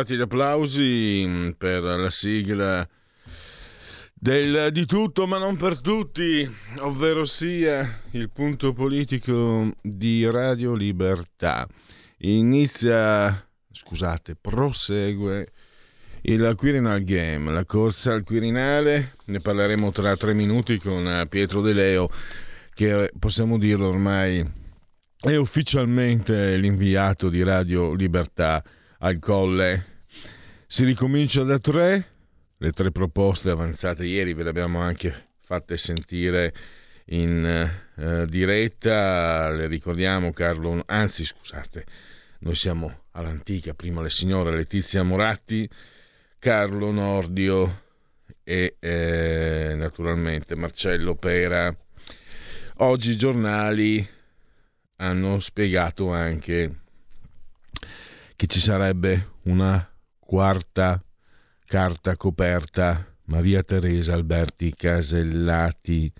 Arrivati gli applausi mm, per la sigla del di tutto ma non per tutti, ovvero sia il punto politico di Radio Libertà. Inizia, scusate, prosegue il Quirinal Game, la corsa al Quirinale, ne parleremo tra tre minuti con Pietro De Leo, che possiamo dirlo ormai è ufficialmente l'inviato di Radio Libertà al colle. Si ricomincia da tre, le tre proposte avanzate ieri ve le abbiamo anche fatte sentire in eh, diretta, le ricordiamo Carlo, anzi scusate, noi siamo all'antica, prima le signore Letizia Moratti, Carlo Nordio e eh, naturalmente Marcello Pera. Oggi i giornali hanno spiegato anche che ci sarebbe una quarta carta coperta, Maria Teresa Alberti Casellati,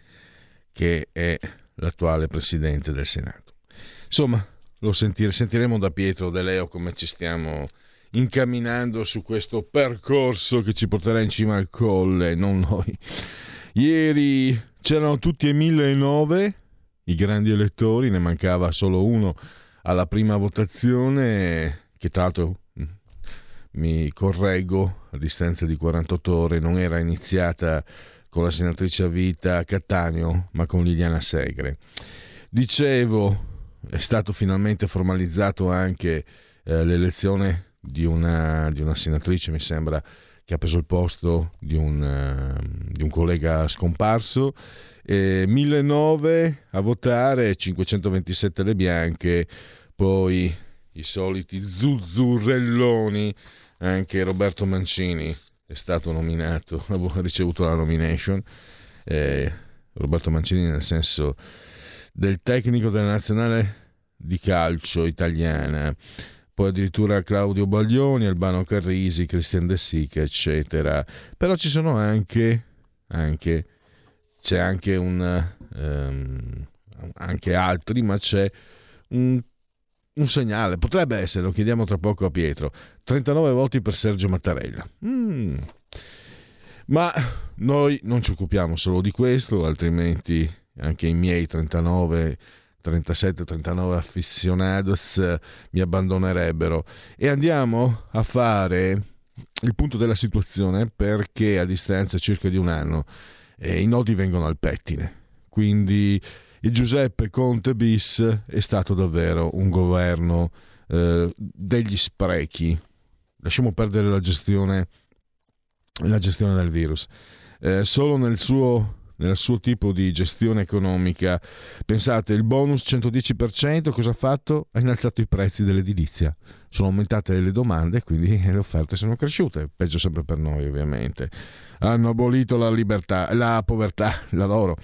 che è l'attuale presidente del Senato. Insomma, lo sentire, sentiremo da Pietro De Leo come ci stiamo incamminando su questo percorso che ci porterà in cima al colle, non noi. Ieri c'erano tutti e 1009 i grandi elettori, ne mancava solo uno alla prima votazione che tra l'altro mi correggo, a distanza di 48 ore non era iniziata con la senatrice a vita Cattaneo, ma con Liliana Segre. Dicevo, è stato finalmente formalizzato anche eh, l'elezione di una, di una, senatrice, mi sembra, che ha preso il posto di un, uh, di un collega scomparso. Eh, 1009 a votare, 527 le bianche, poi i soliti zuzzurelloni, anche Roberto Mancini è stato nominato, ha ricevuto la nomination, eh, Roberto Mancini nel senso del tecnico della nazionale di calcio italiana, poi addirittura Claudio Baglioni, Albano Carrisi, Cristian De Sica, eccetera. Però ci sono anche, anche c'è anche un, um, anche altri, ma c'è un un segnale, potrebbe essere, lo chiediamo tra poco a Pietro, 39 voti per Sergio Mattarella. Mm. Ma noi non ci occupiamo solo di questo, altrimenti anche i miei 39 37, 39 aficionados mi abbandonerebbero. E andiamo a fare il punto della situazione perché a distanza circa di un anno eh, i nodi vengono al pettine. Quindi il Giuseppe Conte bis è stato davvero un governo eh, degli sprechi. Lasciamo perdere la gestione, la gestione del virus. Eh, solo nel suo, nel suo tipo di gestione economica, pensate, il bonus 110% cosa ha fatto? Ha innalzato i prezzi dell'edilizia. Sono aumentate le domande quindi le offerte sono cresciute. Peggio sempre per noi, ovviamente. Hanno abolito la libertà, la povertà, la loro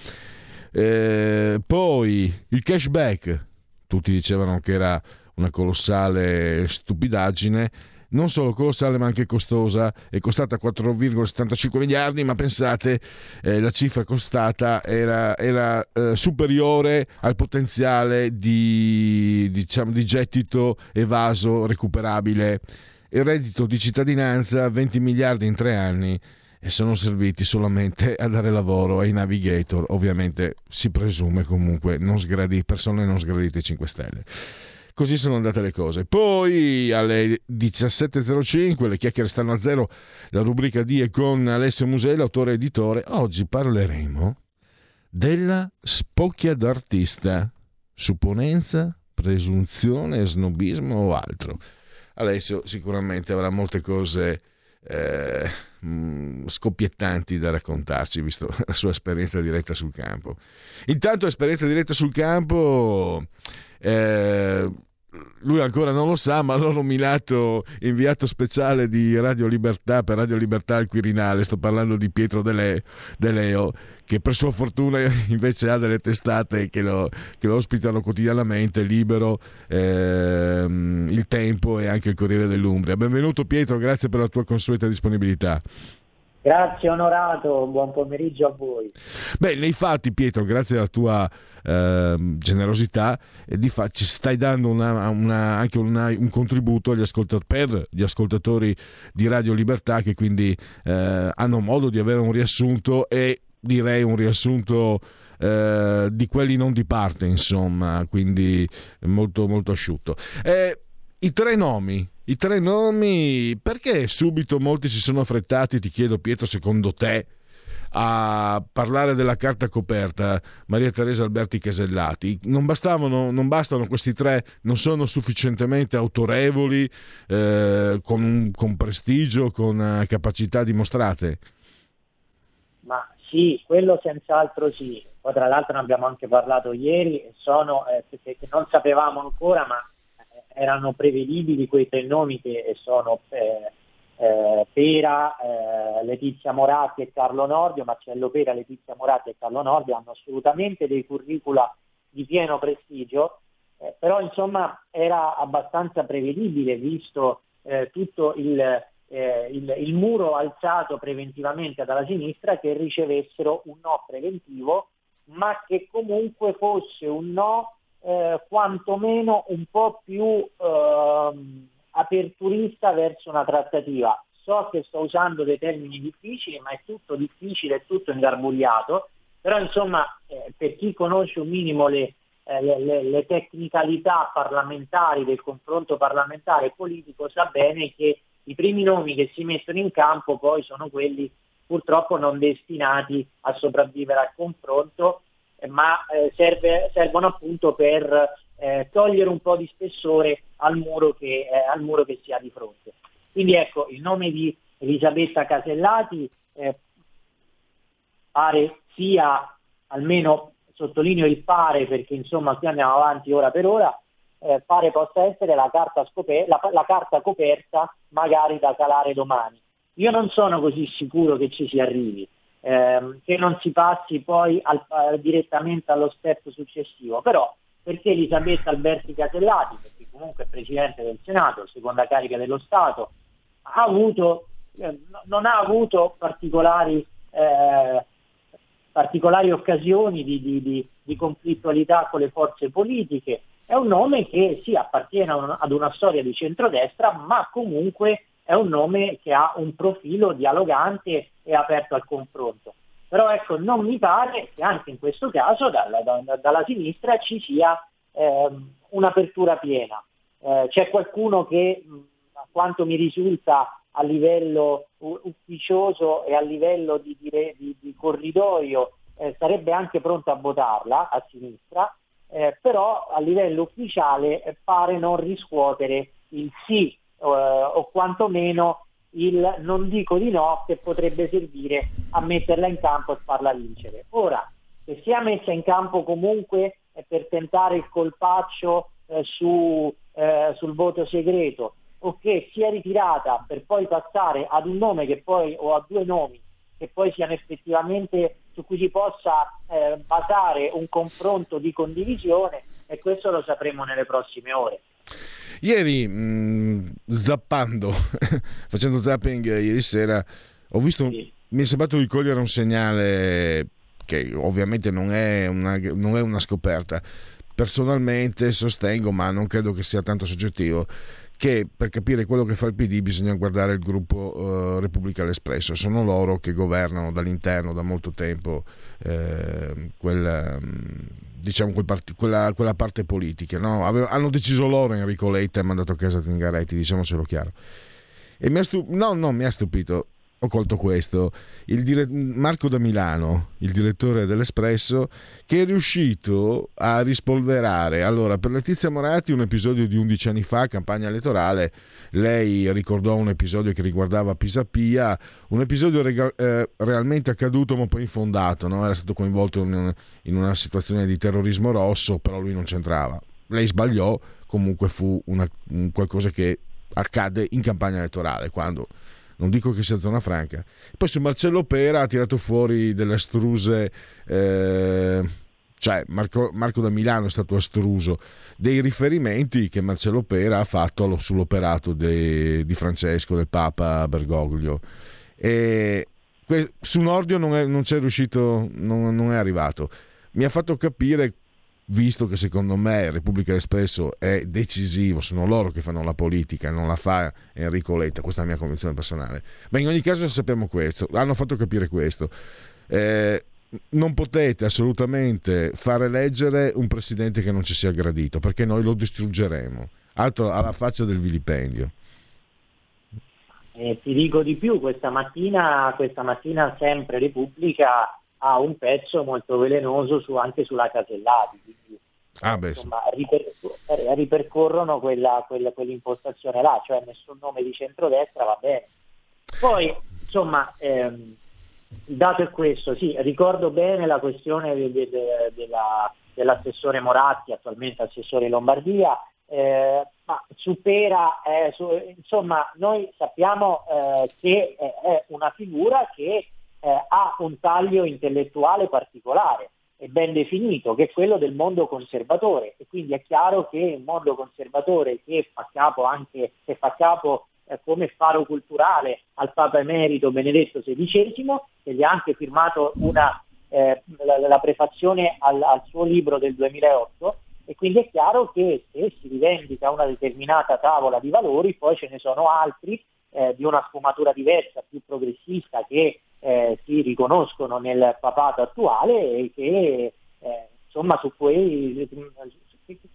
eh, poi il cashback, tutti dicevano che era una colossale stupidaggine non solo colossale ma anche costosa, è costata 4,75 miliardi, ma pensate eh, la cifra costata era, era eh, superiore al potenziale di, diciamo, di gettito evaso recuperabile. Il reddito di cittadinanza 20 miliardi in tre anni e sono serviti solamente a dare lavoro ai navigator, ovviamente si presume comunque non sgradi, persone non sgradite 5 Stelle. Così sono andate le cose. Poi alle 17.05, le chiacchiere stanno a zero, la rubrica di e con Alessio Musei, l'autore editore. Oggi parleremo della spocchia d'artista, supponenza, presunzione, snobismo o altro. Alessio sicuramente avrà molte cose eh, mm, scoppiettanti da raccontarci, visto la sua esperienza diretta sul campo. Intanto, esperienza diretta sul campo. Eh, lui ancora non lo sa, ma l'ho nominato inviato speciale di Radio Libertà per Radio Libertà al Quirinale. Sto parlando di Pietro De, Le, De Leo, che per sua fortuna invece ha delle testate che lo, che lo ospitano quotidianamente, Libero, ehm, Il Tempo e anche il Corriere dell'Umbria. Benvenuto Pietro, grazie per la tua consueta disponibilità. Grazie onorato, buon pomeriggio a voi. Beh, nei fatti Pietro, grazie alla tua eh, generosità, eh, di fa- ci stai dando una, una, anche una, un contributo agli ascoltatori, per gli ascoltatori di Radio Libertà che quindi eh, hanno modo di avere un riassunto e direi un riassunto eh, di quelli non di parte, insomma, quindi molto, molto asciutto. Eh, I tre nomi i tre nomi, perché subito molti si sono affrettati, ti chiedo Pietro, secondo te, a parlare della carta coperta Maria Teresa Alberti Casellati. Non, bastavano, non bastano questi tre, non sono sufficientemente autorevoli, eh, con, con, prestigio, con uh, capacità dimostrate? Sì, quello senz'altro sì. Poi tra l'altro ne abbiamo anche parlato ieri, sono, eh, perché non sapevamo ancora, ma erano prevedibili quei tre nomi che sono eh, eh, Pera, eh, Letizia Moratti e Carlo Nordio, Marcello Pera, Letizia Moratti e Carlo Nordio hanno assolutamente dei curricula di pieno prestigio, eh, però insomma era abbastanza prevedibile visto eh, tutto il, eh, il, il muro alzato preventivamente dalla sinistra che ricevessero un no preventivo, ma che comunque fosse un no eh, quantomeno un po' più eh, aperturista verso una trattativa. So che sto usando dei termini difficili, ma è tutto difficile, è tutto ingarbugliato, però insomma eh, per chi conosce un minimo le, eh, le, le, le, tecnicalità parlamentari del confronto parlamentare e politico sa bene che i primi nomi che si mettono in campo poi sono quelli purtroppo non destinati a sopravvivere al confronto ma eh, serve, servono appunto per eh, togliere un po' di spessore al muro, che, eh, al muro, che, si ha di fronte. Quindi ecco, il nome di Elisabetta Casellati eh, pare sia, almeno sottolineo il pare perché insomma qui andiamo avanti ora per ora, eh, pare possa essere la carta, scoper- la, la carta coperta magari da calare domani. Io non sono così sicuro che ci si arrivi, ehm, che non si passi poi al, uh, direttamente allo step successivo. Però perché Elisabetta Alberti Casellati, perché comunque è Presidente del Senato, seconda carica dello Stato, ha avuto, eh, non ha avuto particolari, eh, particolari occasioni di, di, di, di, conflittualità con le forze politiche, è un nome che sì appartiene ad una storia di centrodestra, ma comunque è un nome che ha un profilo dialogante e aperto al confronto. Però ecco, non mi pare che anche in questo caso dalla, da, dalla sinistra ci sia eh, un'apertura piena. Eh, c'è qualcuno che, a quanto mi risulta, a livello ufficioso e a livello di, di, di, di corridoio eh, sarebbe anche pronto a votarla a sinistra, eh, però a livello ufficiale eh, pare non riscuotere il sì eh, o quantomeno il non dico di no che potrebbe servire a metterla in campo e farla vincere. Ora, se sia messa in campo comunque per tentare il colpaccio eh, su, eh, sul voto segreto o che sia ritirata per poi passare ad un nome che poi, o a due nomi che poi siano effettivamente su cui si possa eh, basare un confronto di condivisione e questo lo sapremo nelle prossime ore. Ieri, mh, mm, zappando, facendo zapping ieri sera, ho visto, sì. mi è sembrato di cogliere un segnale che ovviamente non è una, non è una scoperta. Personalmente sostengo, ma non credo che sia tanto soggettivo, che per capire quello che fa il PD bisogna guardare il gruppo uh, Repubblica l'Espresso. Sono loro che governano dall'interno da molto tempo eh, quel, diciamo, quel part- quella, quella, parte politica. No? Ave- hanno deciso loro Enrico Letta e mandato a casa Zingaretti, diciamocelo chiaro. E mi ha, stu- no, no, mi ha stupito ho colto questo, dire- Marco da Milano, il direttore dell'Espresso, che è riuscito a rispolverare. Allora, per Letizia Moratti un episodio di 11 anni fa, campagna elettorale, lei ricordò un episodio che riguardava Pisapia, un episodio rega- eh, realmente accaduto ma poi infondato, no? era stato coinvolto in, in una situazione di terrorismo rosso, però lui non c'entrava. Lei sbagliò, comunque fu una, un qualcosa che accade in campagna elettorale, quando non dico che sia zona franca. Poi su Marcello Pera ha tirato fuori delle astruse, eh, cioè Marco, Marco, da Milano è stato astruso, dei riferimenti che Marcello Pera ha fatto sull'operato de, di Francesco, del Papa Bergoglio. E su Nordio non, è, non c'è riuscito, non, non è arrivato. Mi ha fatto capire visto che secondo me Repubblica Espresso è decisivo, sono loro che fanno la politica, non la fa Enrico Letta, questa è la mia convinzione personale. Ma in ogni caso sappiamo questo, hanno fatto capire questo. Eh, non potete assolutamente fare eleggere un presidente che non ci sia gradito, perché noi lo distruggeremo. Altro alla faccia del vilipendio. Eh, ti dico di più, questa mattina, questa mattina sempre Repubblica ha un pezzo molto velenoso su, anche sulla Casellati, quindi ah, insomma, ripercor- eh, ripercorrono quella, quella, quell'impostazione là, cioè nessun nome di centrodestra va bene. Poi, insomma, ehm, il dato è questo, sì, ricordo bene la questione de- de- de- della, dell'assessore Moratti, attualmente assessore Lombardia, eh, ma supera, eh, su, insomma, noi sappiamo eh, che è una figura che eh, ha un taglio intellettuale particolare e ben definito, che è quello del mondo conservatore. E quindi è chiaro che il mondo conservatore che fa capo anche, che fa capo eh, come faro culturale al Papa Emerito Benedetto XVI, che gli ha anche firmato una, eh, la, la, prefazione al, al suo libro del 2008, e quindi è chiaro che se si rivendica una determinata tavola di valori, poi ce ne sono altri eh, di una sfumatura diversa, più progressista, che eh, si riconoscono nel papato attuale e che eh, insomma su cui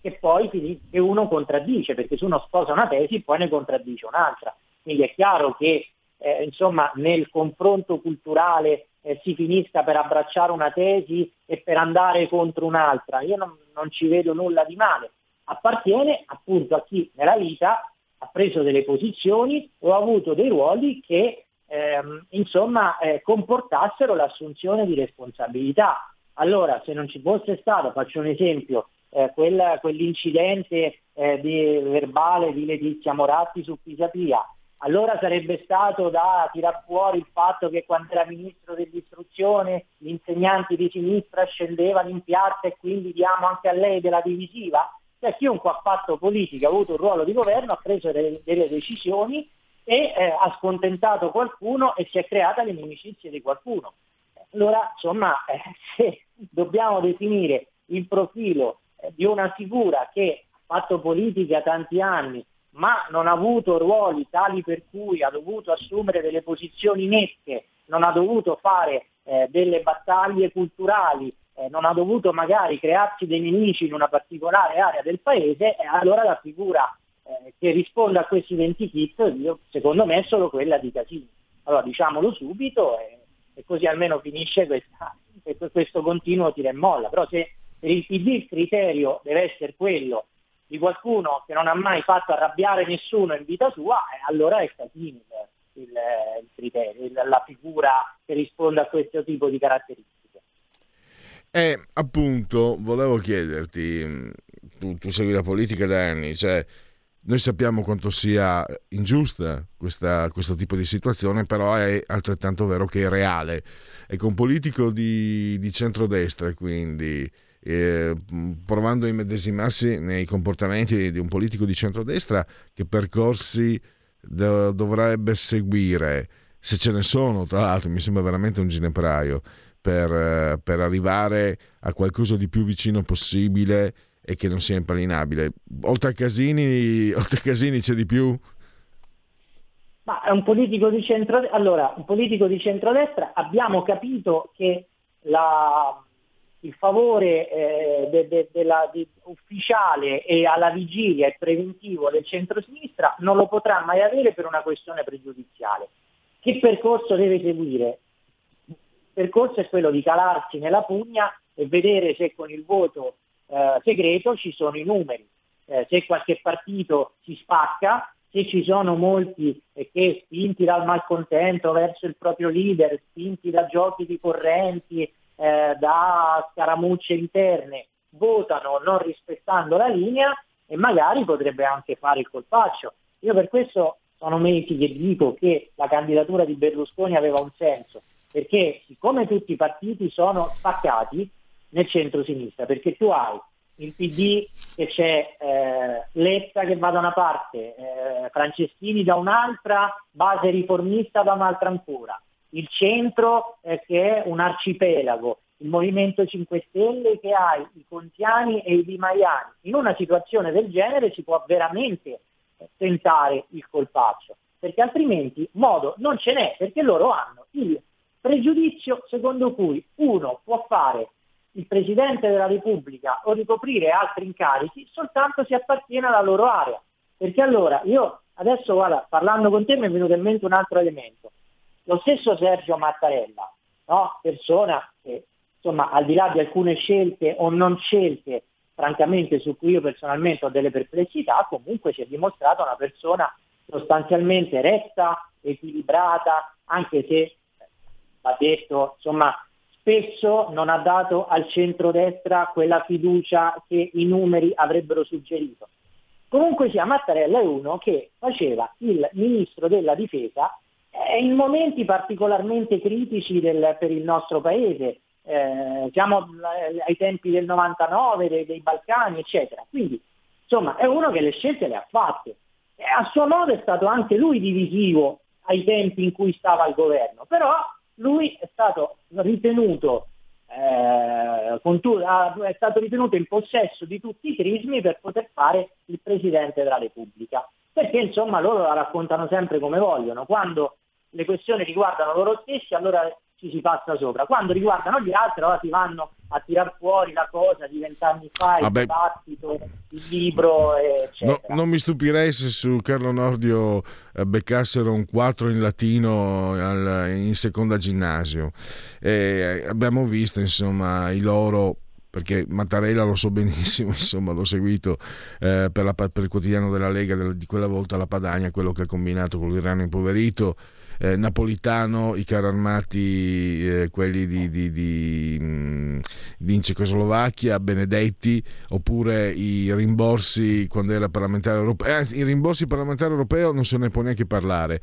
che poi che uno contraddice, perché se uno sposa una tesi poi ne contraddice un'altra. Quindi è chiaro che eh, insomma, nel confronto culturale eh, si finisca per abbracciare una tesi e per andare contro un'altra. Io non, non ci vedo nulla di male. Appartiene appunto a chi nella vita ha preso delle posizioni o ha avuto dei ruoli che ehm, insomma eh, comportassero l'assunzione di responsabilità. Allora, se non ci fosse stato, faccio un esempio, eh, quel, quell'incidente eh, di, verbale di Letizia Moratti su Pisapia, allora sarebbe stato da tirar fuori il fatto che quando era ministro dell'istruzione gli insegnanti di sinistra scendevano in piazza e quindi diamo anche a lei della divisiva? Cioè chiunque ha fatto politica, ha avuto un ruolo di governo, ha preso delle, delle decisioni e eh, ha scontentato qualcuno e si è creata l'inimicizia di qualcuno. Allora, insomma, eh, se dobbiamo definire il profilo eh, di una figura che ha fatto politica tanti anni, ma non ha avuto ruoli tali per cui ha dovuto assumere delle posizioni nette, non ha dovuto fare eh, delle battaglie culturali, eh, non ha dovuto magari crearsi dei nemici in una particolare area del paese, eh, allora la figura eh, che risponde a identikit, io, secondo me è solo quella di Casini. Allora diciamolo subito e, e così almeno finisce questa, questo continuo tira e molla. Però se per il PD il criterio deve essere quello di qualcuno che non ha mai fatto arrabbiare nessuno in vita sua, eh, allora è Casini il, il criterio, il, la figura che risponde a questo tipo di caratteristiche. E appunto volevo chiederti, tu, tu segui la politica da anni, cioè noi sappiamo quanto sia ingiusta questa, questo tipo di situazione, però è altrettanto vero che è reale. Ecco, un politico di, di centrodestra, quindi eh, provando a immedesimarsi nei comportamenti di un politico di centrodestra che percorsi do- dovrebbe seguire, se ce ne sono, tra l'altro mi sembra veramente un ginepraio, per, eh, per arrivare a qualcosa di più vicino possibile e che non sia impallinabile. Oltre a Casini, oltre a Casini c'è di più? Ma è un politico di centrodestra. Allora, un politico di centrodestra abbiamo capito che la, il favore eh, de, de, de la, ufficiale e alla vigilia e preventivo del centro-sinistra non lo potrà mai avere per una questione pregiudiziale. Che percorso deve seguire? Il percorso è quello di calarsi nella pugna e vedere se con il voto eh, segreto ci sono i numeri. Eh, se qualche partito si spacca, se ci sono molti eh, che spinti dal malcontento verso il proprio leader, spinti da giochi di correnti, eh, da scaramucce interne votano non rispettando la linea e magari potrebbe anche fare il colpaccio. Io per questo sono mesi che dico che la candidatura di Berlusconi aveva un senso, perché siccome tutti i partiti sono spaccati nel centro-sinistra, perché tu hai il PD che c'è eh, Letta che va da una parte, eh, Franceschini da un'altra, base riformista da un'altra ancora, il centro eh, che è un arcipelago, il Movimento 5 Stelle che ha i contiani e i dimaiani. In una situazione del genere si può veramente tentare il colpaccio, perché altrimenti modo non ce n'è, perché loro hanno il pregiudizio secondo cui uno può fare il Presidente della Repubblica o ricoprire altri incarichi soltanto se appartiene alla loro area. Perché allora io adesso guarda, parlando con te mi è venuto in mente un altro elemento. Lo stesso Sergio Mattarella, no? persona che insomma al di là di alcune scelte o non scelte, francamente su cui io personalmente ho delle perplessità, comunque si è dimostrata una persona sostanzialmente retta, equilibrata, anche se va detto, insomma, spesso non ha dato al centrodestra quella fiducia che i numeri avrebbero suggerito. Comunque sia, Mattarella è uno che faceva il ministro della difesa eh, in momenti particolarmente critici del, per il nostro paese, eh, siamo ai tempi del 99, dei, dei, Balcani, eccetera. Quindi, insomma, è uno che le scelte le ha fatte. E a suo modo è stato anche lui divisivo ai tempi in cui stava al governo, però lui è stato ritenuto eh, è stato ritenuto in possesso di tutti i crismi per poter fare il Presidente della Repubblica. Perché insomma loro la raccontano sempre come vogliono. Quando le questioni riguardano loro stessi, allora ci si passa sopra. Quando riguardano gli altri, allora si vanno a tirar fuori la cosa di vent'anni fa, il Vabbè. dibattito, il libro, eccetera. No, non mi stupirei se su Carlo Nordio eh, beccassero un 4 in latino al, in seconda ginnasio. Eh, abbiamo visto, insomma, i loro perché Mattarella lo so benissimo, insomma l'ho seguito eh, per, la, per, il quotidiano della Lega di quella volta la Padania, quello che ha combinato con l'Irano impoverito, eh, Napolitano, i carri armati, eh, quelli di, di, di, mm, di, in Cecoslovacchia, Benedetti, oppure i rimborsi quando era parlamentare europeo. Eh, I rimborsi parlamentare europeo non se ne può neanche parlare.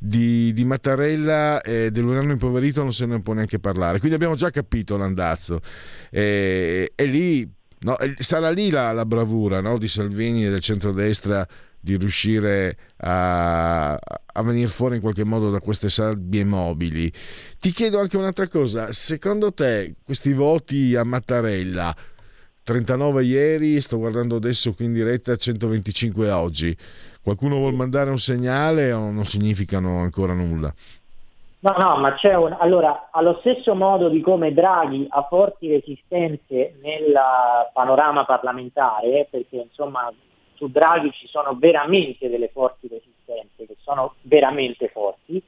Di, di, Mattarella e dell'Urano impoverito non se ne può neanche parlare. Quindi abbiamo già capito l'andazzo. E, e lì no, sarà lì la, la bravura no, di Salvini e del centrodestra di riuscire a, a venire fuori in qualche modo da queste sabbie mobili. Ti chiedo anche un'altra cosa, secondo te questi voti a Mattarella, 39 ieri, sto guardando adesso qui in diretta, 125 oggi, qualcuno vuol mandare un segnale o non significano ancora nulla? No, no, ma c'è un... Allora, allo stesso modo di come Draghi ha forti resistenze nel panorama parlamentare, perché insomma su Draghi ci sono veramente delle forti resistenze, che sono veramente forti.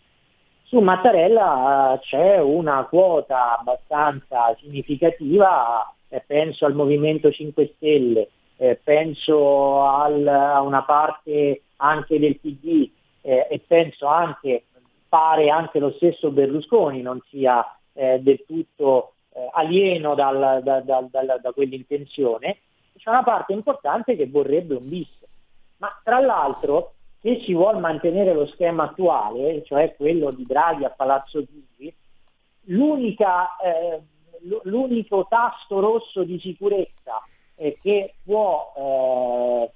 Su Mattarella uh, c'è una quota abbastanza significativa, eh, penso al Movimento 5 Stelle, eh, penso al, a una parte anche del PD eh, e penso anche, pare anche lo stesso Berlusconi non sia eh, del tutto eh, alieno dal, da, da, da, da quell'intenzione, c'è una parte importante che vorrebbe un bis. Ma tra l'altro, se si vuole mantenere lo schema attuale, cioè quello di Draghi a Palazzo Chigi, eh, l'unico tasto rosso di sicurezza eh, che può, eh,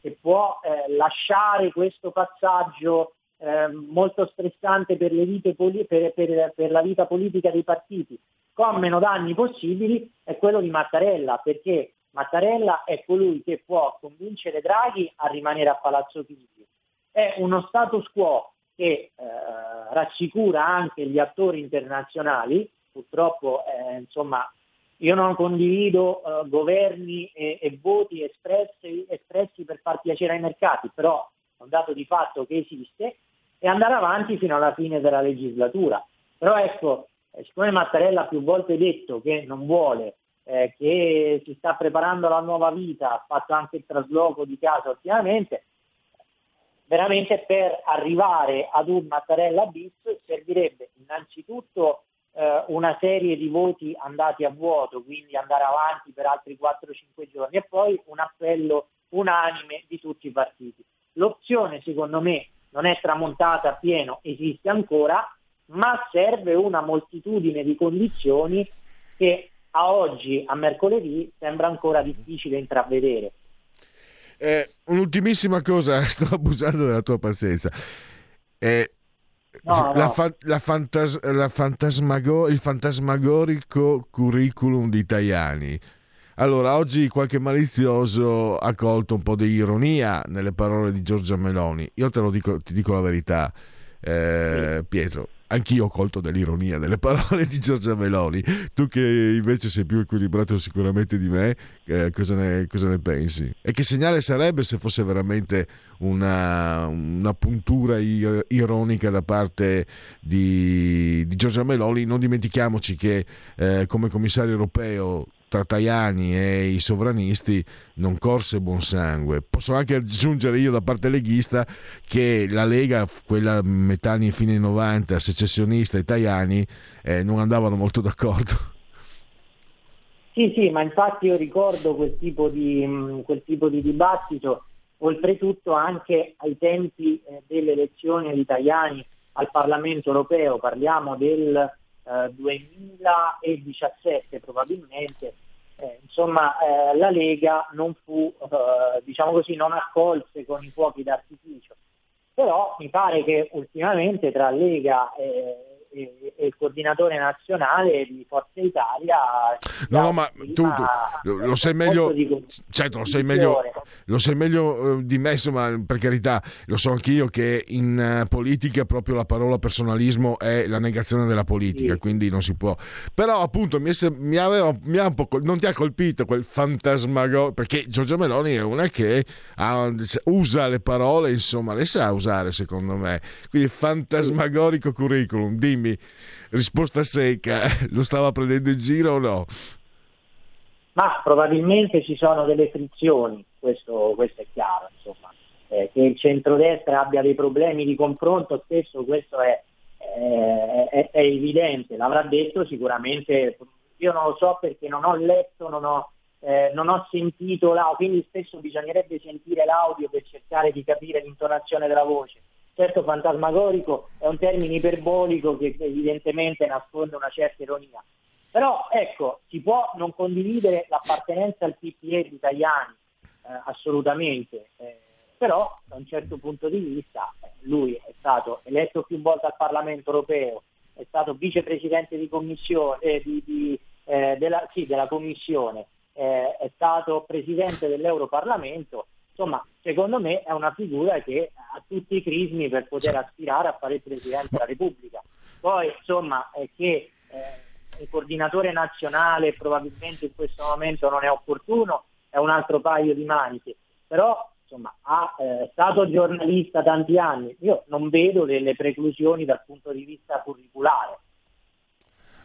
che può eh, lasciare questo passaggio eh, molto stressante per, poli- per, per, per, la vita politica dei partiti con meno danni possibili è quello di Mattarella, perché Mattarella è colui che può convincere Draghi a rimanere a Palazzo Chigi. È uno status quo che eh, rassicura anche gli attori internazionali, purtroppo eh, insomma, io non condivido eh, governi e, e voti espressi, espressi, per far piacere ai mercati, però è un dato di fatto che esiste e andare avanti fino alla fine della legislatura. Però ecco, eh, siccome Mattarella ha più volte detto che non vuole, eh, che si sta preparando la nuova vita, ha fatto anche il trasloco di casa ultimamente, veramente per arrivare ad un Mattarella bis servirebbe innanzitutto eh, una serie di voti andati a vuoto, quindi andare avanti per altri 4-5 giorni e poi un appello unanime di tutti i partiti. L'opzione secondo me non è tramontata a pieno, esiste ancora, ma serve una moltitudine di condizioni che a oggi, a mercoledì, sembra ancora difficile intravedere. Eh, un'ultimissima cosa, sto abusando della tua pazienza. Eh, no, la, no. Fa- la fantas- la fantasmago- il fantasmagorico curriculum di Tajani. Allora, oggi qualche malizioso ha colto un po' di ironia nelle parole di Giorgia Meloni. Io te lo dico, ti dico la verità, eh, Pietro anch'io ho colto dell'ironia delle parole di Giorgia Meloni. Tu che invece sei più equilibrato sicuramente di me, eh, cosa, ne, cosa, ne, pensi? E che segnale sarebbe se fosse veramente una, una puntura ironica da parte di, di, Giorgia Meloni? Non dimentichiamoci che eh, come commissario europeo tra Tajani e i sovranisti non corse buon sangue. Posso anche aggiungere io da parte leghista che la Lega, quella metà anni fine 90, secessionista e Tajani, eh, non andavano molto d'accordo. Sì, sì, ma infatti io ricordo quel tipo di, mm, quel tipo di dibattito, oltretutto anche ai tempi eh, delle elezioni agli italiani al Parlamento europeo, parliamo del 2017 eh, probabilmente, eh, insomma eh, la Lega non fu, eh, diciamo così, non accolse con i fuochi d'artificio. Però mi pare che ultimamente tra Lega e e, il coordinatore nazionale di Forza Italia. No, no, ma tu, tu lo, sai meglio, certo, lo sai meglio, lo sai meglio di me, insomma, per carità, lo so anch'io che in uh, politica proprio la parola personalismo è la negazione della politica, sì. quindi non si può. Però appunto mi, mi, aveva, mi ha un po', non ti ha colpito quel fantasmago, perché Giorgia Meloni è una che ha, usa le parole, insomma, le sa usare secondo me. Quindi fantasmagorico curriculum, dimmi, risposta secca, lo stava prendendo in giro o no? Ma probabilmente ci sono delle frizioni, questo, questo è chiaro, insomma. Eh, che il centrodestra abbia dei problemi di confronto, spesso questo è, eh, è, è, evidente, l'avrà detto sicuramente, io non lo so perché non ho letto, non ho, eh, non ho sentito l'audio, quindi spesso bisognerebbe sentire l'audio per cercare di capire l'intonazione della voce certo fantasmagorico è un termine iperbolico che evidentemente nasconde una certa ironia. Però ecco, si può non condividere l'appartenenza al PPE di italiani, eh, assolutamente, eh, però da un certo punto di vista eh, lui è stato eletto più volte al Parlamento europeo, è stato vicepresidente di commissione, eh, di, di, eh, della, sì, della Commissione, è stato presidente dell'Europarlamento, insomma secondo me è una figura che ha tutti i crismi per poter aspirare a fare il Presidente della Repubblica. Poi insomma è che il coordinatore nazionale probabilmente in questo momento non è opportuno, è un altro paio di maniche, però insomma ha, eh, stato giornalista tanti anni, io non vedo delle preclusioni dal punto di vista curriculare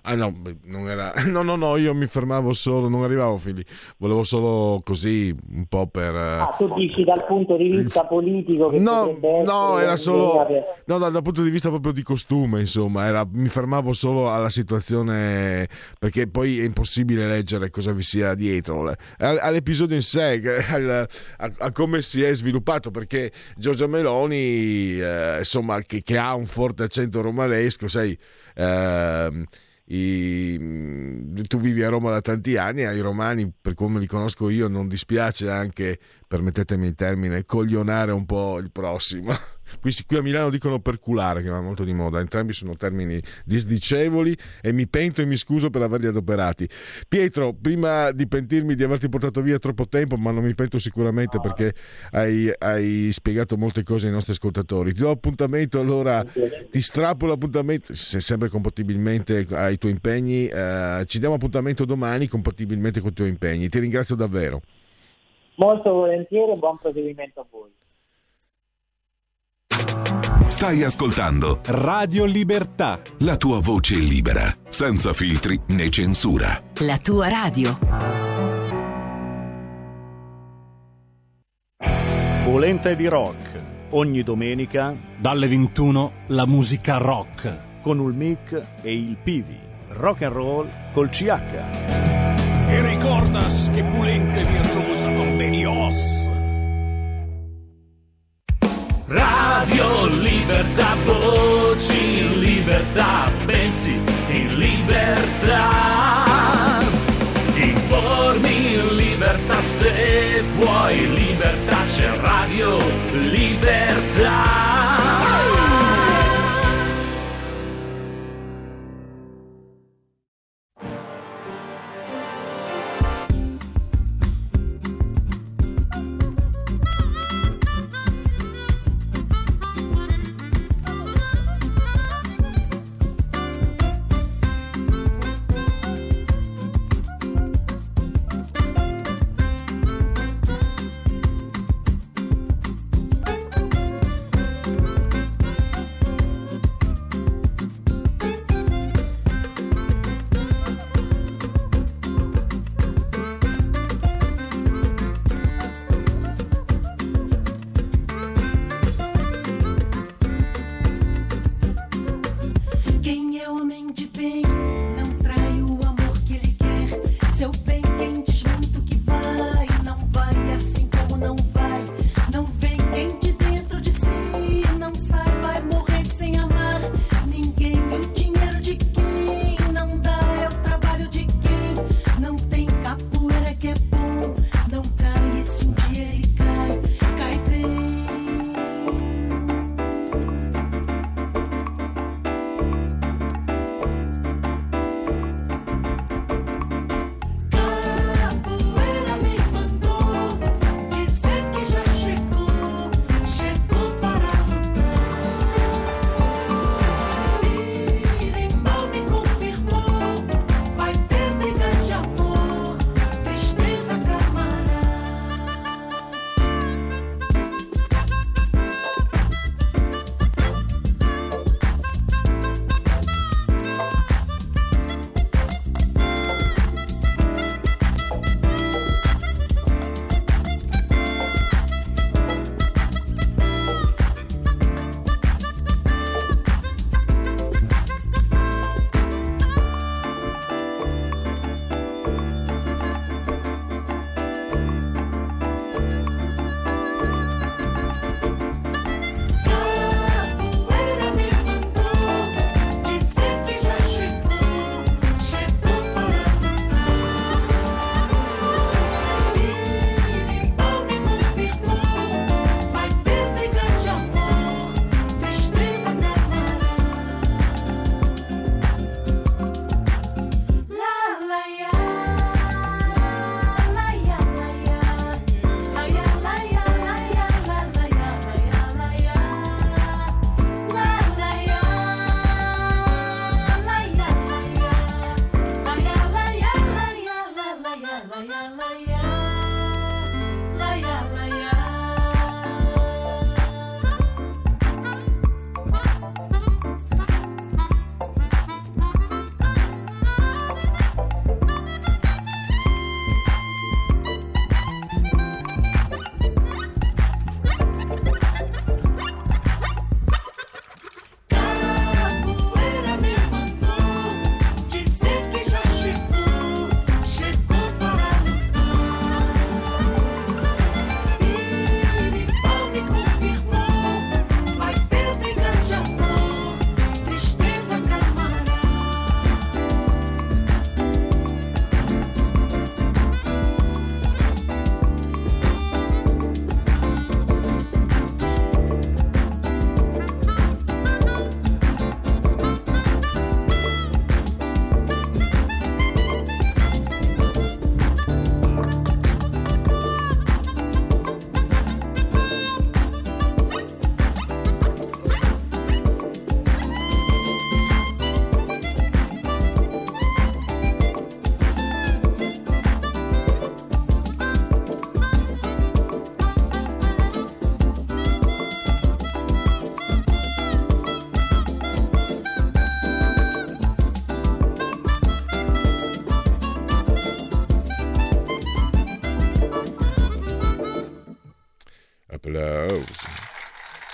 Ah no, non era... no, no, no, io mi fermavo solo, non arrivavo fin lì, volevo solo così un po' per... Ah, tu dici dal punto di vista politico che No, no, era solo... No, dal, dal, punto di vista proprio di costume, insomma, era... mi fermavo solo alla situazione, perché poi è impossibile leggere cosa vi sia dietro, all'episodio in sé, a, a come si è sviluppato, perché Giorgia Meloni, eh, insomma, che, che, ha un forte accento romanesco, sai... Eh, i, tu vivi a Roma da tanti anni, ai romani, per come li conosco io, non dispiace anche, permettetemi il termine, coglionare un po' il prossimo. Qui, qui, a Milano dicono perculare, che va molto di moda. Entrambi sono termini disdicevoli e mi pento e mi scuso per averli adoperati. Pietro, prima di pentirmi di averti portato via troppo tempo, ma non mi pento sicuramente perché hai, hai spiegato molte cose ai nostri ascoltatori. Ti do appuntamento allora, ti strappo l'appuntamento, se sempre compatibilmente ai tuoi impegni. Eh, ci diamo appuntamento domani compatibilmente con i tuoi impegni. Ti ringrazio davvero. Molto volentieri e buon proseguimento a voi. Stai ascoltando Radio Libertà. La tua voce libera, senza filtri né censura. La tua radio. Volente di rock. Ogni domenica dalle 21 la musica rock con il mic e il Pivi. Rock and roll col CH. E ricordas che Pulente virtuosa con Benios. Radio Libertà, voci in libertà, pensi in libertà. Informi in libertà, se vuoi libertà, c'è Radio Libertà.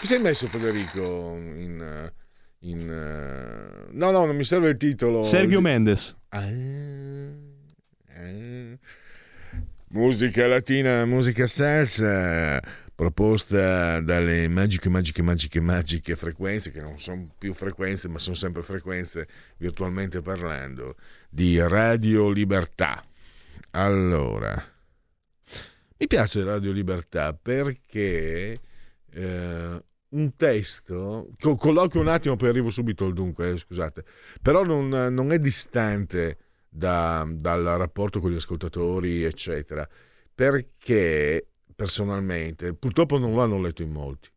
Cosa hai messo Federico in... in uh... No, no, non mi serve il titolo. Sergio Mendes. Ah, ah. Musica latina, musica salsa proposta dalle magiche, magiche, magiche, magiche frequenze, che non sono più frequenze, ma sono sempre frequenze virtualmente parlando, di Radio Libertà. Allora, mi piace Radio Libertà perché eh, un testo, colloquio un attimo poi arrivo subito al dunque, eh, scusate, però non, non è distante da, dal rapporto con gli ascoltatori, eccetera, perché personalmente, purtroppo non l'hanno letto in molti.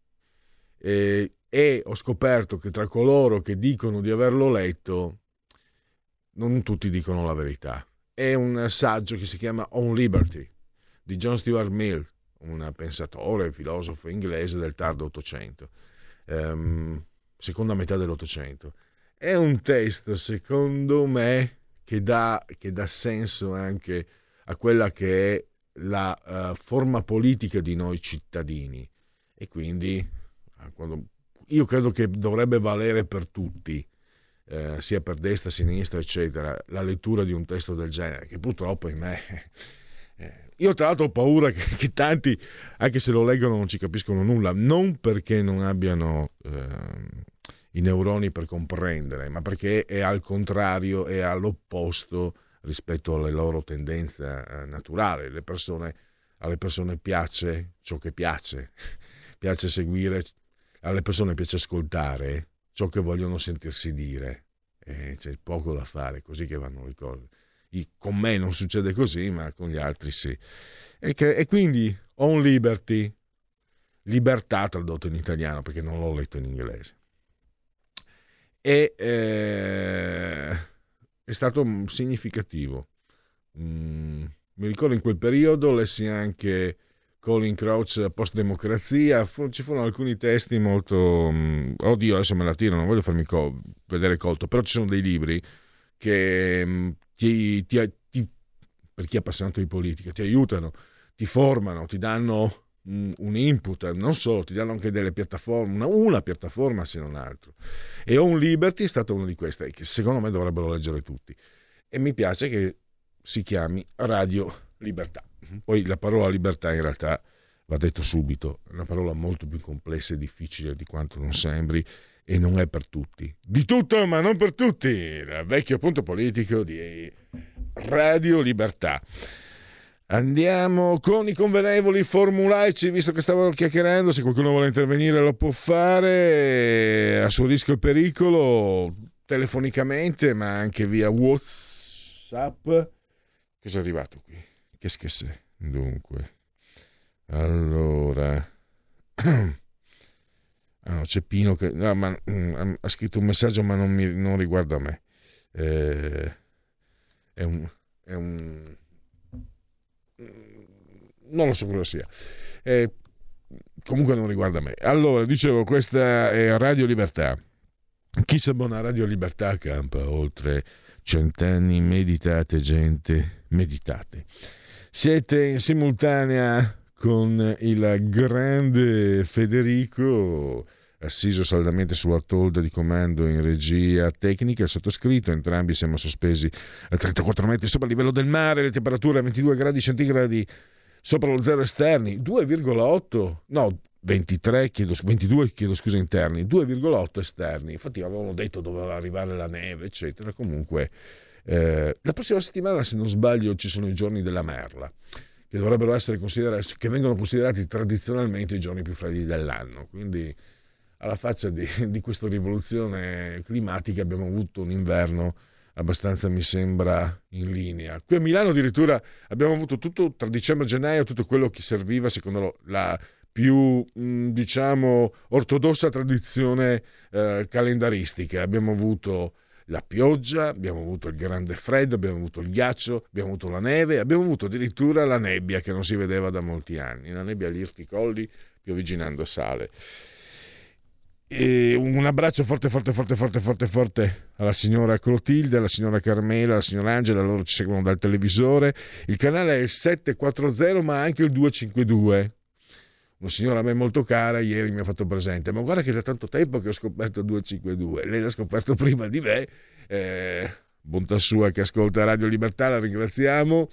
E, e, ho scoperto che tra coloro che dicono di averlo letto, non tutti dicono la verità. È un saggio che si chiama On Liberty di John Stuart Mill, un pensatore, filosofo inglese del tardo Ottocento, ehm, seconda metà dell'Ottocento. È un testo, secondo me, che dà, che dà senso anche a quella che è la uh, forma politica di noi cittadini e quindi eh, quando, io credo che dovrebbe valere per tutti, eh, sia per destra, sinistra, eccetera, la lettura di un testo del genere, che purtroppo in me... Eh, io tra l'altro ho paura che, che, tanti, anche se lo leggono, non ci capiscono nulla, non perché non abbiano eh, i neuroni per comprendere, ma perché è al contrario, è all'opposto rispetto alle loro tendenze eh, naturali. Le persone, alle persone piace ciò che piace, piace seguire, alle persone piace ascoltare ciò che vogliono sentirsi dire. E c'è poco da fare, così che vanno le cose. Con me non succede così, ma con gli altri sì. E, che, e quindi on liberty, libertà tradotto in italiano perché non l'ho letto in inglese. E eh, è stato significativo. Mm, mi ricordo in quel periodo lessi anche Colin Crouch post democrazia, ci furono alcuni testi molto... Mm, oddio, adesso me la tiro, non voglio farmi co- vedere colto, però ci sono dei libri che mm, ti, ti, ti, per chi è appassionato di politica, ti aiutano, ti formano, ti danno un input, non solo, ti danno anche delle piattaforme, una, una, piattaforma se non altro. E On Liberty è stata una di queste, che secondo me dovrebbero leggere tutti. E mi piace che si chiami Radio Libertà. Poi la parola libertà in realtà, va detto subito, è una parola molto più complessa e difficile di quanto non sembri e non è per tutti. Di tutto, ma non per tutti. Il vecchio punto politico di Radio Libertà. Andiamo con i convenevoli formulaici, visto che stavo chiacchierando, se qualcuno vuole intervenire lo può fare a suo rischio e pericolo, telefonicamente, ma anche via WhatsApp. Cosa è arrivato qui? Che schesse. Dunque, allora... Ah, no, c'è Pino che no, ma, mm, ha scritto un messaggio ma non, mi, non riguarda me. Eh, è un... È un non lo so cosa sia. Eh, comunque non riguarda me. Allora, dicevo, questa è Radio Libertà. Chi si abbona Radio Libertà campa oltre cent'anni. Meditate, gente, meditate. Siete in simultanea con il grande Federico assiso saldamente sulla tolda di comando in regia tecnica, il sottoscritto, entrambi siamo sospesi a 34 metri sopra il livello del mare, le temperature a 22 gradi centigradi sopra lo zero esterni, 2,8, no, 23, chiedo, 22 chiedo scusa interni, 2,8 esterni, infatti avevano detto doveva arrivare la neve, eccetera, comunque eh, la prossima settimana se non sbaglio ci sono i giorni della merla che dovrebbero essere considerati, che vengono considerati tradizionalmente i giorni più freddi dell'anno, quindi alla faccia di, di questa rivoluzione climatica abbiamo avuto un inverno abbastanza mi sembra in linea. Qui a Milano addirittura abbiamo avuto tutto tra dicembre e gennaio tutto quello che serviva secondo la più diciamo ortodossa tradizione eh, calendaristica. Abbiamo avuto la pioggia, abbiamo avuto il grande freddo, abbiamo avuto il ghiaccio, abbiamo avuto la neve, abbiamo avuto addirittura la nebbia che non si vedeva da molti anni, la nebbia agli irti colli piovigginando sale. E un abbraccio forte, forte, forte, forte, forte, forte alla signora Clotilde, alla signora Carmela, alla signora Angela, loro ci seguono dal televisore. Il canale è il 740, ma anche il 252. una signora a me molto cara ieri mi ha fatto presente, ma guarda che da tanto tempo che ho scoperto 252, lei l'ha scoperto prima di me, eh, bontà sua che ascolta Radio Libertà, la ringraziamo,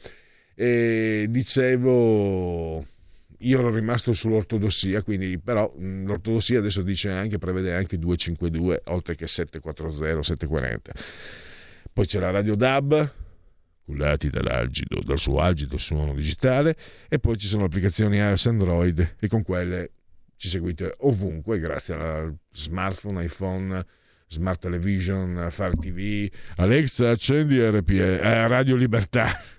e dicevo, io ero rimasto sull'ortodossia, quindi però l'ortodossia adesso dice anche, prevede anche 252, oltre che 740, 740. Poi c'è la Radio DAB, cullati dall'algido, dal suo algido suono digitale e poi ci sono applicazioni iOS Android e con quelle ci seguite ovunque grazie al smartphone, iPhone, smart television, Fire TV, Alexa accendi RPA, eh, Radio Libertà.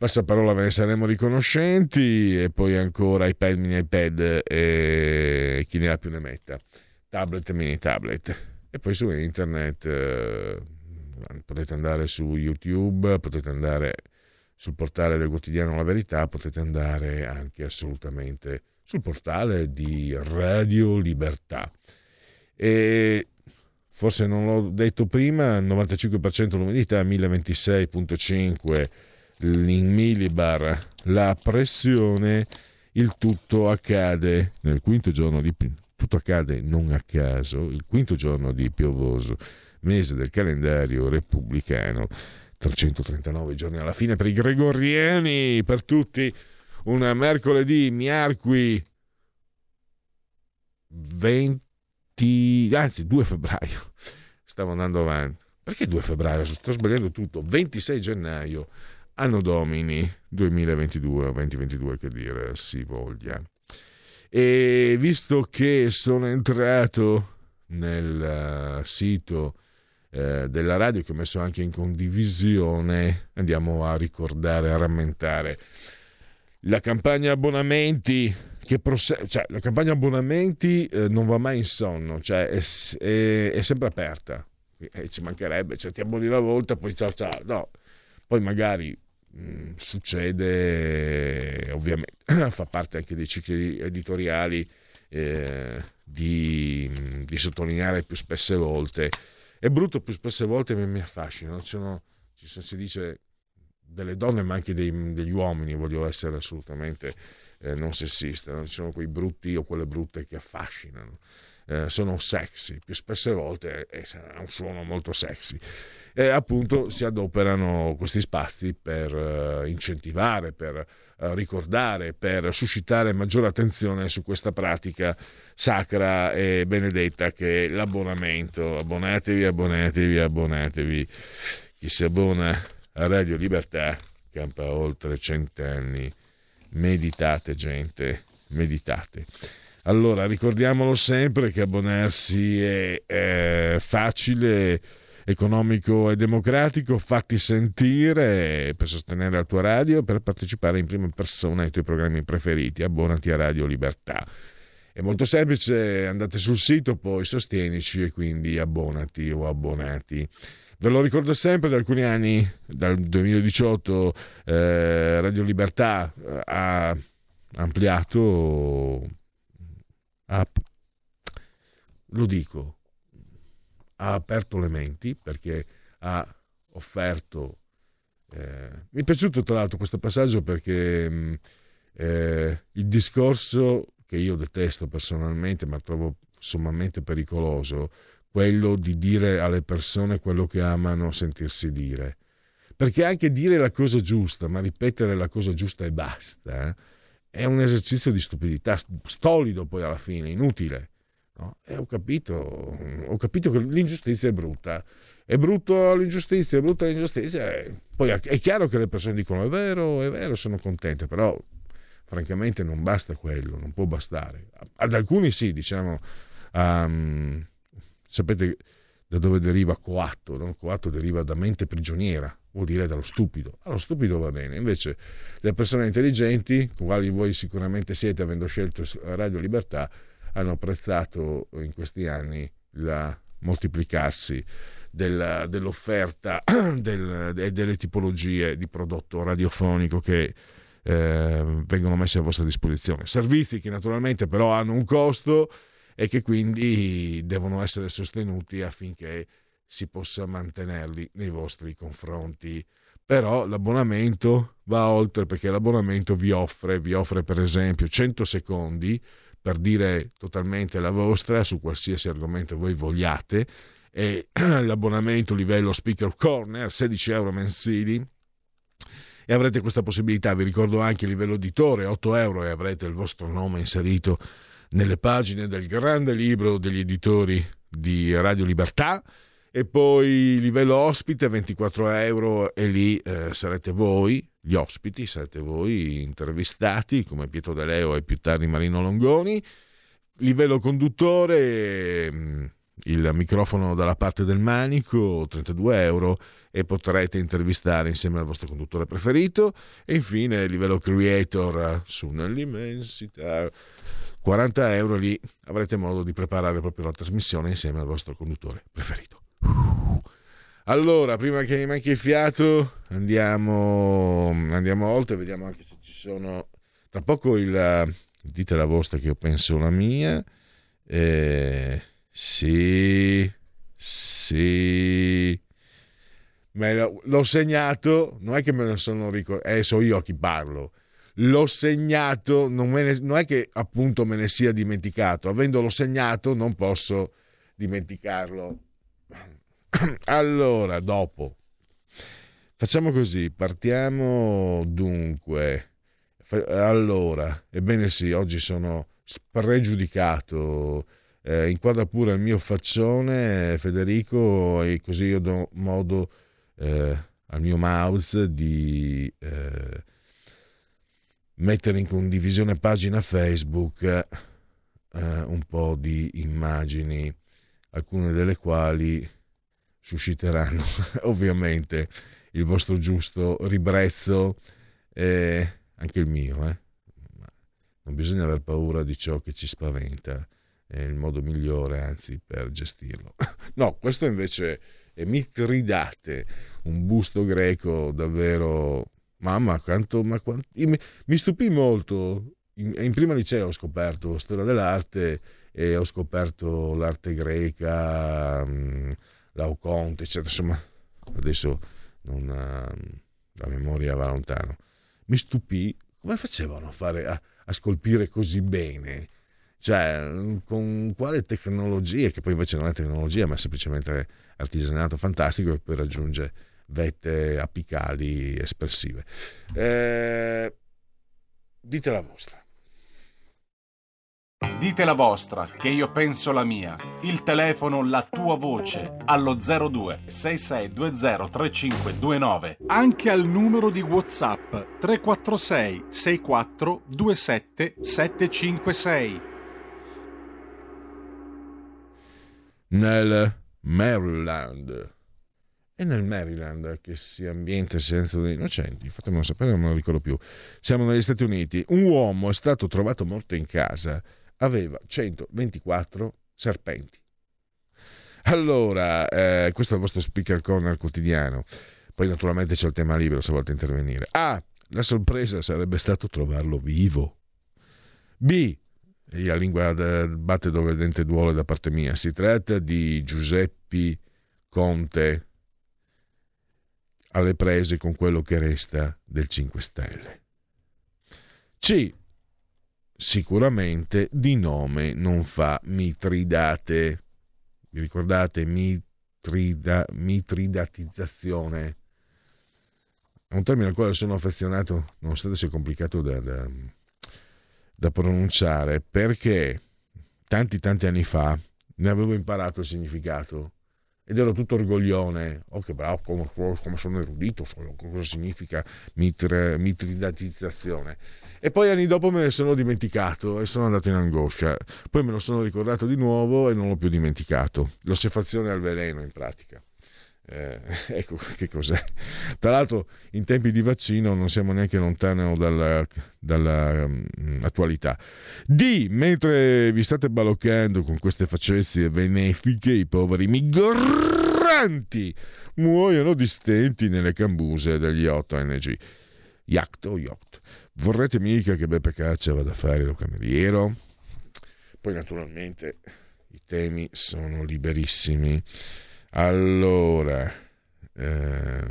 Passaparola ve ne saremo riconoscenti e poi ancora iPad, mini iPad e chi ne ha più ne metta, tablet, mini tablet e poi su internet eh, potete andare su YouTube, potete andare sul portale del quotidiano La Verità, potete andare anche assolutamente sul portale di Radio Libertà. E forse non l'ho detto prima, 95% l'umidità, 1026.5 in millibar la pressione, il tutto accade nel quinto giorno di tutto accade non a caso, il quinto giorno di piovoso mese del calendario repubblicano. 339 giorni alla fine per i gregoriani, per tutti. Un mercoledì, miarqui 20, anzi 2 febbraio. Stavo andando avanti. Perché 2 febbraio? Sto sbagliando tutto. 26 gennaio, anno domini 2022 o 2022 che dire si voglia. E visto che sono entrato nel uh, sito eh, della radio che ho messo anche in condivisione, andiamo a ricordare, a rammentare la campagna abbonamenti che prosegue, cioè la campagna abbonamenti eh, non va mai in sonno, cioè è, è, è sempre aperta. E ci mancherebbe, cioè ti abboni una volta, poi ciao ciao. No, poi magari mm, succede, ovviamente, fa parte anche dei cicli editoriali eh, di, di sottolineare più spesse volte è brutto più spesse volte mi, affascina. Ci sono, si dice delle donne, ma anche dei, degli uomini, voglio essere assolutamente eh, non sessista. Non ci sono quei brutti o quelle brutte che affascinano. Eh, sono sexy, più spesse volte eh, ha un suono molto sexy. E appunto si adoperano questi spazi per uh, incentivare, per uh, ricordare, per suscitare maggiore attenzione su questa pratica sacra e benedetta che è l'abbonamento. Abbonatevi, abbonatevi, abbonatevi. Chi si abbona a Radio Libertà campa oltre cent'anni. Meditate, gente, meditate. Allora, ricordiamolo sempre che abbonarsi è, è facile economico e democratico, fatti sentire per sostenere la tua radio per partecipare in prima persona ai tuoi programmi preferiti. Abbonati a Radio Libertà. È molto semplice, andate sul sito, poi sostienici e quindi abbonati o abbonati. Ve lo ricordo sempre, da alcuni anni, dal 2018, eh, Radio Libertà eh, ha ampliato, ha, lo dico, ha aperto le menti perché ha offerto... Eh, mi è piaciuto tra l'altro questo passaggio perché eh, il discorso che io detesto personalmente ma trovo sommamente pericoloso, quello di dire alle persone quello che amano sentirsi dire. Perché anche dire la cosa giusta, ma ripetere la cosa giusta e basta, eh, è un esercizio di stupidità, stolido poi alla fine, inutile. No? E ho capito, ho capito che l'ingiustizia è brutta. È brutto l'ingiustizia, è brutta l'ingiustizia. Poi è chiaro che le persone dicono è vero, è vero, sono contente, però francamente non basta quello, non può bastare. Ad alcuni sì, diciamo, um, sapete da dove deriva coatto? No? Coatto deriva da mente prigioniera, vuol dire dallo stupido. Allo stupido va bene, invece le persone intelligenti, quali voi sicuramente siete avendo scelto Radio Libertà, hanno apprezzato in questi anni il moltiplicarsi della, dell'offerta del, e delle tipologie di prodotto radiofonico che eh, vengono messi a vostra disposizione. Servizi che naturalmente però hanno un costo e che quindi devono essere sostenuti affinché si possa mantenerli nei vostri confronti. Però l'abbonamento va oltre perché l'abbonamento vi offre, vi offre per esempio 100 secondi per dire totalmente la vostra su qualsiasi argomento voi vogliate e l'abbonamento livello speaker corner 16 euro mensili. E avrete questa possibilità vi ricordo anche il livello editore 8 euro e avrete il vostro nome inserito nelle pagine del grande libro degli editori di Radio Libertà e poi livello ospite 24 euro e lì eh, sarete voi, gli ospiti, sarete voi intervistati come Pietro De Leo e più tardi Marino Longoni. Livello conduttore, mm, il microfono dalla parte del manico, 32 euro e potrete intervistare insieme al vostro conduttore preferito. E infine livello creator su nell'immensità 40 euro lì avrete modo di preparare proprio la trasmissione insieme al vostro conduttore preferito. Allora, prima che mi manchi il fiato, andiamo, andiamo oltre, vediamo anche se ci sono. Tra poco il. Dite la vostra che io penso la mia. Eh, sì, sì. Me l'ho segnato, non è che me ne sono ricordato, eh, so io a chi parlo l'ho segnato, non, ne, non, è che appunto me ne sia dimenticato, avendolo segnato non posso dimenticarlo. Allora, dopo, facciamo così, partiamo dunque. Allora, ebbene sì, oggi sono spregiudicato. Eh, inquadra pure il mio faccione, Federico, e così io do modo eh, al mio mouse di eh, mettere in condivisione pagina Facebook eh, un po' di immagini, alcune delle quali susciteranno ovviamente il vostro giusto ribrezzo e anche il mio. Eh? non bisogna aver paura di ciò che ci spaventa, è il modo migliore anzi per gestirlo. no, questo invece è Mitridate, un busto greco davvero Mamma, quanto, ma quanto, mi, stupì molto. In, in, prima liceo ho scoperto storia dell'arte e ho scoperto l'arte greca, mh, l'Auconte, eccetera. Insomma, adesso non, uh, la memoria va lontano. Mi stupì come facevano a, fare, a, a scolpire così bene. Cioè, con quale tecnologia, che poi invece non è tecnologia, ma è semplicemente artigianato fantastico, e poi raggiunge vette apicali espressive. Eh, dite la vostra. Dite la vostra, che io penso la mia. Il telefono, la tua voce, allo 02 6620 3529. Anche al numero di WhatsApp 346 64 27 756. Nel Maryland e nel Maryland che si ambienta silenzio degli innocenti, fatemelo sapere, non me lo ricordo più. Siamo negli Stati Uniti. Un uomo è stato trovato morto in casa, aveva 124 serpenti. Allora, eh, questo è il vostro speaker corner quotidiano. Poi naturalmente c'è il tema libero se volete intervenire. A. La sorpresa sarebbe stato trovarlo vivo. B. La lingua batte dove il dente duole da parte mia. Si tratta di Giuseppe Conte, alle prese con quello che resta del 5 Stelle. C. Sicuramente di nome non fa Mitridate. Vi ricordate Mitrida, mitridatizzazione? È un termine al quale sono affezionato, nonostante sia complicato da, da, da pronunciare, perché tanti tanti anni fa ne avevo imparato il significato ed ero tutto orgoglione. Oh, che bravo, come, come sono erudito, so cosa significa mitri, mitridatizzazione. E poi anni dopo me ne sono dimenticato e sono andato in angoscia. Poi me lo sono ricordato di nuovo e non l'ho più dimenticato. L'ossefazione al veleno, in pratica. Eh, ecco che cos'è. Tra l'altro, in tempi di vaccino non siamo neanche lontani dalla, dalla um. D. Mentre vi state baloccando con queste facezie benefiche, i poveri migranti muoiono di stenti nelle cambuse degli 8NG. Yacht o yacht. Vorrete mica che Beppe Caccia vada a fare lo cameriero? Poi, naturalmente, i temi sono liberissimi. Allora, eh,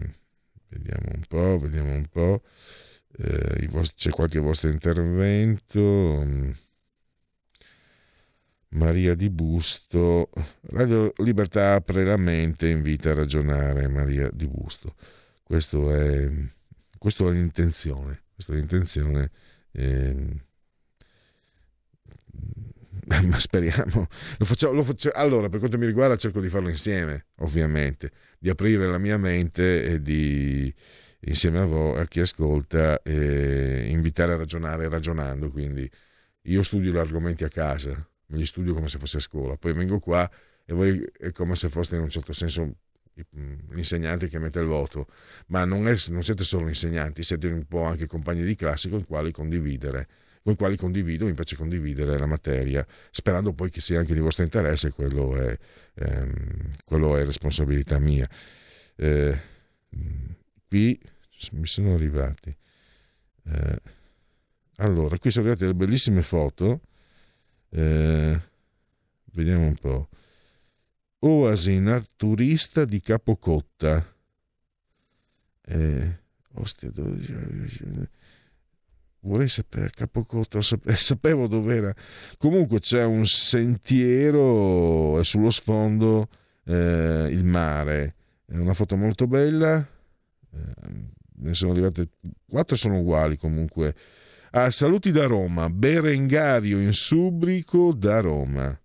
vediamo un po', vediamo un po'. Eh, vostri, c'è qualche vostro intervento. Maria di Busto. Radio Libertà apre la mente invita a ragionare. Maria di Busto. Questo è, questo è l'intenzione. Questa è l'intenzione. Eh, ma speriamo. Lo facciamo, lo facciamo, allora, per quanto mi riguarda, cerco di farlo insieme, ovviamente, di aprire la mia mente e di, insieme a voi, a chi ascolta, eh, invitare a ragionare ragionando. Quindi io studio gli argomenti a casa, me li studio come se fosse a scuola, poi vengo qua e voi è come se foste in un certo senso l'insegnante che mette il voto, ma non, è, non siete solo insegnanti, siete un po' anche compagni di classe con i quali condividere con i quali condivido, mi piace condividere la materia, sperando poi che sia anche di vostro interesse, quello è, ehm, quello è responsabilità mia. Eh, qui mi sono arrivati. Eh, allora, qui sono arrivate delle bellissime foto. Eh, vediamo un po'. Oasi naturista di Capocotta. Eh, ostia, 12, vorrei sapere Capocotto, sapevo dove era. Comunque c'è un sentiero e sullo sfondo eh, il mare. È una foto molto bella. Eh, ne sono arrivate quattro sono uguali comunque. Ah, saluti da Roma, Berengario in Subrico da Roma.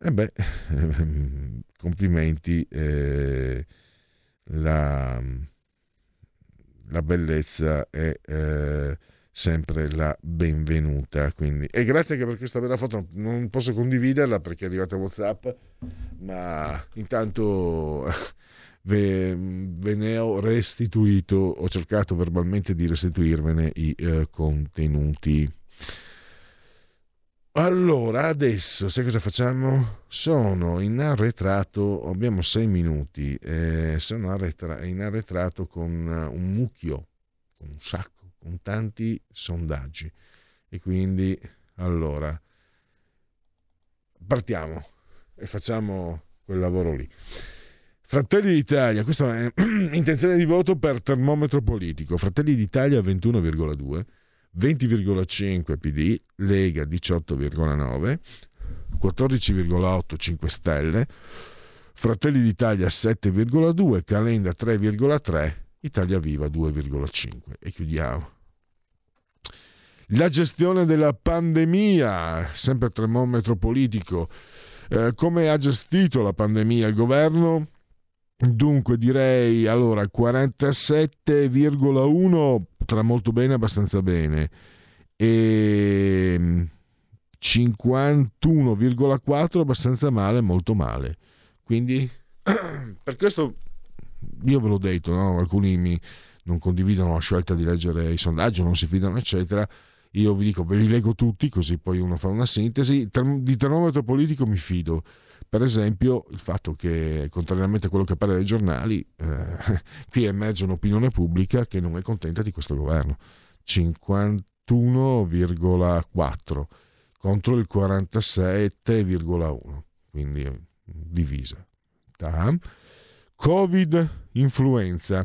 E eh beh, complimenti. Eh, la, la, bellezza è eh, sempre la benvenuta. Quindi. E grazie anche per questa bella foto. Non posso condividerla perché è arrivata WhatsApp, ma intanto ve, ve ne ho restituito, ho cercato verbalmente di restituirvene i eh, contenuti. Allora, adesso, sai cosa facciamo? Sono in arretrato, abbiamo sei minuti, eh, sono in arretrato con un mucchio, con un sacco con tanti sondaggi. E quindi, allora, partiamo e facciamo quel lavoro lì. Fratelli d'Italia, questa è intenzione di voto per termometro politico. Fratelli d'Italia 21,2, 20,5 PD, Lega 18,9, 14,8 5 Stelle, Fratelli d'Italia 7,2, Calenda 3,3, Italia Viva 2,5. E chiudiamo. La gestione della pandemia, sempre termometro politico. Eh, come ha gestito la pandemia il governo? Dunque direi allora 47,1 tra molto bene e abbastanza bene e 51,4 abbastanza male, molto male. Quindi per questo io ve l'ho detto, no? alcuni mi, non condividono la scelta di leggere i sondaggi, non si fidano, eccetera. Io vi dico, ve li leggo tutti, così poi uno fa una sintesi. Di termometro politico mi fido. Per esempio, il fatto che, contrariamente a quello che pare dai giornali, eh, qui emerge un'opinione pubblica che non è contenta di questo governo. 51,4 contro il 47,1, quindi divisa. Tam. Covid, influenza.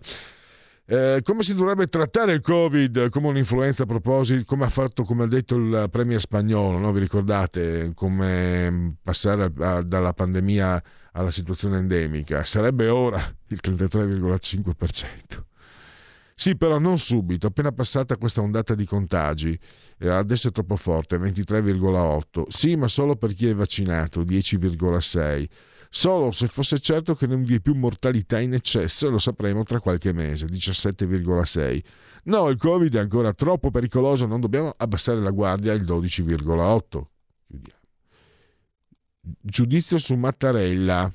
Eh, come si dovrebbe trattare il Covid come un'influenza a proposito, come ha fatto, come ha detto il premier spagnolo, no? vi ricordate, come passare a, dalla pandemia alla situazione endemica? Sarebbe ora il 33,5%. Sì, però non subito, appena passata questa ondata di contagi, eh, adesso è troppo forte, 23,8. Sì, ma solo per chi è vaccinato, 10,6 Solo se fosse certo che non vi è più mortalità in eccesso lo sapremo tra qualche mese, 17,6. No, il Covid è ancora troppo pericoloso, non dobbiamo abbassare la guardia il 12,8. Chiudiamo. Giudizio su Mattarella.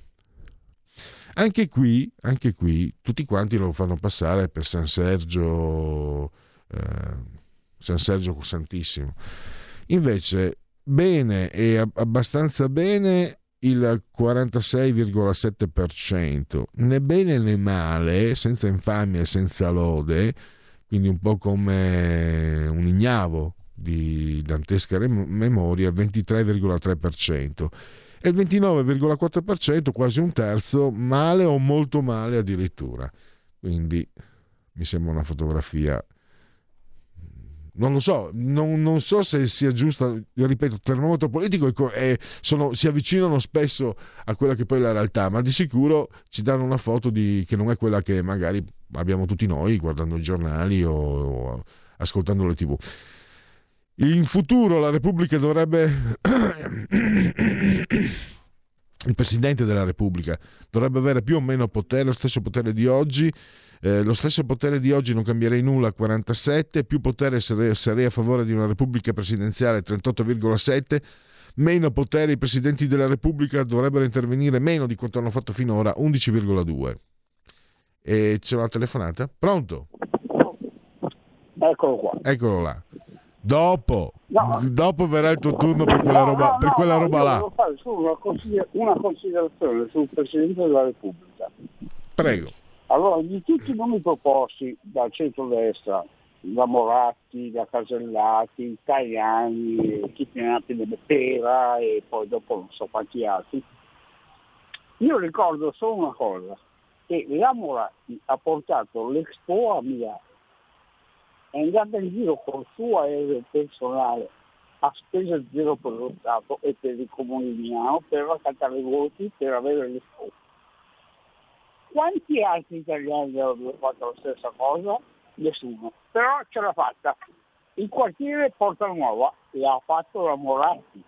Anche qui, anche qui, tutti quanti lo fanno passare per San Sergio, eh, San Sergio Santissimo. Invece, bene e abbastanza bene il 46,7%, né bene né male, senza infamia e senza lode, quindi un po' come un ignavo di dantesca memoria, il 23,3% e il 29,4%, quasi un terzo, male o molto male addirittura. Quindi mi sembra una fotografia non lo so, non, non, so se sia giusta, ripeto, il termometro politico è, sono, si avvicinano spesso a quella che poi è la realtà, ma di sicuro ci danno una foto di, che non è quella che magari abbiamo tutti noi guardando i giornali o, o ascoltando le tv. In futuro la Repubblica dovrebbe... il Presidente della Repubblica dovrebbe avere più o meno potere, lo stesso potere di oggi, eh, lo stesso potere di oggi non cambierei nulla 47, più potere sarei, sarei a favore di una Repubblica presidenziale 38,7, meno potere i Presidenti della Repubblica dovrebbero intervenire meno di quanto hanno fatto finora 11,2. E c'è una telefonata? Pronto? Eccolo qua. Eccolo là. Dopo, no, dopo verrà il tuo turno per quella no, roba, no, per quella roba là. Devo fare solo una, consider- una considerazione sul Presidente della Repubblica. Prego. Allora, di tutti i nomi proposti dal centro-destra, da Moratti, da Casellati, Tajani, chi ne Pera e poi dopo non so quanti altri, io ricordo solo una cosa, che la Moratti ha portato l'Expo a Milano, è andata in giro col suo aereo personale a spesa zero per lo Stato e per i comuni di Milano per raccattare voti per avere l'Expo quanti altri italiani hanno fatto la stessa cosa? Nessuno. Però ce l'ha fatta. Il quartiere Porta Nuova l'ha fatto la Moratti.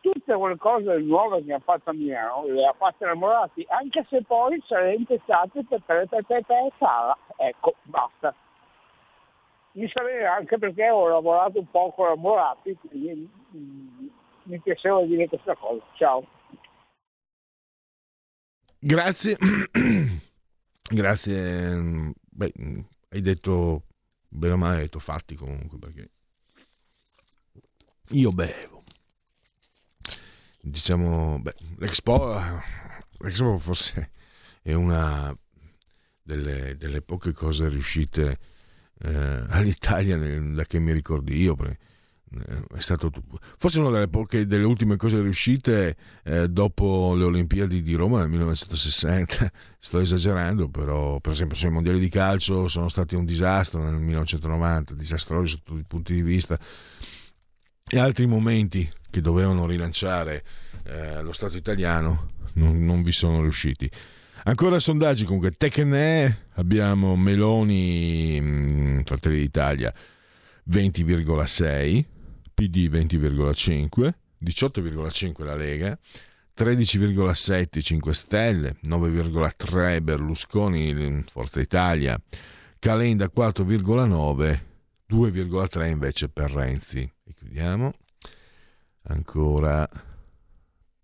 Tutte quelle cose nuove che ha fatto a Milano le ha fatte la Moratti, anche se poi sarebbe state per tre per tre per sala. Ecco, basta. Mi sarei anche perché ho lavorato un po' con la Moratti, quindi mi piaceva dire questa cosa. Ciao. Grazie. Grazie. Beh, hai detto bene o male, hai detto fatti comunque perché io bevo. Diciamo, beh, l'Expo, l'Expo forse è una delle, delle poche cose riuscite eh, all'Italia da che mi ricordi io. Perché è stato forse una delle poche delle ultime cose riuscite eh, dopo le Olimpiadi di Roma nel 1960 sto esagerando però per esempio sui mondiali di calcio sono stati un disastro nel 1990 disastrosi sotto tutti i punti di vista. E altri momenti che dovevano rilanciare eh, lo Stato italiano non, non vi sono riusciti. Ancora sondaggi comunque, Tecne, abbiamo Meloni, mm, Fratelli d'Italia 20,6, PD 20,5, 18,5 la Lega, 13,7 5 Stelle, 9,3 Berlusconi, Forza Italia, Calenda 4,9, 2,3 invece per Renzi. E chiudiamo. Ancora,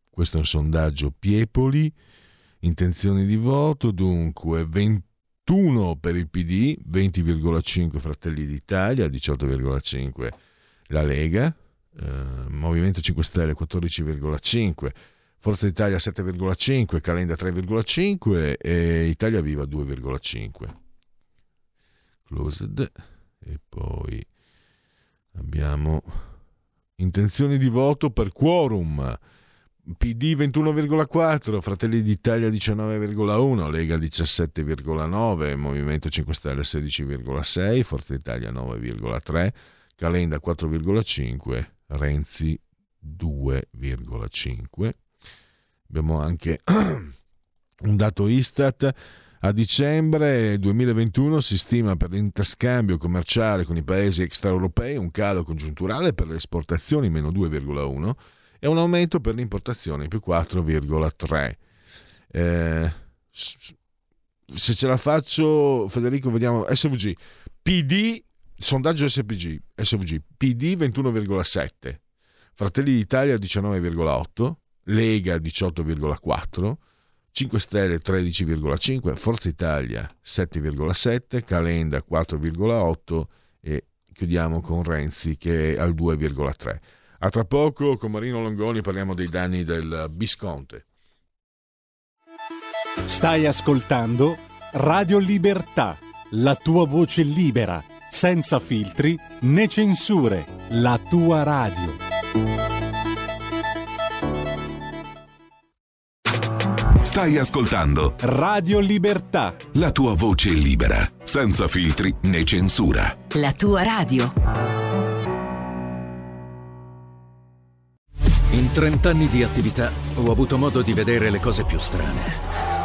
questo è un sondaggio Piepoli, intenzioni di voto, dunque 21 per il PD, 20,5 Fratelli d'Italia, 18,5 la Lega, eh, Movimento 5 Stelle 14,5, Forza Italia 7,5, Calenda 3,5 e Italia Viva 2,5. Closed. E poi abbiamo intenzioni di voto per quorum. PD 21,4, Fratelli d'Italia 19,1, Lega 17,9, Movimento 5 Stelle 16,6, Forza Italia 9,3, Calenda 4,5, Renzi 2,5. Abbiamo anche un dato Istat. A dicembre 2021 si stima per l'interscambio commerciale con i paesi extraeuropei un calo congiunturale per le esportazioni meno 2,1 e un aumento per le importazioni più 4,3. Eh, se ce la faccio, Federico, vediamo SVG. PD sondaggio SPG, SVG, PD 21,7, Fratelli d'Italia 19,8, Lega 18,4, 5 Stelle 13,5, Forza Italia 7,7, Calenda 4,8 e chiudiamo con Renzi che è al 2,3. A tra poco con Marino Longoni parliamo dei danni del Visconte. Stai ascoltando Radio Libertà, la tua voce libera senza filtri né censure, la tua radio. Stai ascoltando Radio Libertà. la tua voce libera, senza filtri né censura. La tua radio. In 30 anni di attività ho avuto modo di vedere le cose più strane.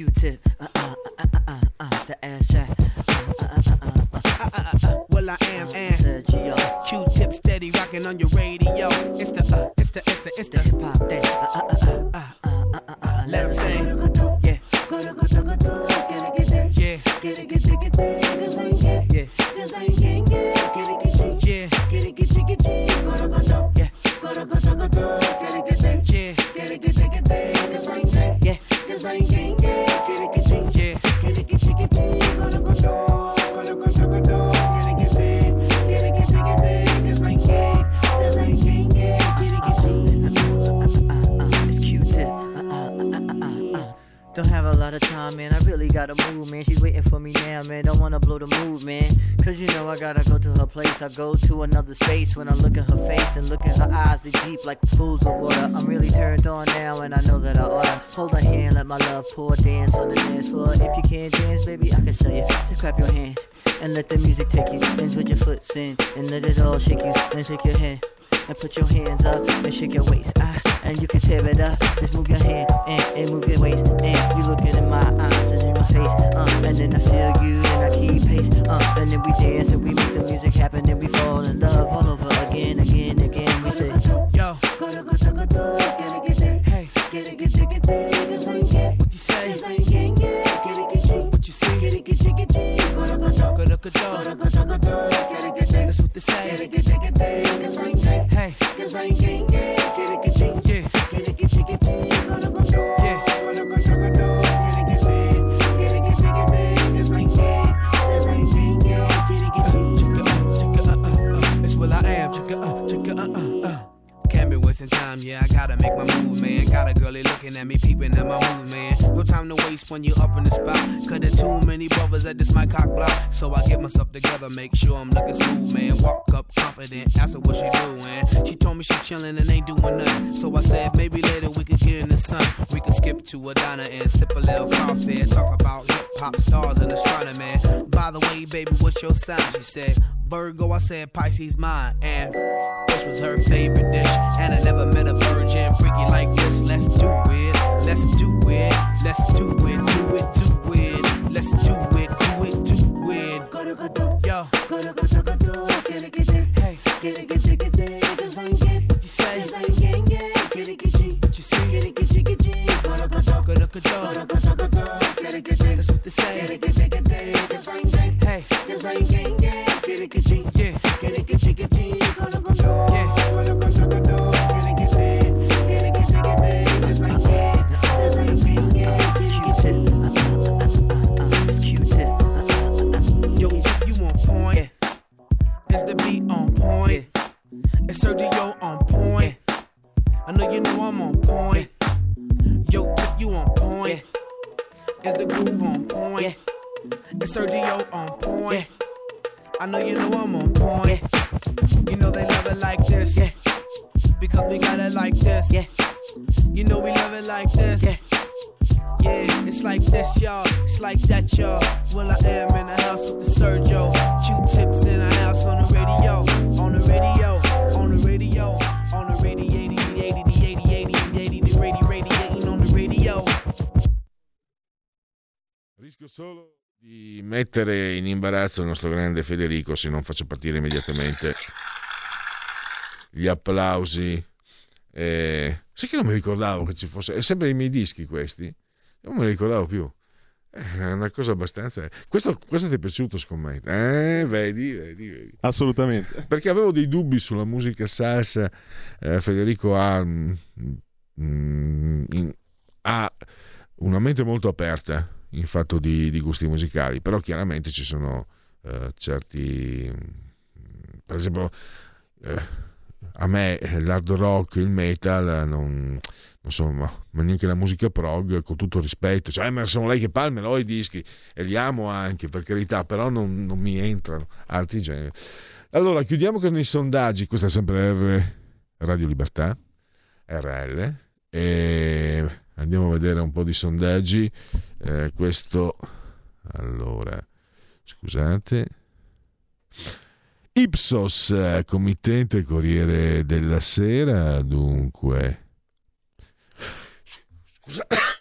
Q-tip, uh, uh, uh, uh, uh, uh, the ass jack. Uh, uh, uh, uh, uh, uh, uh, uh, well, I am, and Sergio. Q-tip steady rocking on your radio. It's the, uh, it's the, it's the, it's the hip hop day. Uh, uh, uh, uh, uh, uh, uh, uh, let 'em sing. Yeah. Gotta move, man. She's waiting for me now, man. Don't wanna blow the move, man. Cause you know I gotta go to her place. I go to another space when I look at her face and look at her eyes. They deep like pools of water. I'm really turned on now, and I know that I oughta hold her hand, let my love pour, dance on the dance floor. If you can't dance, baby, I can show you. Just clap your hands and let the music take you. Then put your foot in and let it all shake you. Then shake your head and put your hands up and shake your waist. Ah, and you can tear it up. Just move your hand and, and move your waist. And you looking in my eyes and in my face. Uh, and then I feel you and I keep pace. Uh, and then we dance and we make the music happen. And we fall in love all over again, again, again. We say, Yo. Hey. What you say? What you see? That's what they say. Hey. Time, yeah, I gotta make my move, man. Got a girlie looking at me, peeping at my moves, man. No time to waste when you up in the spot. Cause there too many brothers at this my cock block. So I get myself together, make sure I'm looking smooth, man. Walk up confident, ask her what she doing. She told me she chillin' and ain't doing nothing. So I said, maybe later we could get in the sun. We could skip to a diner and sip a little coffee. Talk about hip hop stars and astronomy. By the way, baby, what's your sign? She said, Virgo, I said Pisces mine. And this was her favorite dish. And I never met a virgin freaky like this. Let's do it, let's do it, let's do it, do it, do it. Let's do it, do it, do it. Yo. Hey. What you say? What you see? That's what they say. In imbarazzo il nostro grande Federico se non faccio partire immediatamente gli applausi. Eh, sai che non mi ricordavo che ci fosse, è sempre i miei dischi questi, non me li ricordavo più. È una cosa abbastanza. Questo, questo ti è piaciuto, scommetto? Eh, vedi, vedi, vedi. Assolutamente. Perché avevo dei dubbi sulla musica salsa. Eh, Federico ha mm, mm, in, ha una mente molto aperta in fatto di, di gusti musicali, però chiaramente ci sono eh, certi, per esempio, eh, a me l'hard rock, il metal, non, insomma, ma neanche la musica prog, con tutto rispetto, cioè, ma sono lei che palme, ho i dischi e li amo anche, per carità, però non, non mi entrano altri generi. Allora, chiudiamo con i sondaggi, questa è sempre R, Radio Libertà, RL, e andiamo a vedere un po' di sondaggi. Eh, questo, allora, scusate. Ipsos, committente Corriere della Sera, dunque. Scusa.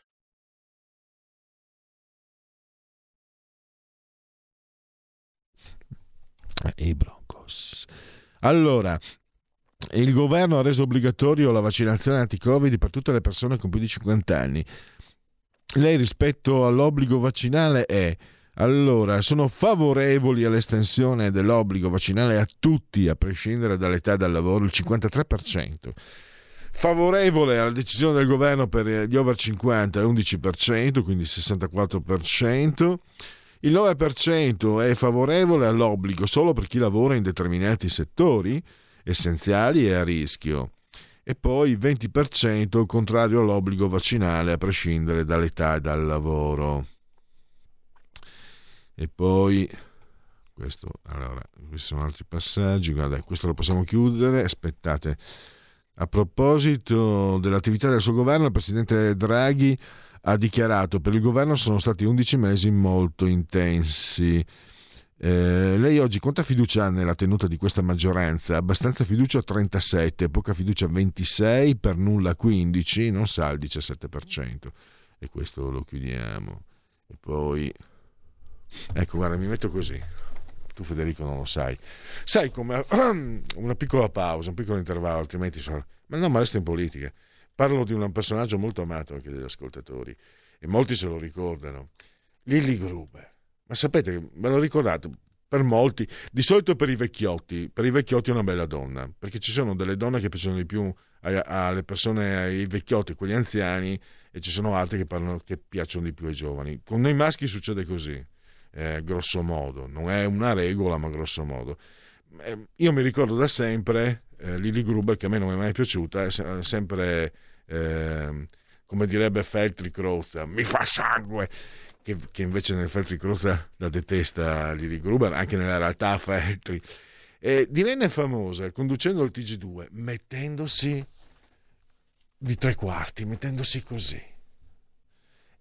I Broncos. Allora, il governo ha reso obbligatorio la vaccinazione anti-Covid per tutte le persone con più di 50 anni. Lei rispetto all'obbligo vaccinale è allora, sono favorevoli all'estensione dell'obbligo vaccinale a tutti, a prescindere dall'età del lavoro, il 53%. Favorevole alla decisione del governo per gli over 50 è 11%, quindi 64%. Il 9% è favorevole all'obbligo solo per chi lavora in determinati settori essenziali e a rischio. E poi il 20% contrario all'obbligo vaccinale a prescindere dall'età e dal lavoro. E poi, questo, allora, questi sono altri passaggi, guarda, questo lo possiamo chiudere, aspettate. A proposito dell'attività del suo governo, il presidente Draghi ha dichiarato per il governo sono stati 11 mesi molto intensi. Eh, lei oggi quanta fiducia ha nella tenuta di questa maggioranza? Abbastanza fiducia 37, poca fiducia 26, per nulla 15, non sa il 17%. E questo lo chiudiamo. E poi, ecco, guarda, mi metto così. Tu Federico non lo sai. Sai come una piccola pausa, un piccolo intervallo, altrimenti sono... Ma no, ma resto in politica. Parlo di un personaggio molto amato anche dagli ascoltatori e molti se lo ricordano. Lilly Gruber. Ma sapete, me lo ricordate, per molti, di solito per i vecchiotti, per i vecchiotti è una bella donna, perché ci sono delle donne che piacciono di più alle persone, ai vecchiotti, quegli anziani, e ci sono altre che, parlano, che piacciono di più ai giovani. Con noi maschi succede così, eh, grosso modo, non è una regola, ma grosso modo. Eh, io mi ricordo da sempre eh, Lily Gruber, che a me non è mai piaciuta, è sempre eh, come direbbe Feltri Crosta, mi fa sangue, che, che invece nel Feltri Crosta la detesta Lily Gruber, anche nella realtà Feltri. E divenne famosa conducendo il TG2, mettendosi di tre quarti, mettendosi così.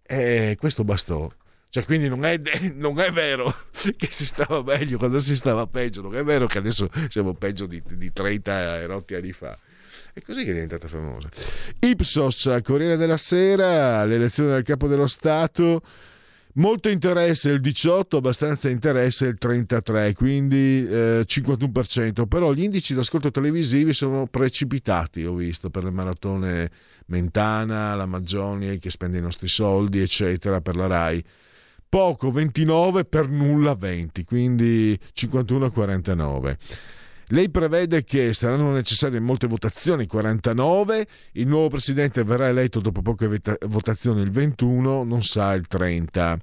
E questo bastò. Cioè, quindi non è, non è, vero che si stava meglio quando si stava peggio, non è vero che adesso siamo peggio di, di 30 erotti anni fa. È così che è diventata famosa. Ipsos, Corriere della Sera, l'elezione del capo dello Stato. Molto interesse il 18, abbastanza interesse il 33, quindi eh, 51%, però gli indici d'ascolto televisivi sono precipitati, ho visto, per le maratone Mentana, la Maggioni che spende i nostri soldi, eccetera, per la RAI. Poco 29 per nulla 20, quindi 51-49. Lei prevede che saranno necessarie molte votazioni, 49, il nuovo presidente verrà eletto dopo poche votazioni il 21, non sa il 30.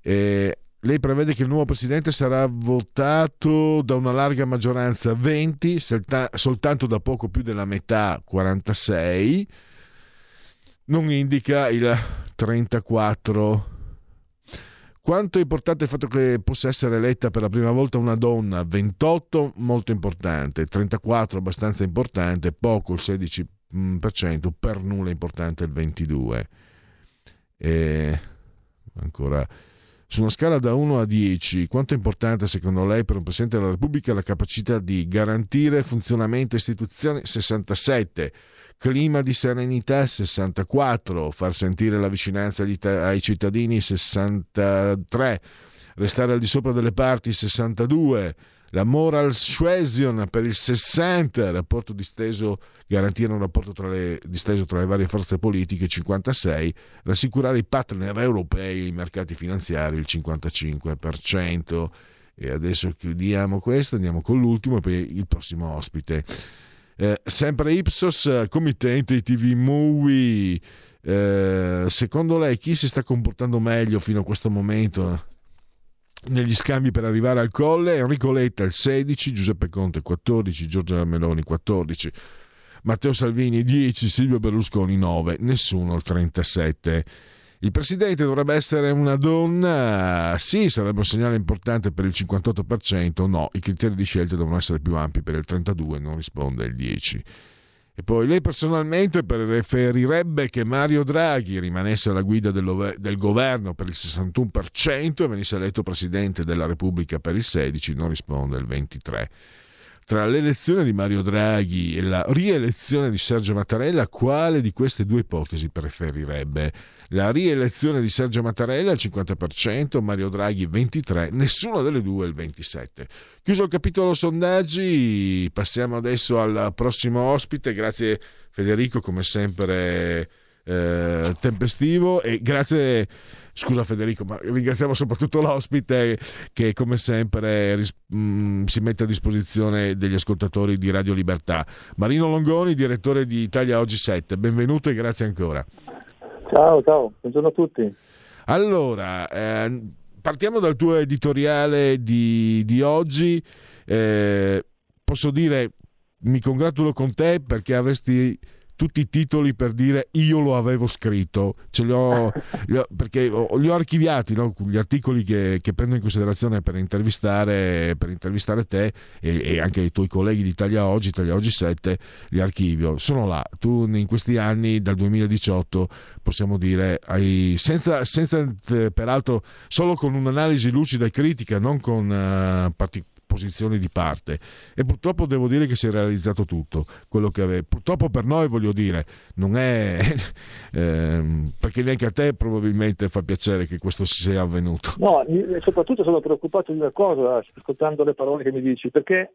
E lei prevede che il nuovo presidente sarà votato da una larga maggioranza 20, soltanto da poco più della metà 46. Non indica il 34 quanto è importante il fatto che possa essere eletta per la prima volta una donna? 28 molto importante, 34 abbastanza importante, poco il 16%, per nulla importante il 22%. E ancora su una scala da 1 a 10, quanto è importante secondo lei per un Presidente della Repubblica la capacità di garantire funzionamento istituzioni? 67 clima di serenità 64, far sentire la vicinanza ai cittadini 63, restare al di sopra delle parti 62, la moral suasion per il 60, rapporto disteso, garantire un rapporto tra le, disteso tra le varie forze politiche 56, rassicurare i partner europei e i mercati finanziari il 55%. E adesso chiudiamo questo, andiamo con l'ultimo e poi il prossimo ospite. Eh, sempre Ipsos, committente TV Movie. Eh, secondo lei chi si sta comportando meglio fino a questo momento negli scambi per arrivare al colle? Enrico Letta il 16, Giuseppe Conte 14, Giorgia Meloni 14, Matteo Salvini 10, Silvio Berlusconi 9, nessuno il 37. Il presidente dovrebbe essere una donna? Sì, sarebbe un segnale importante per il 58%. No, i criteri di scelta devono essere più ampi per il 32%, non risponde il 10%. E poi lei personalmente preferirebbe che Mario Draghi rimanesse alla guida del, governo per il 61% e venisse eletto presidente della Repubblica per il 16%, non risponde il 23% tra l'elezione di Mario Draghi e la rielezione di Sergio Mattarella, quale di queste due ipotesi preferirebbe? La rielezione di Sergio Mattarella al 50%, Mario Draghi 23%, nessuna delle due il 27%. Chiuso il capitolo sondaggi, passiamo adesso al prossimo ospite. Grazie Federico, come sempre eh, tempestivo e grazie Scusa Federico, ma ringraziamo soprattutto l'ospite che come sempre ris- mh, mm, si mette a disposizione degli ascoltatori di Radio Libertà. Marino Longoni, direttore di Italia Oggi 7. Benvenuto e grazie ancora. Ciao, ciao, buongiorno a tutti. Allora, eh, partiamo dal tuo editoriale di, di oggi. Eh, posso dire, mi congratulo con te perché avresti tutti i titoli per dire io lo avevo scritto, Ce li ho, li ho perché li ho archiviati, no? gli articoli che, che, prendo in considerazione per intervistare, per intervistare te e, e, anche i tuoi colleghi di Italia Oggi, Italia Oggi 7, li archivio. Sono là, tu in questi anni, dal 2018, possiamo dire, hai, senza, senza peraltro, solo con un'analisi lucida e critica, non con uh, particolari posizioni di parte e purtroppo devo dire che si è realizzato tutto quello che aveva. Purtroppo per noi voglio dire, non è ehm, perché neanche a te probabilmente fa piacere che questo sia avvenuto. No, soprattutto sono preoccupato di una cosa ascoltando le parole che mi dici, perché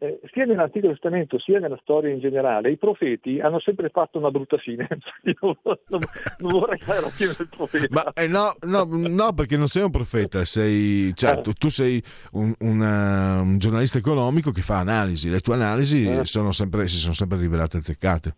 eh, sia nell'Antico Testamento sia nella storia in generale, i profeti hanno sempre fatto una brutta fine. Io non, non, vorrei fare la fine del profeta. Ma eh, no, no, no, perché non sei un profeta, sei, cioè, eh. tu, tu, sei un, una, un, giornalista economico che fa analisi, le tue analisi eh. sono sempre, si sono sempre rivelate azzeccate.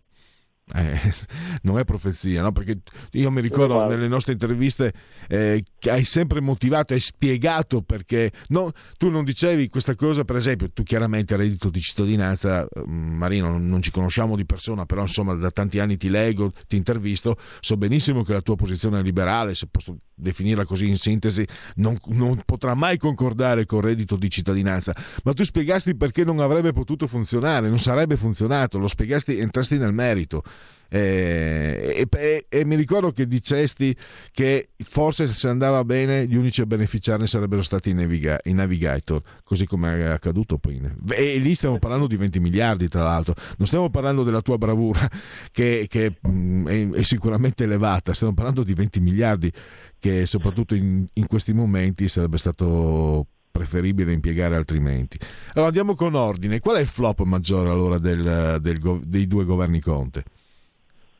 Eh, non è profezia, no? perché io mi ricordo nelle nostre interviste eh, che hai sempre motivato, hai spiegato perché no, tu non dicevi questa cosa, per esempio, tu chiaramente reddito di cittadinanza, mm, Marino, non, ci conosciamo di persona, però insomma da tanti anni ti leggo, ti intervisto, so benissimo che la tua posizione liberale, se posso definirla così in sintesi, non, non potrà mai concordare con reddito di cittadinanza, ma tu spiegasti perché non avrebbe potuto funzionare, non sarebbe funzionato, lo spiegasti, entrasti nel merito. Eh, e, e, e, mi ricordo che dicesti che forse se andava bene gli unici a beneficiarne sarebbero stati i, naviga- i navigator, così come è accaduto poi. E lì stiamo parlando di 20 miliardi tra l'altro, non stiamo parlando della tua bravura che, che mh, mm, è, è, sicuramente elevata, stiamo parlando di 20 miliardi che soprattutto in, in questi momenti sarebbe stato preferibile impiegare altrimenti. Allora andiamo con ordine. Qual è il flop maggiore allora del, del, dei due governi Conte?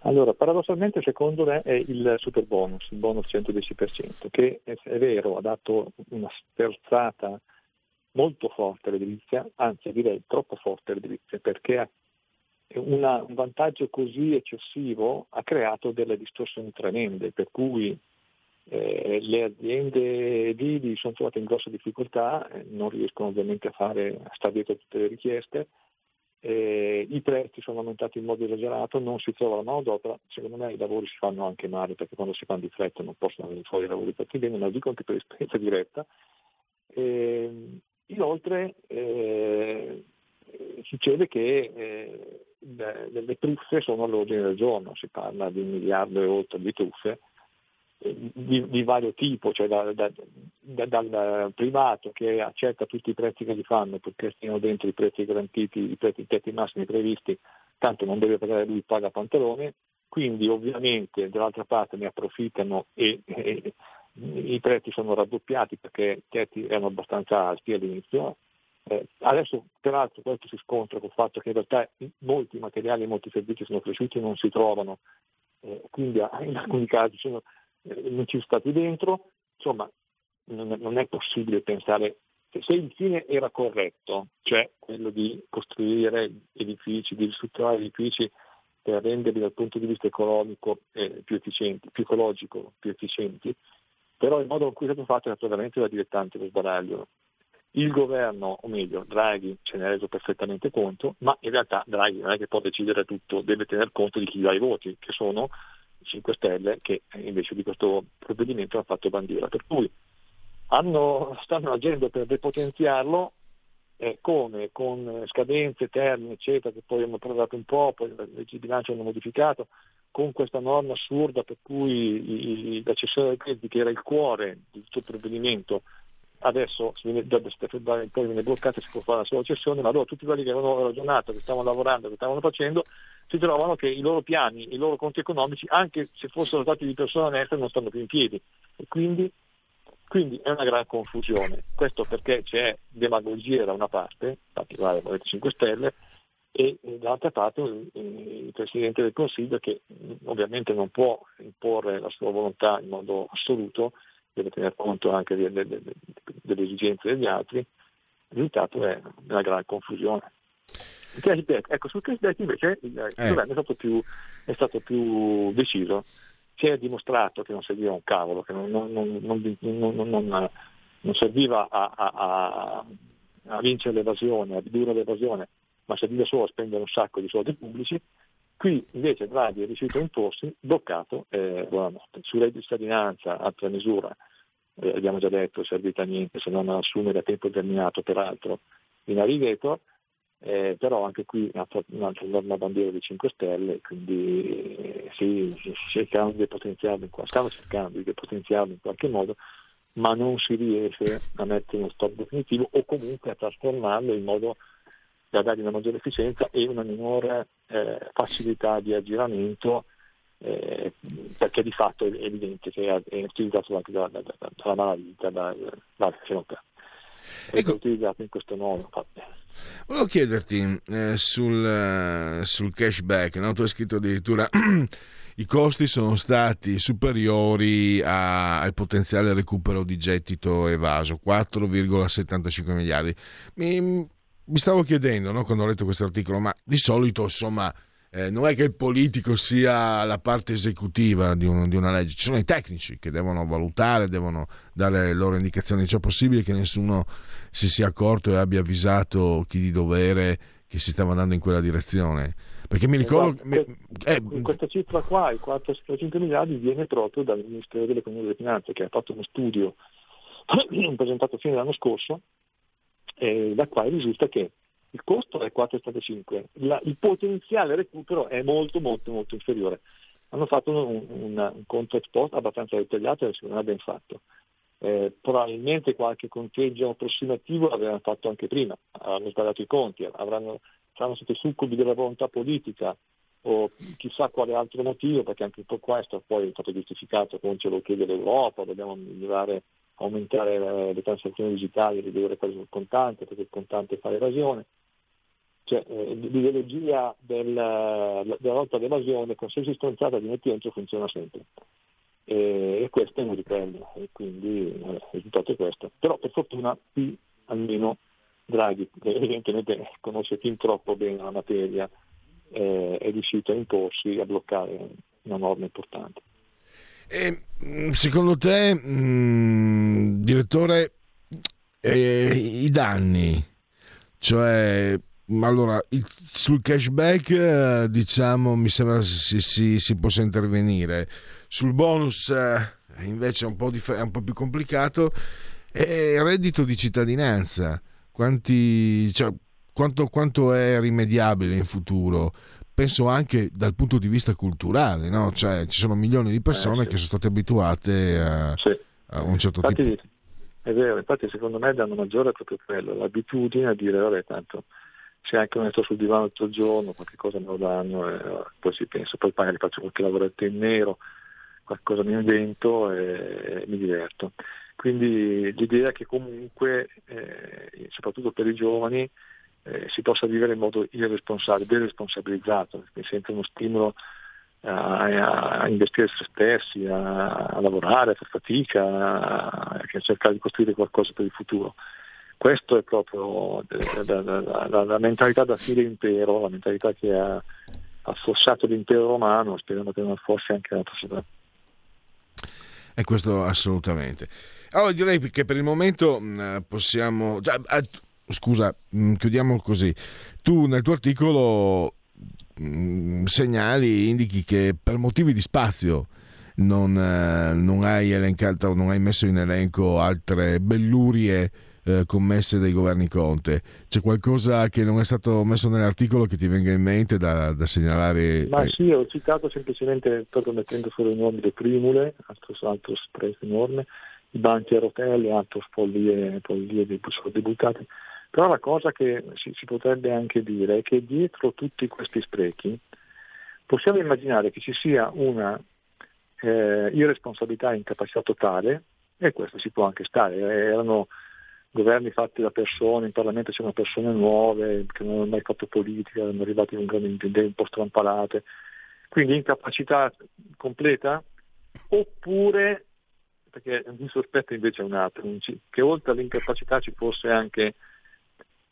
Allora, paradossalmente secondo me è il super bonus, il bonus 110%, che è, è vero, ha dato una sterzata molto forte all'edilizia, anzi direi troppo forte all'edilizia, perché una, un vantaggio così eccessivo ha creato delle distorsioni tremende, per cui eh, le aziende edili sono trovate in grossa difficoltà, eh, non riescono ovviamente a fare, a stare dietro tutte le richieste, eh, i prezzi sono aumentati in modo esagerato, non si trova la manodopera, secondo me i lavori si fanno anche male perché quando si fanno di fretta non possono venire fuori i lavori fatti bene, lo dico anche per esperienza diretta. Eh, inoltre eh, succede che eh, le, truffe sono all'ordine del giorno, si parla di un miliardo e oltre di truffe, di, di, vario tipo, cioè da, da, da, dal privato che accetta tutti i prezzi che gli fanno perché stiano dentro i prezzi garantiti, i prezzi tetti massimi previsti, tanto non deve pagare lui, paga pantalone, quindi ovviamente dall'altra parte ne approfittano e, e i prezzi sono raddoppiati perché i tetti erano abbastanza alti all'inizio. Eh, adesso peraltro questo si scontra con il fatto che in realtà molti materiali e molti servizi sono cresciuti e non si trovano, eh, quindi in alcuni casi sono, non ci sono stati dentro, insomma non, non è possibile pensare se il fine era corretto, cioè quello di costruire edifici, di ristrutturare edifici per renderli dal punto di vista economico eh, più efficienti, più ecologico, più efficienti, però il modo in cui è stato fatto è stato veramente da dilettante lo sbaraglio. Il governo, o meglio, Draghi ce ne ha reso perfettamente conto, ma in realtà Draghi non è che può decidere tutto, deve tener conto di chi dà i voti, che sono 5 Stelle, che invece di questo provvedimento hanno fatto bandiera. Per cui hanno, stanno agendo per depotenziarlo eh, come? Con scadenze, termini, eccetera, che poi hanno prorogato un po', poi le leggi di bilancio hanno modificato, con questa norma assurda per cui i, la cessione dei crediti, che era il cuore di tutto il provvedimento, adesso da febbraio poi viene bloccata e si può fare la sola cessione, ma allora tutti quelli che avevano ragionato, che stavano lavorando, che stavano facendo, si trovano che i loro piani, i loro conti economici, anche se fossero stati di persone oneste, non stanno più in piedi. E quindi quindi è una gran confusione, questo perché c'è demagogia da una parte, in particolare il Movimento 5 Stelle, e dall'altra parte il Presidente del Consiglio che ovviamente non può imporre la sua volontà in modo assoluto, deve tener conto anche delle, delle, delle esigenze degli altri, il risultato è una gran confusione. Il cashback, ecco, sul cashback invece il, eh. governo è stato, più, è stato più deciso si è dimostrato che non serviva un cavolo, che non, non, non, non serviva a, a, a, vincere l'evasione, a ridurre l'evasione, ma serviva solo a spendere un sacco di soldi pubblici. Qui invece Draghi è riuscito a imporsi, bloccato, eh, buonanotte. Su reddito di cittadinanza, altra misura, eh, abbiamo già detto, servita a niente se non assumere a tempo determinato, peraltro, in Ariveto, eh, però anche qui un'altra norma bandiera di 5 Stelle, quindi eh, sì, cercando di depotenziarlo, stanno cercando di depotenziarlo in qualche modo, ma non si riesce a mettere uno stop definitivo o comunque a trasformarlo in modo da dare una maggiore efficienza e una minore eh, facilità di aggiramento eh, perché di fatto è evidente che è, utilizzato anche dalla, dalla, dalla malavita, dalla, dalla ecco. utilizzato in questo modo. Volevo chiederti eh, sul, uh, sul, cashback, no? tu hai scritto addirittura i costi sono stati superiori a, al potenziale recupero di gettito evaso, 4,75 miliardi. Mi, mi stavo chiedendo no, quando ho letto questo articolo, ma di solito insomma eh, non è che il politico sia la parte esecutiva di, un, di, una legge, ci sono i tecnici che devono valutare, devono dare le loro indicazioni. C'è possibile che nessuno si sia accorto e abbia avvisato chi di dovere che si stava andando in quella direzione? Perché mi ricordo... Esatto. Eh, questa cifra qua, i 4,5 miliardi, viene proprio dal Ministero dell'Economia e delle Finanze che ha fatto uno studio presentato fine dell'anno scorso, eh, da qua risulta che il costo è 4,75, la, il potenziale recupero è molto molto molto inferiore. Hanno fatto un, un, un conto ex post abbastanza dettagliato e secondo me ben fatto. Eh, probabilmente qualche conteggio approssimativo l'avevano fatto anche prima, hanno sbagliato i conti, avranno, saranno stati succubi della volontà politica o chissà quale altro motivo, perché anche per questo poi è stato giustificato, come ce lo chiede l'Europa, dobbiamo migliorare, aumentare le, transazioni digitali, ridurre quelle sul contante, perché il contante fa evasione cioè, eh, l'ideologia del, della lotta all'evasione, qualsiasi stronzata di metti dentro funziona sempre. E, e questo è di quelli, e quindi eh, il risultato è questo. Però per fortuna qui almeno Draghi, che evidentemente conosce fin troppo bene la materia, eh, è riuscito a imporsi, a bloccare una norma importante. E, mm, secondo te, mh, mm, direttore, eh, i danni, cioè allora, sul cashback eh, diciamo mi sembra si, si, si possa intervenire. Sul bonus eh, invece è un, dif- è un, po più complicato. E il reddito di cittadinanza, quanti, cioè, quanto, quanto, è rimediabile in futuro? Penso anche dal punto di vista culturale, no? cioè, ci sono milioni di persone eh, sì. che sono state abituate a, sì. a un certo infatti, tipo. È vero, infatti secondo me danno maggiore proprio quello, l'abitudine a dire vabbè tanto se anche non sto sul divano tutto il giorno, qualche cosa me lo danno e poi si pensa, poi magari faccio qualche lavoretto in nero, qualcosa mi invento e, e mi diverto. Quindi l'idea che comunque, eh, soprattutto per i giovani, eh, si possa vivere in modo irresponsabile, deresponsabilizzato, senza uno stimolo a, a investire se stessi, a, a, lavorare, a fare fatica, a, a cercare di costruire qualcosa per il futuro questo è proprio la, la, la, la, mentalità da fine impero, la mentalità che ha affossato l'impero romano, speriamo che non affossi anche la società. E questo assolutamente. Allora direi che per il momento possiamo... Già, scusa, chiudiamo così. Tu nel tuo articolo segnali, indichi che per motivi di spazio non, eh, non, hai elencato, non hai messo in elenco altre bellurie eh, commesse dai governi Conte. C'è qualcosa che non è stato messo nell'articolo che ti venga in mente da, da segnalare? Ma sì, ho citato semplicemente, proprio mettendo fuori i nomi le primule, altro, altro spreco enorme, i banchi a rotelle, altro follie, follie dei soldi buttati. Però la cosa che si, si potrebbe anche dire è che dietro tutti questi sprechi possiamo immaginare che ci sia una eh, irresponsabilità e incapacità totale, e questo si può anche stare, erano governi fatti da persone, in Parlamento c'erano persone nuove che non hanno mai fatto politica, erano arrivati con grandi idee un po' strampalate, quindi incapacità completa, oppure, perché il sospetto invece un altro, che oltre all'incapacità ci fosse anche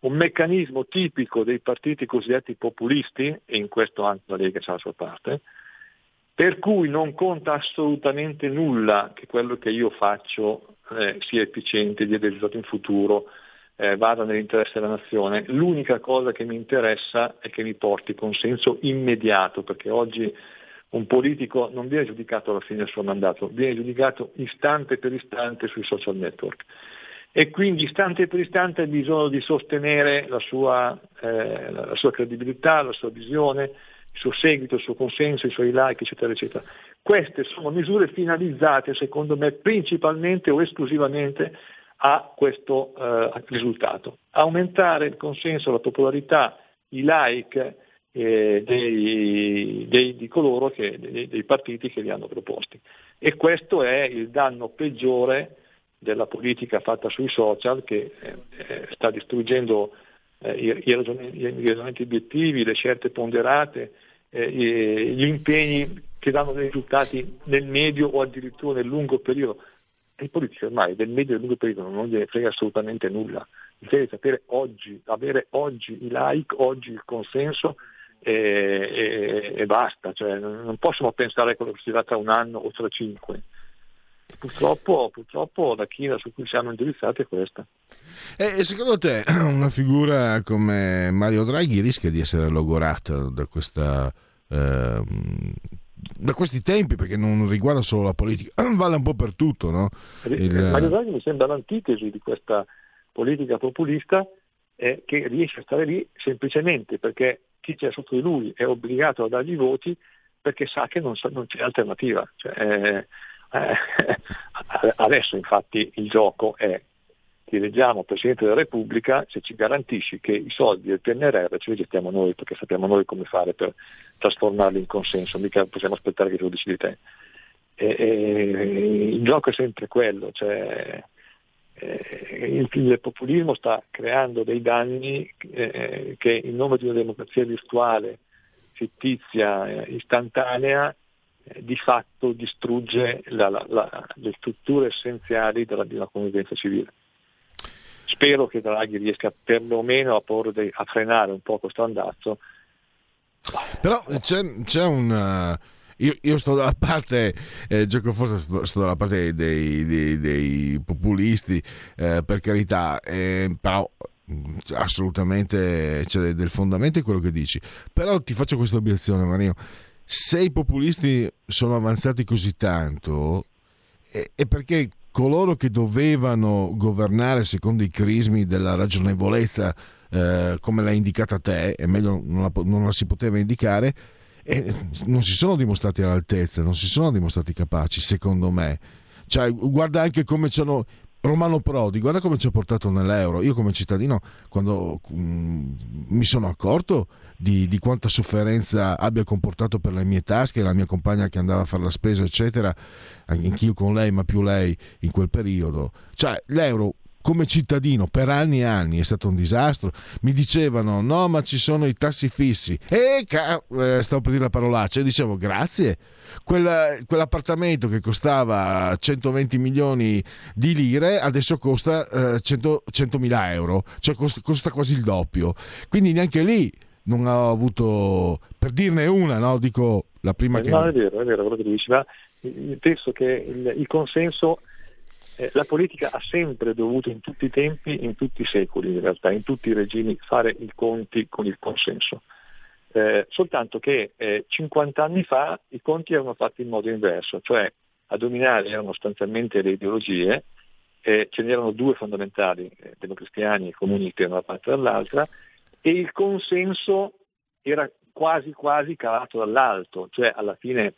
un meccanismo tipico dei partiti cosiddetti populisti, e in questo anche la Lega c'ha la sua parte, per cui non conta assolutamente nulla che quello che io faccio eh, sia efficiente, dia dei risultati in futuro, eh, vada nell'interesse della nazione. L'unica cosa che mi interessa è che mi porti consenso immediato, perché oggi un politico non viene giudicato alla fine del suo mandato, viene giudicato istante per istante sui social network. E quindi istante per istante ha bisogno di sostenere la sua, eh, la sua credibilità, la sua visione, il suo seguito, il suo consenso, i suoi like, eccetera, eccetera. Queste sono misure finalizzate, secondo me, principalmente o esclusivamente a questo eh, risultato. Aumentare il consenso, la popolarità, i like eh, dei, dei, di coloro che, dei, dei partiti che li hanno proposti. E questo è il danno peggiore della politica fatta sui social che eh, sta distruggendo eh, i, ragionamenti obiettivi, le scelte ponderate, eh, gli impegni che danno dei risultati nel medio o addirittura nel lungo periodo. E i politici ormai del medio e del lungo periodo non gliene frega assolutamente nulla, deve sapere oggi, avere oggi i like, oggi il consenso e, e, e basta, cioè, non possono pensare a quello che si sarà tra un anno o tra cinque. Purtroppo, purtroppo la china su cui siamo indirizzati è questa. E secondo te una figura come Mario Draghi rischia di essere logorata da, questa, eh, da questi tempi perché non riguarda solo la politica, vale un po' per tutto. No? Il... Mario Draghi mi sembra l'antitesi di questa politica populista eh, che riesce a stare lì semplicemente perché chi c'è sotto di lui è obbligato a dargli voti perché sa che non, non c'è alternativa. Cioè, eh, eh, adesso infatti il gioco è ti eleggiamo Presidente della Repubblica se ci garantisci che i soldi del PNRR ce li gestiamo noi perché sappiamo noi come fare per trasformarli in consenso, mica possiamo aspettare che tu decidi te. E, e, il gioco è sempre quello, cioè, eh, il, il, populismo sta creando dei danni eh, che in nome di una democrazia virtuale, fittizia, eh, istantanea, di fatto distrugge la, la, la, le strutture essenziali della, una convivenza civile. Spero che Draghi riesca perlomeno a, porre, a frenare un po' questo andazzo. Però c'è, c'è un... Io, io, sto dalla parte, eh, gioco forse sto, sto, dalla parte dei, dei, dei populisti, eh, per carità, eh, però assolutamente c'è del fondamento in quello che dici. Però ti faccio questa obiezione, Mario se i populisti sono avanzati così tanto è perché coloro che dovevano governare secondo i crismi della ragionevolezza eh, come l'hai indicata te, e meglio non la, non la si poteva indicare, eh, non si sono dimostrati all'altezza, non si sono dimostrati capaci, secondo me. Cioè, guarda anche come ci hanno Romano Prodi, guarda come ci ha portato nell'euro. Io come cittadino, quando um, mi sono accorto di, di, quanta sofferenza abbia comportato per le mie tasche, la mia compagna che andava a fare la spesa, eccetera, anch'io con lei, ma più lei in quel periodo. Cioè, l'euro come cittadino per anni e anni è stato un disastro. Mi dicevano no, ma ci sono i tassi fissi. E ca- eh, stavo per dire la parolaccia e dicevo grazie. Quella, quell'appartamento che costava 120 milioni di lire adesso costa eh, 100, 100.000 euro, cioè costa, costa quasi il doppio. Quindi neanche lì non ho avuto, per dirne una, no? dico la prima eh, che... No, è vero, è vero quello che dici, ma penso che il, il consenso eh, la politica ha sempre dovuto in tutti i tempi, in tutti i secoli in realtà, in tutti i regimi, fare i conti con il consenso. Eh, soltanto che eh, 50 anni fa i conti erano fatti in modo inverso, cioè a dominare erano sostanzialmente le ideologie, eh, ce n'erano due fondamentali, eh, democristiani e comunisti da una parte e dall'altra, e il consenso era quasi quasi calato dall'alto, cioè alla fine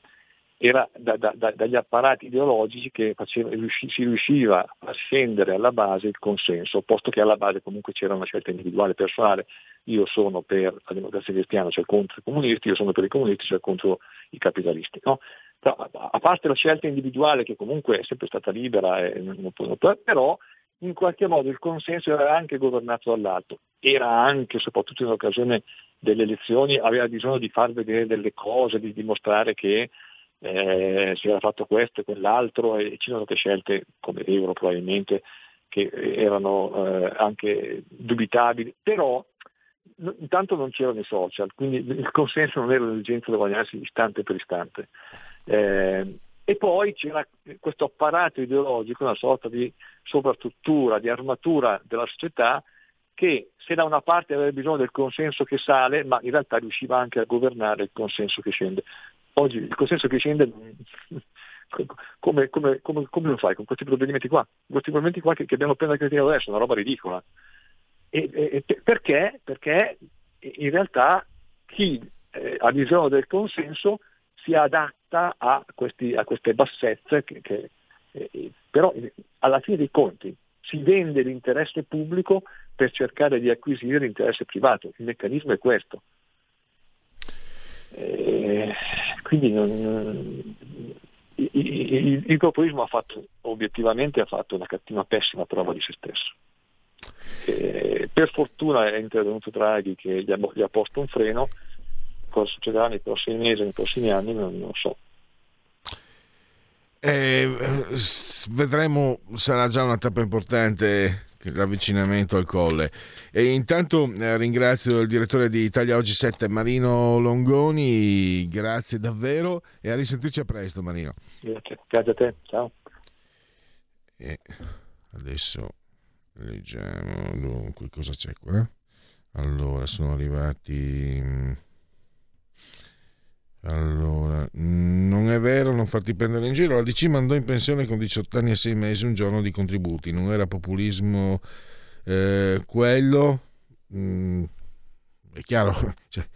era da, da, da, dagli apparati ideologici che faceva, riusci, si riusciva a scendere alla base il consenso, posto che alla base comunque c'era una scelta individuale personale. Io sono per la democrazia cristiana, cioè contro i comunisti, io sono per i comunisti, cioè contro i capitalisti. No? A parte la scelta individuale che comunque è sempre stata libera, però in qualche modo il consenso era anche governato dall'alto, era anche, soprattutto in occasione delle elezioni, aveva bisogno di far vedere delle cose, di dimostrare che eh, si era fatto questo e quell'altro e ci sono scelte come l'euro probabilmente che erano eh, anche dubitabili, però n- intanto non c'erano i social, quindi il consenso non era l'esigenza da guadagnarsi istante per istante. Eh, e poi c'era questo apparato ideologico, una sorta di sovrastruttura, di armatura della società che se da una parte aveva bisogno del consenso che sale, ma in realtà riusciva anche a governare il consenso che scende. Oggi il consenso che scende come, come, come, come, lo fai con questi provvedimenti qua? Questi provvedimenti qua che, che abbiamo appena criticato adesso, una roba ridicola. E, e, perché? Perché in realtà chi eh, ha bisogno del consenso si adatta a, questi, a queste bassezze che, che eh, però alla fine dei conti si vende l'interesse pubblico per cercare di acquisire l'interesse privato. Il meccanismo è questo. Eh, quindi non, il, il, il, populismo ha fatto, obiettivamente ha fatto una cattiva, pessima prova di se stesso. Eh, per fortuna è intervenuto Draghi che gli ha, gli ha, posto un freno, cosa succederà nei prossimi mesi, nei prossimi anni non, non so. Eh, vedremo, sarà già una tappa importante l'avvicinamento al colle. E intanto eh, ringrazio il direttore di Italia Oggi 7, Marino Longoni, grazie davvero e a risentirci a presto Marino. Grazie, grazie a te, ciao. E adesso leggiamo dunque cosa c'è qua. Allora, sono arrivati mm, allora, non è vero, non farti prendere in giro. La DC mandò in pensione con 18 anni e 6 mesi un giorno di contributi. Non era populismo eh, quello. Mm, è chiaro, cioè,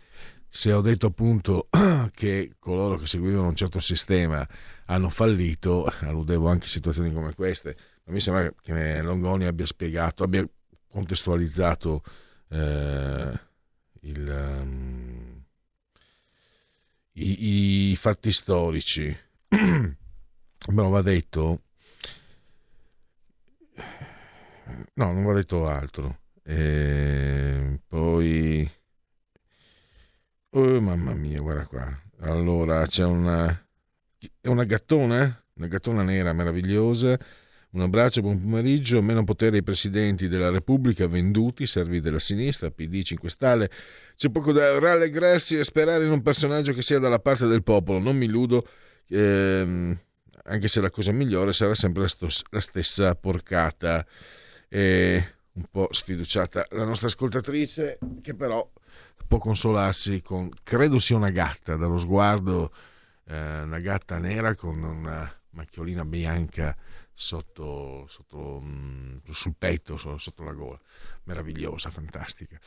se ho detto appunto che coloro che seguivano un certo sistema hanno fallito, alludevo anche a situazioni come queste. Ma mi sembra che Longoni abbia spiegato, abbia contestualizzato eh, il. Um, i, i fatti storici. Però va detto, no, non va detto altro. E poi, oh mamma mia, guarda qua. Allora c'è una, è una gattona, una gattona nera meravigliosa un abbraccio, buon pomeriggio. Meno potere ai presidenti della Repubblica venduti, servi della sinistra, PD 5 Stelle. C'è poco da rallegrarsi e sperare in un personaggio che sia dalla parte del popolo. Non mi illudo, ehm, anche se la cosa migliore sarà sempre la, sto- la stessa porcata. E un po' sfiduciata la nostra ascoltatrice, che però può consolarsi con, credo sia una gatta, dallo sguardo, eh, una gatta nera con una macchiolina bianca sotto, sotto mm, sul petto, sotto la gola. Meravigliosa, fantastica.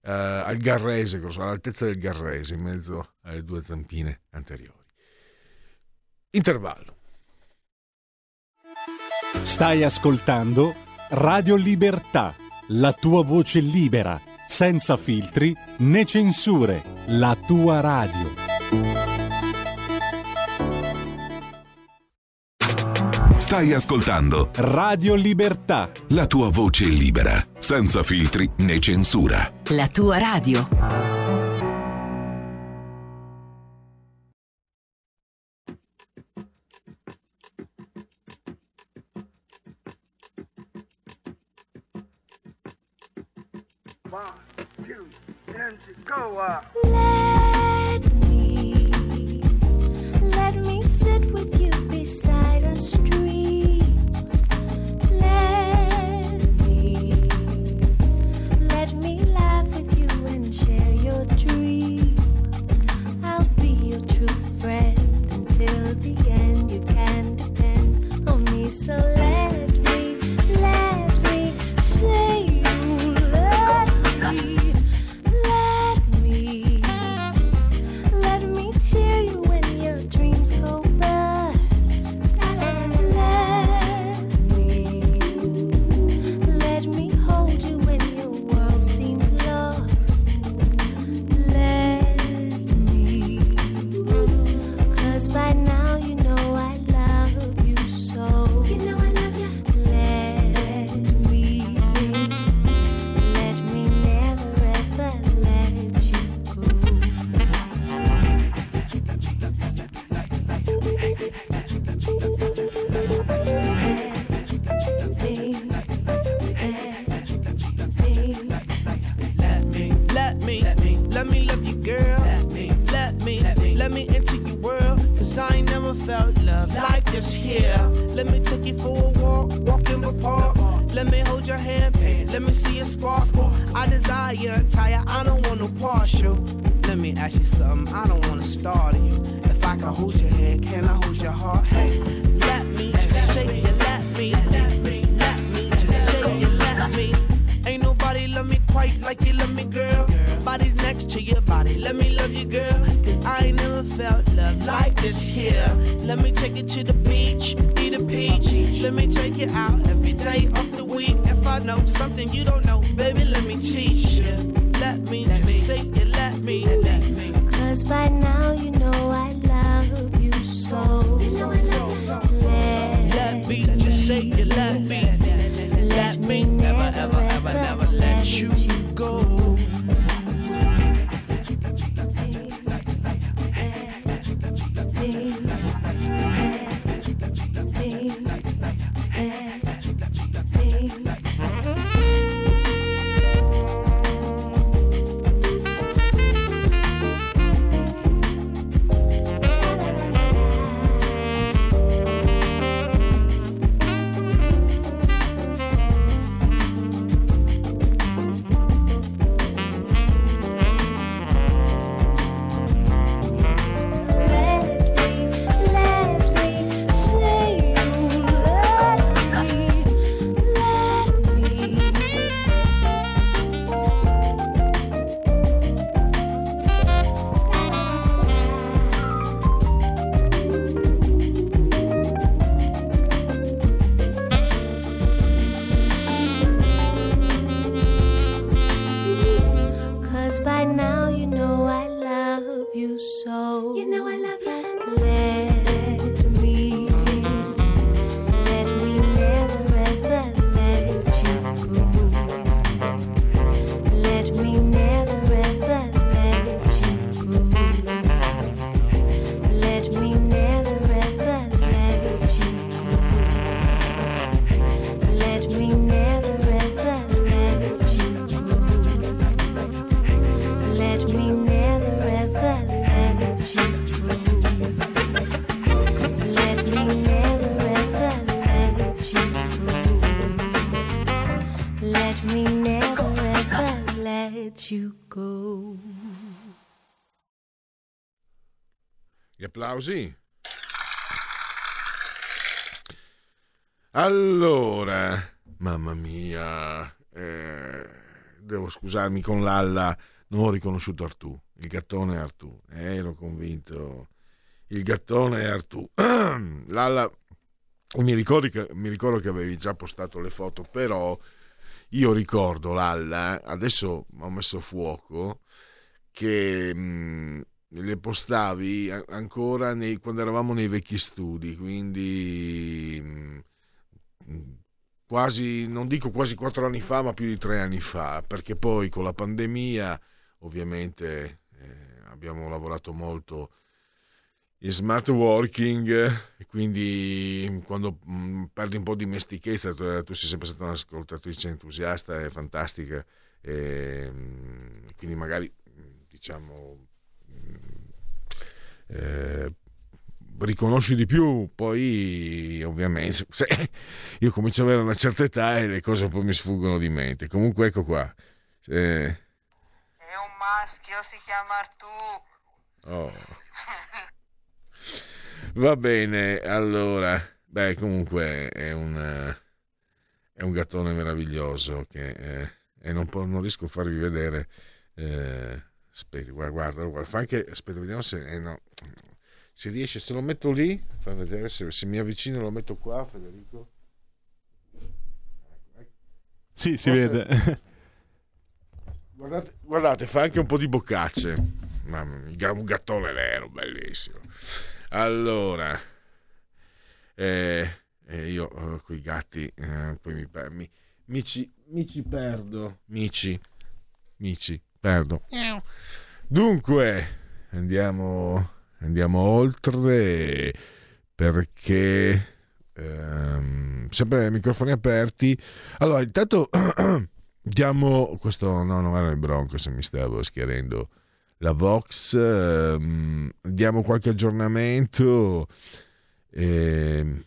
Uh, al Garrese, all'altezza del Garrese, in mezzo alle due zampine anteriori. Intervallo. Stai ascoltando Radio Libertà, la tua voce libera, senza filtri né censure, la tua radio. Stai ascoltando Radio Libertà. La tua voce libera, senza filtri né censura. La tua radio. Let me, let me sit with you beside a stream. Applausi. Allora, mamma mia, eh, devo scusarmi con Lalla, non ho riconosciuto Artù, il gattone è Artù, eh, ero convinto, il gattone è Artù. Lalla, mi, che, mi ricordo che avevi già postato le foto, però io ricordo Lalla, eh, adesso ho messo fuoco, che mh, le postavi ancora nei, quando eravamo nei vecchi studi, quindi mm, quasi, non dico quasi quattro anni fa, ma più di tre anni fa, perché poi con la pandemia ovviamente eh, abbiamo lavorato molto in smart working quindi quando mm, perdi un po' di mestichezza, tu, tu, sei sempre stata un'ascoltatrice entusiasta e fantastica, e, quindi magari diciamo eh, riconosci di più, poi ovviamente se io comincio ad avere una certa età e le cose poi mi sfuggono di mente. Comunque ecco qua. Eh... È un maschio, si chiama Artù. Oh. Va bene, allora, beh, comunque è un, è un gattone meraviglioso che, eh, e non, non, riesco a farvi vedere. Eh, aspetta, guarda, guarda, guarda, fa anche, aspetta, vediamo se, eh, no, se riesce, se lo metto lì, fa vedere se, se mi avvicino lo metto qua, Federico. Sì, si Forse... vede. Guardate, guardate, fa anche un po' di boccacce. Un gattone nero, bellissimo. Allora, eh, eh, io eh, con i gatti eh, poi mi, mi, mi, ci, mi ci perdo. Mici, mici, perdo. Dunque, andiamo andiamo oltre perché ehm, sempre microfoni aperti allora intanto diamo questo no non era il Bronco se mi stavo schiarendo la Vox ehm, diamo qualche aggiornamento ehm,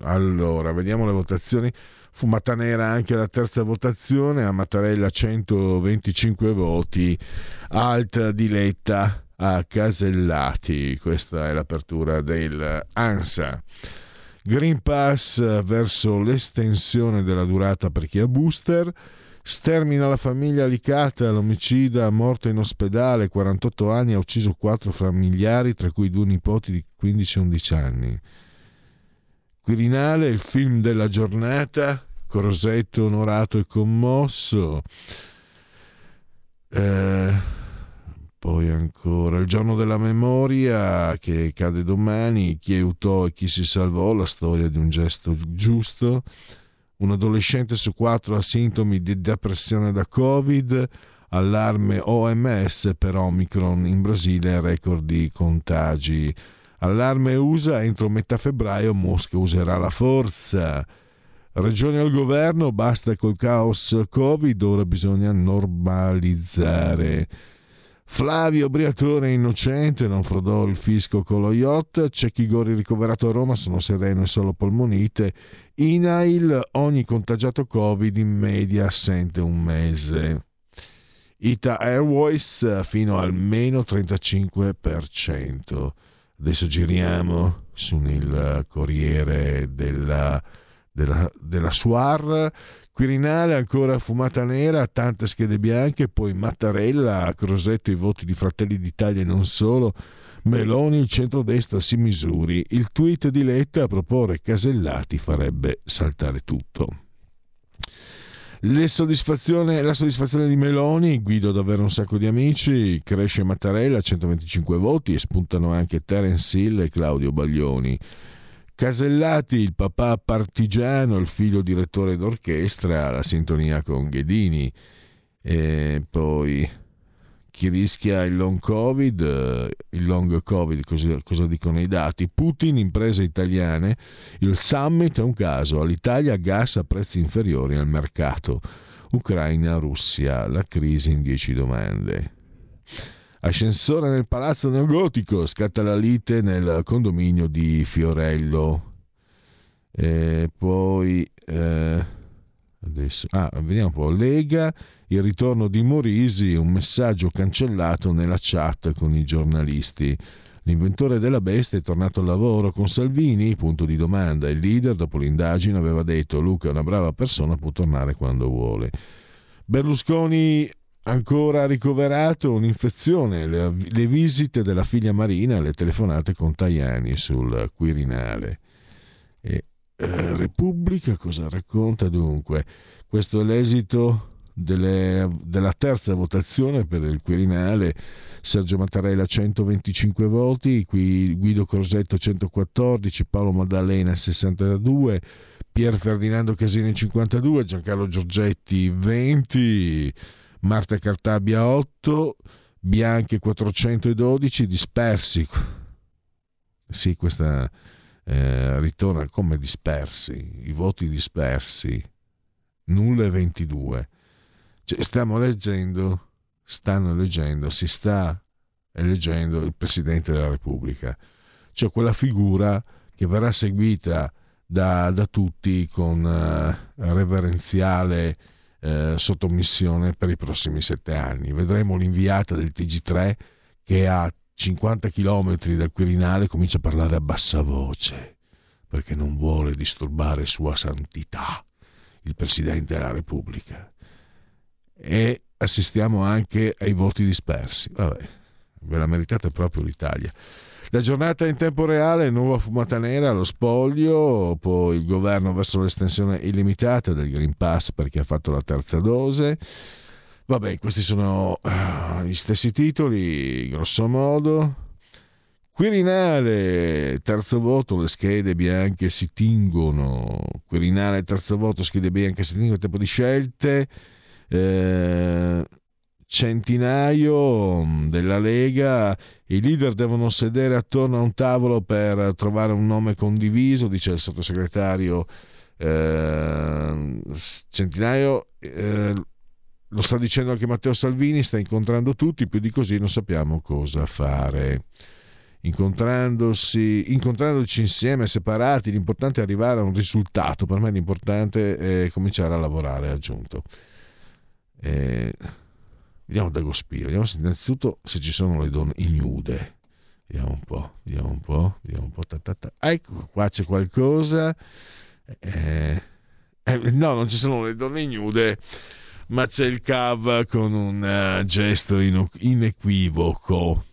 allora vediamo le votazioni fumata nera anche la terza votazione a Mattarella 125 voti alt di Letta a Casellati. Questa è l'apertura del ANSA. Green Pass verso l'estensione della durata per chi ha booster. Stermina la famiglia Licata, l'omicida morto in ospedale, 48 anni, ha ucciso quattro familiari, tra cui due nipoti di 15 e 11 anni. Quirinale, il film della giornata, Crosetto onorato e commosso. Eh, poi ancora il giorno della memoria che cade domani, chi aiutò e chi si salvò, la storia di un gesto giusto. Un adolescente su quattro ha sintomi di depressione da Covid, allarme OMS per Omicron in Brasile, record di contagi. Allarme USA, entro metà febbraio Mosca userà la forza. Regione al governo, basta col caos Covid, ora bisogna normalizzare. Flavio Briatore innocente, non frodò il fisco con lo yacht, Cecchi Gori ricoverato a Roma, sono sereno e solo polmonite, INAIL, ogni contagiato Covid in media assente un mese. Ita Airways fino al meno 35%. Adesso giriamo sul Corriere della, della, della Suar. Quirinale ancora fumata nera, tante schede bianche, poi Mattarella, Crosetto i voti di Fratelli d'Italia e non solo, Meloni il centrodestra si misuri, il tweet di Letta a proporre Casellati farebbe saltare tutto. Soddisfazione, la soddisfazione di Meloni, Guido davvero un sacco di amici, cresce Mattarella, 125 voti e spuntano anche Terence Hill e Claudio Baglioni. Casellati, il papà partigiano, il figlio direttore d'orchestra, la sintonia con Ghedini. E poi chi rischia il long covid, il long covid, cosa, cosa dicono i dati? Putin, imprese italiane, il summit è un caso, all'Italia gas a prezzi inferiori al mercato. Ucraina, Russia, la crisi in 10 domande. Ascensore nel palazzo neogotico, scatta la lite nel condominio di Fiorello. E poi eh, adesso ah, vediamo un po'. Lega, il ritorno di Morisi, un messaggio cancellato nella chat con i giornalisti. L'inventore della bestia è tornato al lavoro con Salvini? Punto di domanda. Il leader, dopo l'indagine, aveva detto Luca è una brava persona, può tornare quando vuole. Berlusconi ancora ricoverato un'infezione, le, le, visite della figlia Marina, le telefonate con Tajani sul Quirinale. E, eh, Repubblica cosa racconta dunque? Questo è l'esito delle- della terza votazione per il Quirinale Sergio Mattarella 125 voti, Guido Crosetto 114, Paolo Maddalena 62, Pier Ferdinando Casini 52, Giancarlo Giorgetti 20, Marta Cartabia 8, Bianchi 412, dispersi. Sì, questa eh, ritorna come dispersi, i voti dispersi, nulla e 22. Cioè, stiamo leggendo, stanno leggendo, si sta eleggendo il Presidente della Repubblica, cioè quella figura che verrà seguita da, da tutti con eh, reverenziale eh, sottomissione per i prossimi sette anni. Vedremo l'inviata del TG3 che a 50 km dal Quirinale comincia a parlare a bassa voce perché non vuole disturbare Sua Santità, il Presidente della Repubblica. E assistiamo anche ai voti dispersi. Vabbè, ve la meritate proprio l'Italia. La giornata in tempo reale, nuova fumata nera allo spoglio, poi il governo verso l'estensione illimitata del Green Pass per chi ha fatto la terza dose. Vabbè, questi sono ah, gli stessi titoli, grosso modo. Quirinale, terzo voto, le schede bianche si tingono. Quirinale, terzo voto, schede bianche si tingono, tempo di scelte. Eh, centinaio della Lega, i leader devono sedere attorno a un tavolo per trovare un nome condiviso, dice il sottosegretario eh, Centinaio. eh, lo sta dicendo anche Matteo Salvini, sta incontrando tutti, più di così non sappiamo cosa fare. Incontrandosi, incontrandoci insieme, separati, l'importante è arrivare a un risultato. Per me l'importante è cominciare a lavorare, ha aggiunto. Eh, vediamo Dagospio, vediamo se- innanzitutto se ci sono le donne ignude. Vediamo un po', vediamo un po', vediamo un po'. ta ta ta. Ecco, qua c'è qualcosa. Eh, eh, no, non ci sono le donne ignude, ma c'è il CAV con un eh, gesto ino- inequivoco.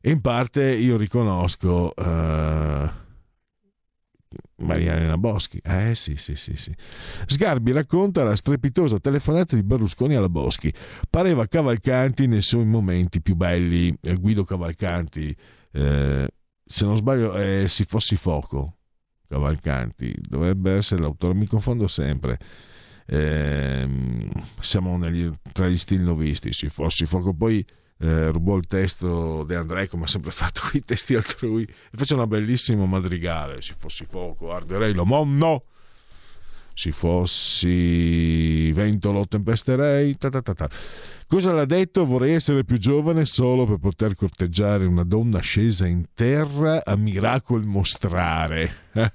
E in parte io riconosco eh, Maria Elena Boschi. Eh sì, sì, sì, sì. Sgarbi racconta la strepitosa telefonata di Berlusconi alla Boschi. Pareva Cavalcanti nei suoi momenti più belli. Eh, Guido Cavalcanti, eh, se non sbaglio, è Si fossi fuoco. Cavalcanti dovrebbe essere l'autore, mi confondo sempre. Ehm, siamo negli- tra gli stilnovisti. Si fossi fuoco, poi eh, rubò il testo De Andrei come ha sempre fatto con i testi altrui e fece una bellissima madrigale. Se fossi fuoco arderei lo monno se fossi vento lo tempesterei. Ta ta ta ta. cosa l'ha detto? Vorrei essere più giovane solo per poter corteggiare una donna scesa in terra a miracol mostrare.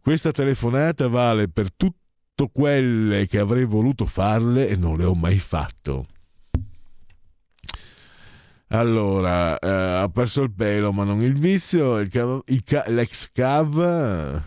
Questa telefonata vale per tutto quelle che avrei voluto farle e non le ho mai fatto allora, eh, ha perso il pelo ma non il vizio, il cav- il ca- l'ex Cav,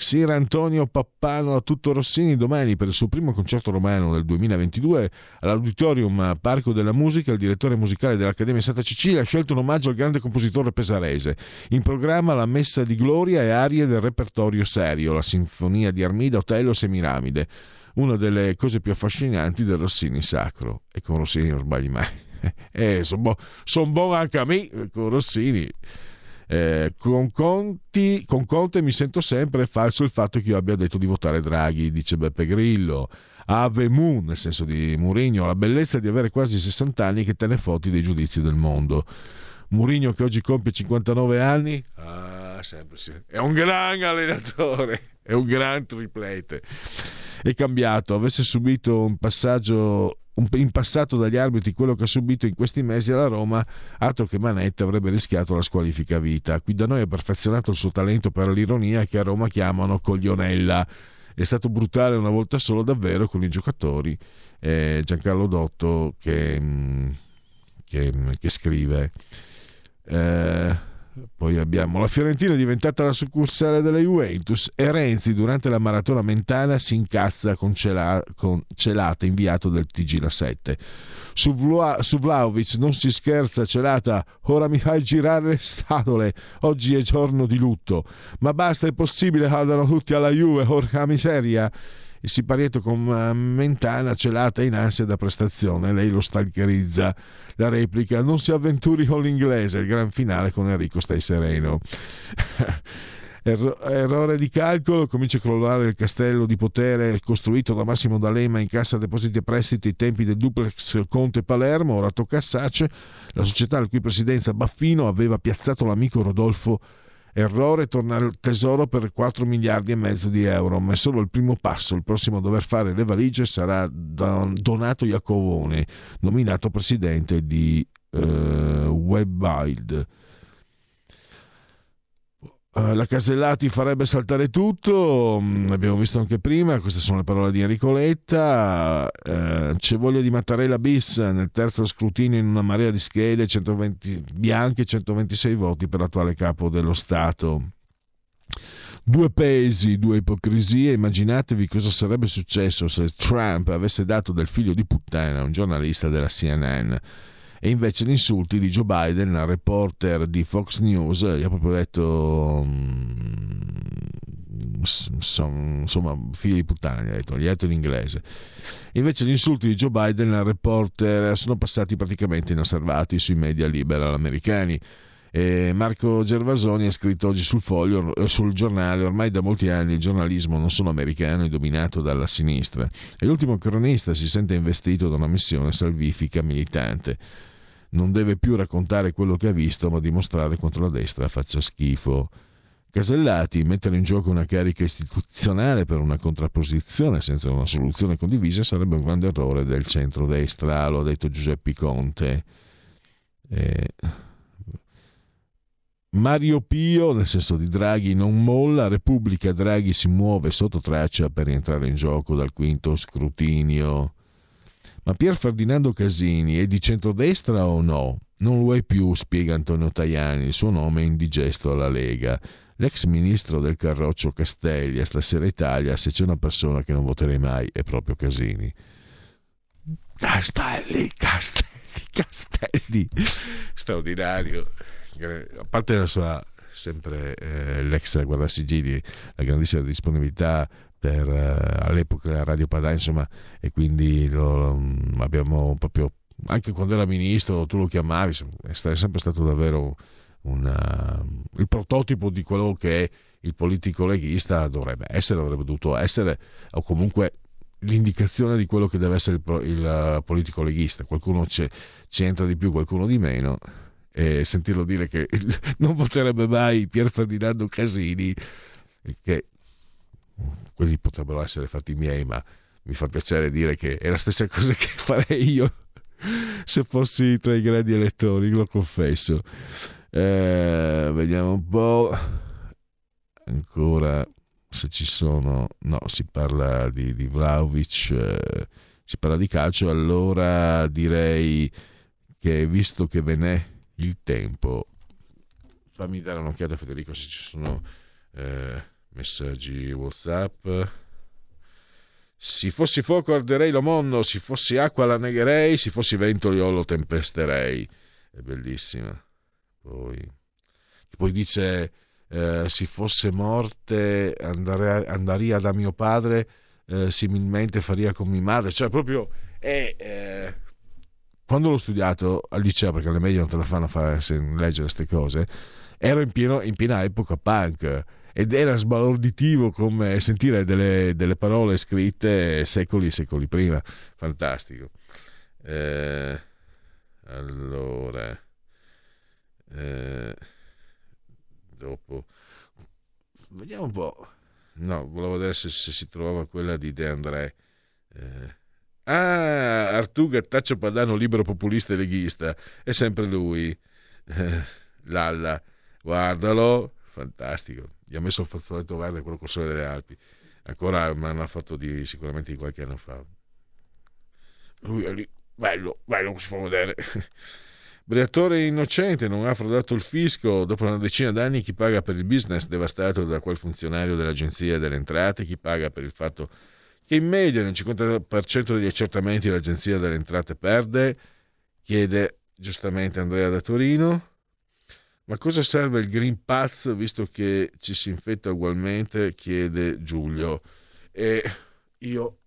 Sir Antonio Pappano a tutto Rossini domani per il suo primo concerto romano del 2022 all'Auditorium Parco della Musica, il direttore musicale dell'Accademia Santa Cecilia ha scelto un omaggio al grande compositore pesarese. In programma la messa di gloria e arie del repertorio serio, la sinfonia di Armida, Otello e Semiramide, una delle cose più affascinanti del Rossini sacro. E con Rossini non sbagli mai. Eh, sono buono son buono anche a me con Rossini. Eh, con, Conti, con Conte mi sento sempre falso il fatto che io abbia detto di votare Draghi, dice Beppe Grillo. Ave Mu, nel senso di Murigno, la bellezza di avere quasi 60 anni che te ne fotti dei giudizi del mondo. Murigno che oggi compie 59 anni, ah, sempre sì. è un gran allenatore, è un gran triplete. È cambiato, avesse subito un passaggio in passato dagli arbitri quello che ha subito in questi mesi alla Roma, altro che Manette avrebbe rischiato la squalifica vita. Qui da noi ha perfezionato il suo talento per l'ironia che a Roma chiamano coglionella. È stato brutale una volta solo davvero con i giocatori. Eh, Giancarlo Dotto che, mm, che, che scrive. Eh, poi abbiamo la Fiorentina è diventata la succursale della Juventus e Renzi durante la maratona mentana si incazza con, Cela- con Celata inviato del TG La 7. Su, Vla- su Vlaovic non si scherza Celata, ora mi fai girare le scatole, oggi è giorno di lutto, ma basta è possibile vadano tutti alla Juve, orca miseria. Il siparietto con Mentana celata in ansia da prestazione, lei lo stalkerizza. La replica: Non si avventuri con l'inglese. Il gran finale con Enrico Stai sereno. Erro- errore di calcolo, comincia a crollare il castello di potere costruito da Massimo D'Alema in Cassa Depositi e Prestiti ai tempi del duplex Conte Palermo, ora tocca a Sace, la società al cui presidenza Baffino aveva piazzato l'amico Rodolfo Errore torna al tesoro per 4 miliardi e mezzo di euro, ma è solo il primo passo. Il prossimo a dover fare le valigie sarà Don- Donato Iacovone, nominato presidente di eh, WebWild. Eh, la Casellati farebbe saltare tutto, mm, abbiamo visto anche prima, queste sono le parole di Enrico Letta, eh, c'è voglia di Mattarella bis nel terzo scrutinio in una marea di schede, 120 bianche e 126 voti per l'attuale capo dello Stato. Due pesi, due ipocrisie, immaginatevi cosa sarebbe successo se Trump avesse dato del figlio di puttana a un giornalista della CNN e invece gli insulti di Joe Biden al reporter di Fox News gli ha proprio detto mm, insomma figlio di puttana gli ha detto, gli ha detto in inglese. Invece gli insulti di Joe Biden al reporter sono passati praticamente inosservati sui media liberal americani. E Marco Gervasoni ha scritto oggi sul foglio, sul giornale, ormai da molti anni il giornalismo non solo americano è dominato dalla sinistra. E l'ultimo cronista si sente investito da una missione salvifica militante non deve più raccontare quello che ha visto, ma dimostrare quanto la destra faccia schifo. Casellati mettere in gioco una carica istituzionale per una contrapposizione senza una soluzione condivisa sarebbe un grande errore del centro-destra, lo ha detto Giuseppe Conte. Eh... Mario Pio, nel senso di Draghi, non molla, Repubblica Draghi si muove sotto traccia per entrare in gioco dal quinto scrutinio. Ma Pier Ferdinando Casini è di centrodestra o no? Non lo è più, spiega Antonio Tajani, il suo nome è indigesto alla Lega. L'ex ministro del Carroccio Castelli a Stasera Italia, se c'è una persona che non voterei mai, è proprio Casini. Castelli, Castelli, Castelli. Straordinario. A parte la sua sempre eh, l'ex guardasigilli, la grandissima disponibilità per, uh, all'epoca la Radio Padà, insomma, e quindi lo, lo, abbiamo proprio, anche quando era ministro, tu lo chiamavi, è sempre stato davvero una, il prototipo di quello che il politico leghista dovrebbe essere, avrebbe dovuto essere, o comunque l'indicazione di quello che deve essere il, il politico leghista. Qualcuno ci entra di più, qualcuno di meno. E sentirlo dire che non voterebbe mai Pier Ferdinando Casini, che quelli potrebbero essere fatti miei, ma mi fa piacere dire che è la stessa cosa che farei io se fossi tra i grandi elettori, lo confesso. Eh, vediamo un po'. Ancora se ci sono. No, si parla di, di Vlaovic, eh, si parla di calcio. Allora direi che visto che ve n'è il tempo, fammi dare un'occhiata, Federico, se ci sono. Eh, messaggi whatsapp. Se fossi fuoco arderei lo mondo se fossi acqua la negherei se fossi vento io lo tempesterei. È bellissima. Poi, poi dice eh, se fosse morte andare, andaria da mio padre eh, similmente faria con mia madre. Cioè proprio è eh, quando l'ho studiato al liceo perché le medie non te la fanno fare leggere queste cose ero in, pieno, in piena epoca punk ed era sbalorditivo come sentire delle, delle parole scritte secoli e secoli prima. Fantastico. Eh, allora, eh, dopo, vediamo un po'. No, volevo vedere se, se si trovava quella di De André. Eh, ah, Artù Gattaccio Padano, libero populista e leghista. È sempre lui. Eh, Lalla, guardalo, fantastico gli ha messo il fazzoletto verde quello col sole delle Alpi. Ancora me l'hanno fatto di, sicuramente di qualche anno fa. Lui è lì bello bello si fa vedere Briatore innocente non ha frodato il fisco. Dopo una decina d'anni chi paga per il business? Devastato da quel funzionario dell'Agenzia delle Entrate, chi paga per il fatto che in media nel 50% degli accertamenti l'Agenzia delle Entrate perde, chiede giustamente Andrea da Torino. Ma cosa serve il Green Pass visto che ci si infetta ugualmente? chiede Giulio. E io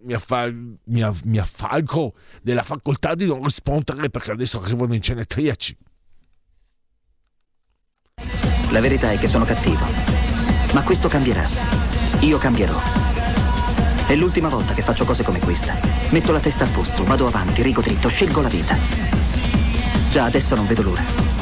mi, affal- mi, aff- mi affalco della facoltà di non rispondere perché adesso arrivano i genetriaci. La verità è che sono cattivo. Ma questo cambierà. Io cambierò. È l'ultima volta che faccio cose come questa. Metto la testa a posto, vado avanti, rigo dritto, scelgo la vita. Già adesso non vedo l'ora.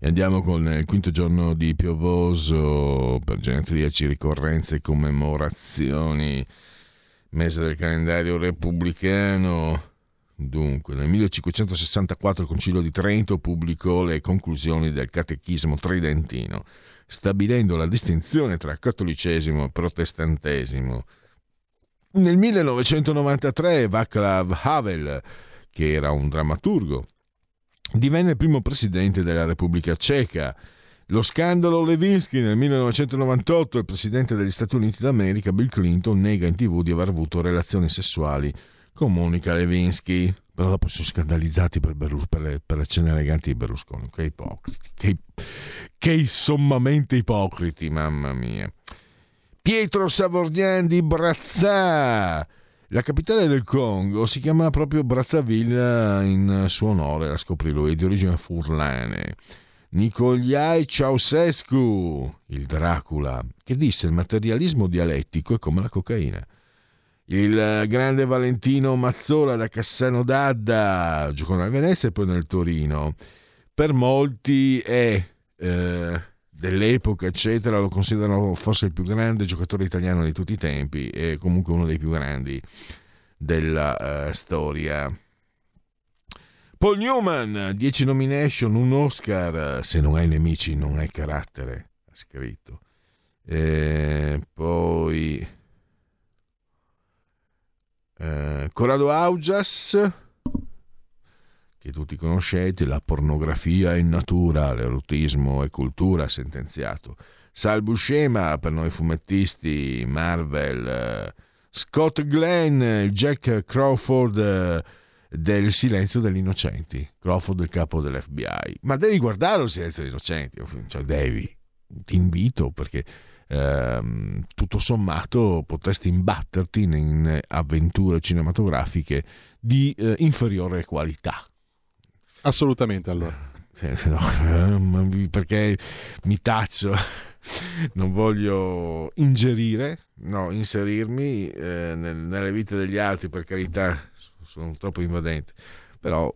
E andiamo con il quinto giorno di piovoso per genetriaci, ricorrenze e commemorazioni, mese del calendario repubblicano. Dunque, nel 1564 il Concilio di Trento pubblicò le conclusioni del Catechismo Tridentino, stabilendo la distinzione tra cattolicesimo e protestantesimo. Nel 1993 Václav Havel, che era un drammaturgo, divenne il primo presidente della Repubblica Ceca. Lo scandalo Levinsky nel 1998, il presidente degli Stati Uniti d'America, Bill Clinton, nega in tv di aver avuto relazioni sessuali con Monica Levinsky. Però dopo sono scandalizzati per, Berlus- per, le, per le cene eleganti di Berlusconi. Che ipocriti, che, che sommamente ipocriti, mamma mia. Pietro Savorgnan di Brazzà. La capitale del Congo si chiama proprio Brazzaville in suo onore, la scoprì lui, è di origine furlane. Nicoliai Ceausescu, il Dracula, che disse il materialismo dialettico è come la cocaina. Il grande Valentino Mazzola da Cassano d'Adda, giocò nel Venezia e poi nel Torino. Per molti è eh, dell'epoca, eccetera, lo considerano forse il più grande giocatore italiano di tutti i tempi e comunque uno dei più grandi della uh, storia. Paul Newman, 10 nomination, un Oscar, se non hai nemici non hai carattere, ha scritto. E poi eh, Corrado Augias, che tutti conoscete, la pornografia in natura, l'erotismo e cultura, sentenziato. Sal Buscema, per noi fumettisti, Marvel, eh, Scott Glenn, Jack Crawford eh, del Silenzio degli Innocenti, Crawford del capo dell'FBI. Ma devi guardare il Silenzio degli Innocenti, cioè devi, ti invito perché ehm, tutto sommato potresti imbatterti in avventure cinematografiche di eh, inferiore qualità. Assolutamente allora. No, perché mi taccio, non voglio ingerire, no, inserirmi eh, nel, nelle vite degli altri, per carità, sono troppo invadente, però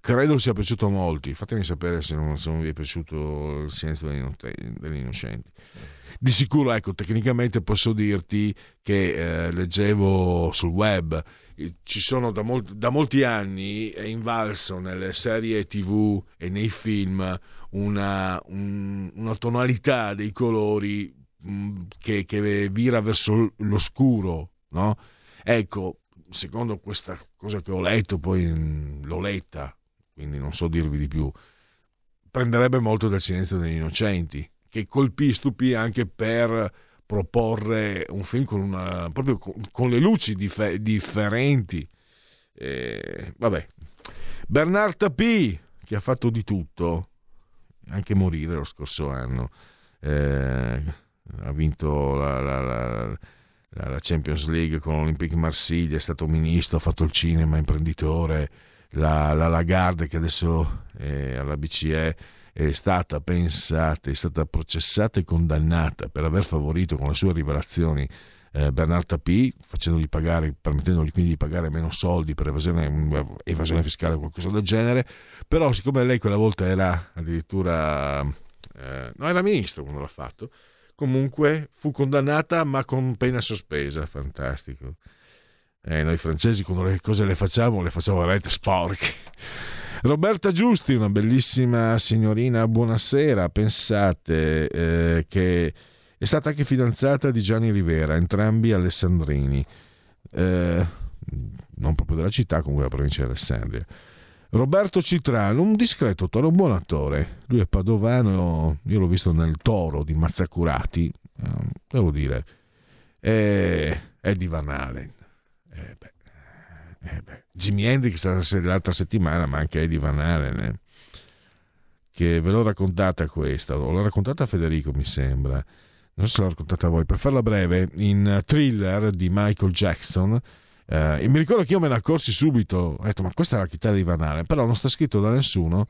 credo sia piaciuto a molti. Fatemi sapere se non, se non vi è piaciuto il silenzio degli innocenti. Di sicuro, ecco, tecnicamente posso dirti che eh, leggevo sul web ci sono da, molt- da, molti anni è invalso nelle serie tv e nei film una, un, una tonalità dei colori mh, che, che, vira verso l'oscuro no? ecco secondo questa cosa che ho letto poi mh, l'ho letta quindi non so dirvi di più prenderebbe molto del silenzio degli innocenti che colpì stupì anche per proporre un film con, una, proprio con, con le luci dif- differenti. Eh, vabbè. Bernard Tapie, che ha fatto di tutto, anche morire lo scorso anno, eh, ha vinto la, la, la, la, Champions League con l'Olympique Marsiglia, è stato ministro, ha fatto il cinema, imprenditore, la, Lagarde che adesso è alla BCE è stata pensata, è stata processata e condannata per aver favorito con le sue rivelazioni eh, Bernard Tapie, facendogli pagare, permettendogli quindi di pagare meno soldi per evasione, evasione fiscale o qualcosa del genere, però siccome lei quella volta era addirittura, eh, no era ministro quando l'ha fatto, comunque fu condannata ma con pena sospesa, fantastico. Eh, noi francesi quando le cose le facciamo le facciamo veramente sporche. Roberta Giusti, una bellissima signorina, buonasera. Pensate eh, che È stata anche fidanzata di Gianni Rivera, entrambi alessandrini. Eh, non proprio della città, comunque della provincia di Alessandria. Roberto Citrano, un discreto attore, un buon attore. Lui è padovano, io l'ho visto nel Toro di Mazzacurati, eh, devo dire, è, è di Van Halen. Eh beh, eh beh. Jimi Hendrix l'altra settimana, ma anche Eddie Van Halen. eh. Che ve l'ho raccontata questa, l'ho raccontata a Federico, mi sembra. Non so se l'ho raccontata a voi. Per farla breve, in thriller di Michael Jackson. eh, e mi ricordo che io me ne accorsi subito. Ho detto, ma questa è la chitarra di Van Halen. Però non sta scritto da nessuno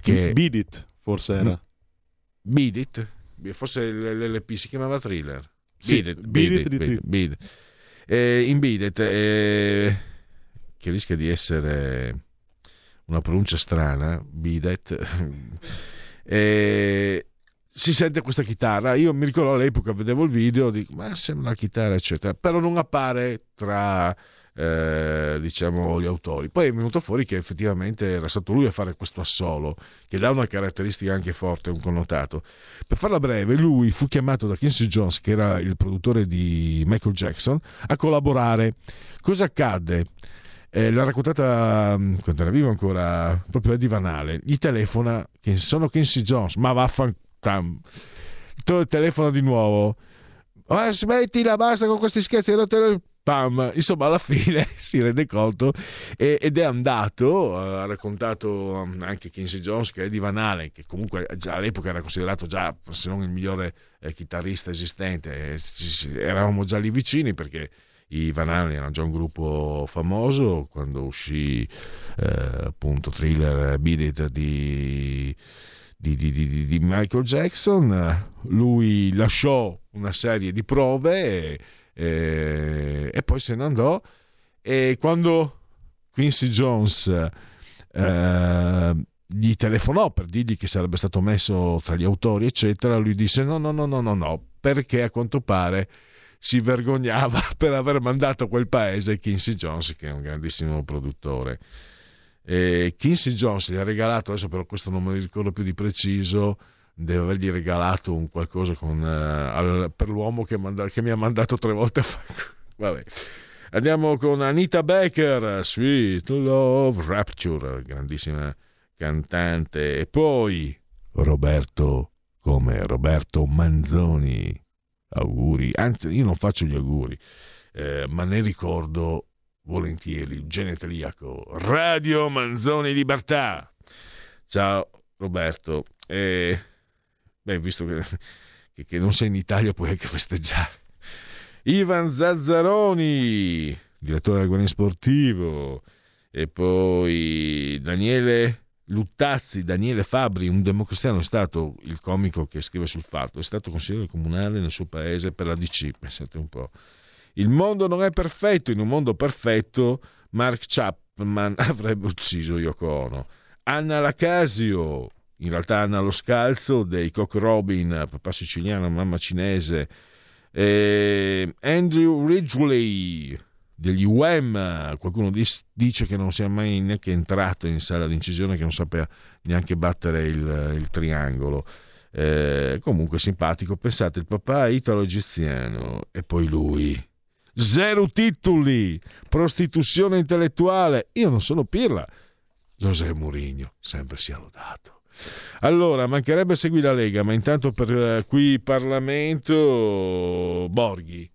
che. Beat It, forse era. Beat It? Forse l'LP si chiamava thriller. Sì, Beat It, Beat Beat It Beat It, Beat It. Eh, in It, eh, che rischia di essere una pronuncia strana, Bidet, eh, si sente questa chitarra. Io mi ricordo all'epoca, vedevo il video, dico, ma sembra una chitarra, eccetera, però non appare tra eh, diciamo gli autori. Poi è venuto fuori che effettivamente era stato lui a fare questo assolo, che dà una caratteristica anche forte, un connotato. Per farla breve, lui fu chiamato da Quincy Jones, che era il produttore di Michael Jackson, a collaborare. Cosa accadde? Eh, l'ha raccontata mh, quando era vivo ancora proprio Eddie Van Halen. Gli telefona, che sono Quincy Jones, ma vaffanculo. Il telefono di nuovo. Ma smettila, basta con questi scherzi. ero tele- Pam. Insomma, alla fine si rende conto e- ed è andato. Ha raccontato um, anche Quincy Jones che Eddie Van Halen, che comunque all'epoca era considerato già, se non il migliore eh, chitarrista esistente, eh, eravamo già lì vicini perché i Van Halen erano già un gruppo famoso quando uscì eh, appunto thriller Beat It di, di, di- di- Michael Jackson. Lui lasciò una serie di prove e, e poi se ne andò e quando Quincy Jones eh, gli telefonò per dirgli che sarebbe stato messo tra gli autori eccetera lui disse no no no no no no perché a quanto pare si vergognava per aver mandato a quel paese Quincy Jones che è un grandissimo produttore. E Quincy Jones gli ha regalato adesso però questo non me lo ricordo più di preciso deve avergli regalato un qualcosa con, eh, al- per l'uomo che, manda- che mi ha mandato tre volte a fare vabbè. Andiamo con Anita Baker Sweet Love Rapture grandissima cantante. E poi Roberto come Roberto Manzoni auguri. Anzi io non faccio gli auguri eh, ma ne ricordo volentieri. Geneteliaco Radio Manzoni Libertà. Ciao Roberto. E beh visto che, che- non sei in Italia puoi anche festeggiare. Ivan Zazzaroni direttore del Guardian Sportivo. E poi Daniele Luttazzi, Daniele Fabri, un democristiano, è stato il comico che scrive sul fatto, è stato consigliere comunale nel suo paese per la DC, pensate un po'. Il mondo non è perfetto, in un mondo perfetto Mark Chapman avrebbe ucciso Yoko Ono. Anna Lacasio, in realtà Anna Lo Scalzo dei Cock Robin, papà siciliano, mamma cinese, e Andrew Ridgway degli UEM, qualcuno dice che non sia mai neanche entrato in sala d'incisione, che non sapeva neanche battere il, il triangolo. Eh, comunque simpatico, pensate, il papà è italo-egiziano e poi lui. Zero titoli, prostituzione intellettuale. Io non sono pirla. José Mourinho, sempre sia lodato. Allora, mancherebbe segui la Lega, ma intanto per eh, qui Parlamento Borghi.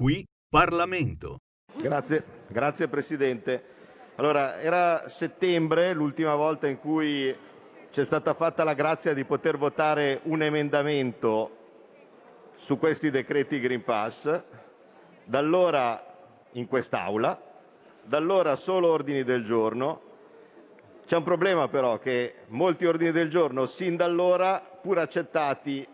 Qui Parlamento. Grazie, grazie Presidente. Allora, era settembre l'ultima volta in cui c'è stata fatta la grazia di poter votare un emendamento su questi decreti Green Pass. Da allora in quest'Aula, da allora solo ordini del giorno. C'è un problema però che molti ordini del giorno sin da allora, pur accettati,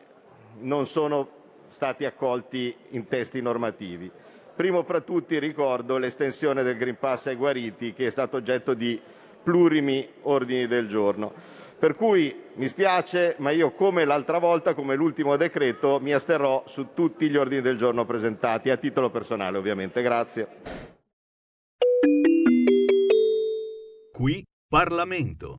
non sono stati accolti in testi normativi. Primo fra tutti ricordo l'estensione del Green Pass ai guariti che è stato oggetto di plurimi ordini del giorno. Per cui mi spiace, ma io come l'altra volta, come l'ultimo decreto, mi asterrò su tutti gli ordini del giorno presentati, a titolo personale ovviamente. Grazie. Qui Parlamento.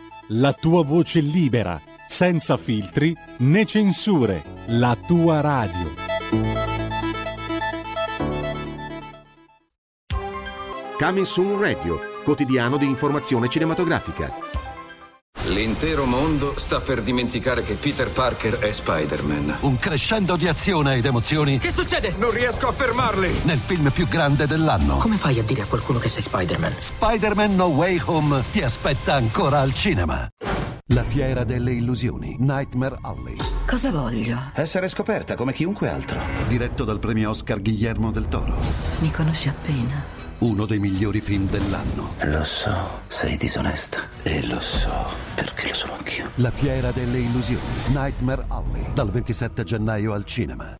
la tua voce libera, senza filtri né censure, la tua radio. Coming Soon Radio, quotidiano di informazione cinematografica. L'intero mondo sta per dimenticare che Peter Parker è Spider-Man. Un crescendo di azione ed emozioni Che succede? Non riesco a fermarli! nel film più grande dell'anno. Come fai a dire a qualcuno che sei Spider-Man? Spider-Man No Way Home ti aspetta ancora al cinema. La fiera delle illusioni, Nightmare Alley. Cosa voglio? Essere scoperta come chiunque altro. Diretto dal premio Oscar Guillermo del Toro. Mi conosci appena. Uno dei migliori film dell'anno. Lo so, sei disonesta. E lo so, perché lo sono anch'io. La fiera delle illusioni, Nightmare Alley. Dal 27 gennaio al cinema.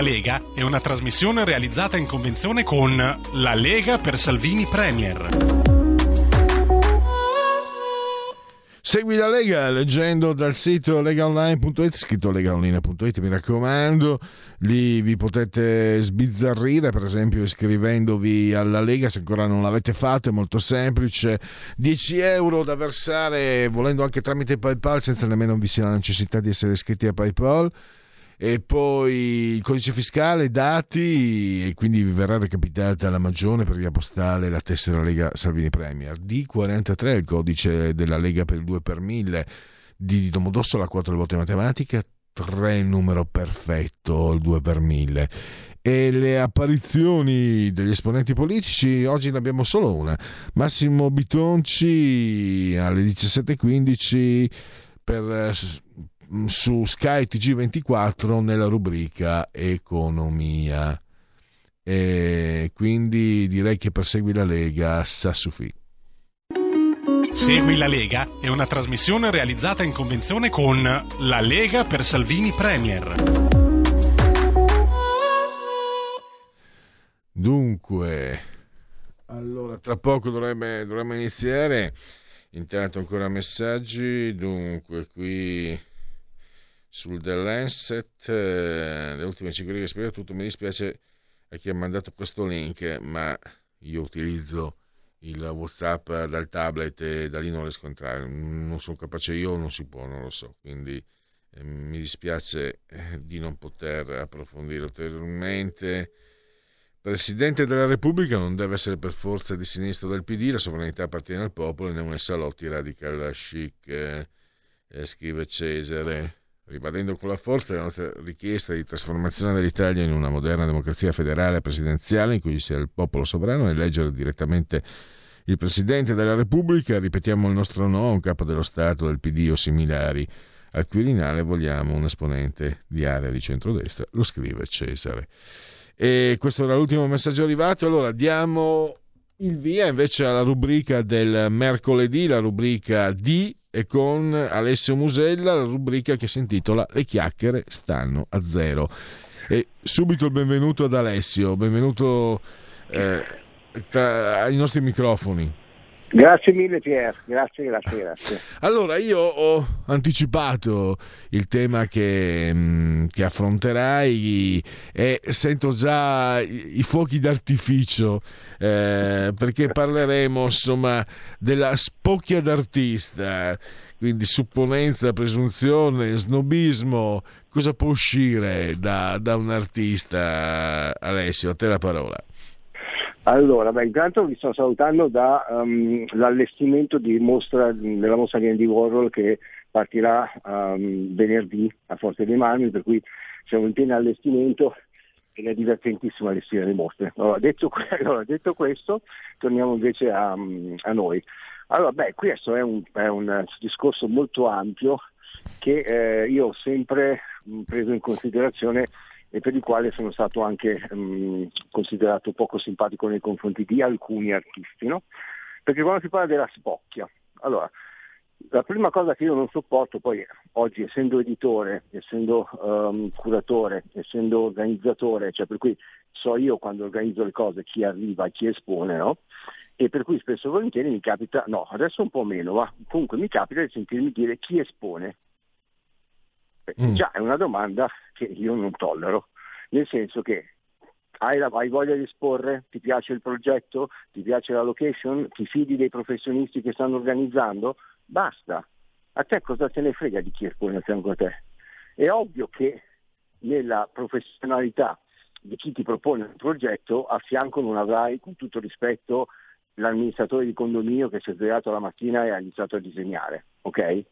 La Lega è una trasmissione realizzata in convenzione con La Lega per Salvini Premier. Segui la Lega leggendo dal sito legaonline.it, scritto legaonline.it, mi raccomando, lì vi potete sbizzarrire, per esempio iscrivendovi alla Lega, se ancora non l'avete fatto è molto semplice, 10 euro da versare volendo anche tramite PayPal senza nemmeno vi sia la necessità di essere iscritti a PayPal e poi il codice fiscale, dati e quindi vi verrà recapitata la magione per via postale la tessera Lega Salvini Premier. D43 il codice della Lega per il 2 per 1000 di Domodossola 4 volte matematica 3 il numero perfetto il 2 per 1000 e le apparizioni degli esponenti politici oggi ne abbiamo solo una Massimo Bitonci alle 17.15 per su Sky TG24 nella rubrica Economia. E quindi direi che per Segui la Lega Sassufi. Segui la Lega è una trasmissione realizzata in convenzione con La Lega per Salvini Premier. Dunque, allora tra poco dovremmo, dovremmo iniziare. Intanto ancora messaggi. Dunque, qui sul The Lancet, eh, le ultime 5 righe spiega tutto. Mi dispiace a chi ha mandato questo link, ma io utilizzo il WhatsApp dal tablet e da lì non riesco a entrare. Non sono capace io, non si può, non lo so. Quindi eh, mi dispiace eh, di non poter approfondire ulteriormente. Presidente della Repubblica non deve essere per forza di sinistra del PD, la sovranità appartiene al popolo e non è salotti radical chic, eh, eh, scrive Cesare ribadendo con la forza la nostra richiesta di trasformazione dell'Italia in una moderna democrazia federale presidenziale in cui sia il popolo sovrano a eleggere direttamente il Presidente della Repubblica, ripetiamo il nostro no a un capo dello Stato, del PD o similari. Al Quirinale vogliamo un esponente di area di centrodestra, lo scrive Cesare. E questo era l'ultimo messaggio arrivato, allora diamo il via invece alla rubrica del mercoledì, la rubrica D e con Alessio Musella la rubrica che si intitola Le chiacchiere stanno a zero. E subito il benvenuto ad Alessio, benvenuto eh, tra, ai nostri microfoni. Grazie mille Pier, grazie, grazie, grazie. Allora io ho anticipato il tema che, mm, che affronterai e sento già i, fuochi d'artificio eh, perché parleremo insomma della spocchia d'artista, quindi supponenza, presunzione, snobismo, cosa può uscire da, da un artista Alessio? A te la parola. Allora, beh, intanto vi sto salutando dall'allestimento um, mostra, della mostra di Andy Warhol che partirà um, venerdì a Forte dei Marmi, per cui siamo in pieno allestimento ed è divertentissimo allestire le mostre. Allora, detto, allora, detto questo, torniamo invece a, a noi. Allora, beh, questo è un, è un discorso molto ampio che eh, io ho sempre preso in considerazione e per il quale sono stato anche um, considerato poco simpatico nei confronti di alcuni artisti, no? Perché quando si parla della spocchia, allora, la prima cosa che io non sopporto, poi oggi essendo editore, essendo um, curatore, essendo organizzatore, cioè per cui so io quando organizzo le cose chi arriva e chi espone, no? E per cui spesso e volentieri mi capita, no, adesso un po' meno, ma comunque mi capita di sentirmi dire chi espone. Mm. Già è una domanda che io non tollero, nel senso che hai, la, hai, voglia di esporre, ti piace il progetto, ti piace la location, ti fidi dei professionisti che stanno organizzando, basta. A te cosa te ne frega di chi espone a fianco a te? È ovvio che nella professionalità di chi ti propone un progetto a fianco non avrai, con tutto rispetto, l'amministratore di condominio che si è svegliato la mattina e ha iniziato a disegnare, ok?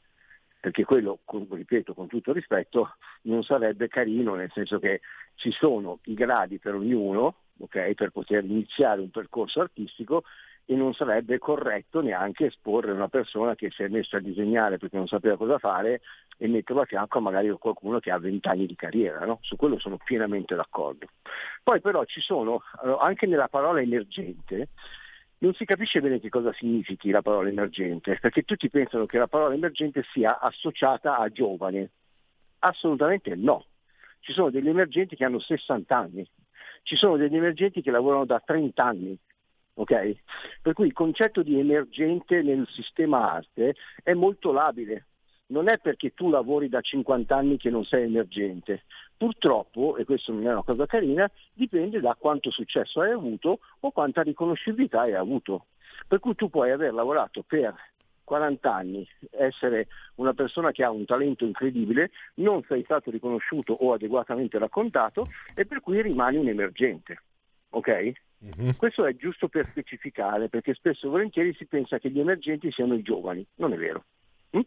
Perché quello, ripeto, con tutto rispetto, non sarebbe carino, nel senso che ci sono i gradi per ognuno, okay, per poter iniziare un percorso artistico e non sarebbe corretto neanche esporre una persona che si è messa a disegnare perché non sapeva cosa fare e metterlo a fianco a magari qualcuno che ha vent'anni di carriera, no? su quello sono pienamente d'accordo. Poi però ci sono, eh, anche nella parola emergente, non si capisce bene che cosa significhi la parola emergente, perché tutti pensano che la parola emergente sia associata a giovane. Assolutamente no. Ci sono degli emergenti che hanno 60 anni, ci sono degli emergenti che lavorano da 30 anni, ok? Per cui il concetto di emergente nel sistema arte è molto labile. Non è perché tu lavori da 50 anni che non sei emergente. Purtroppo, e questo non è una cosa carina, dipende da quanto successo hai avuto o quanta riconoscibilità hai avuto. Per cui tu puoi aver lavorato per 40 anni, essere una persona che ha un talento incredibile, non sei stato riconosciuto o adeguatamente raccontato e per cui rimani un emergente. Ok? Questo è giusto per specificare, perché spesso e volentieri si pensa che gli emergenti siano i giovani, non è vero. Mm?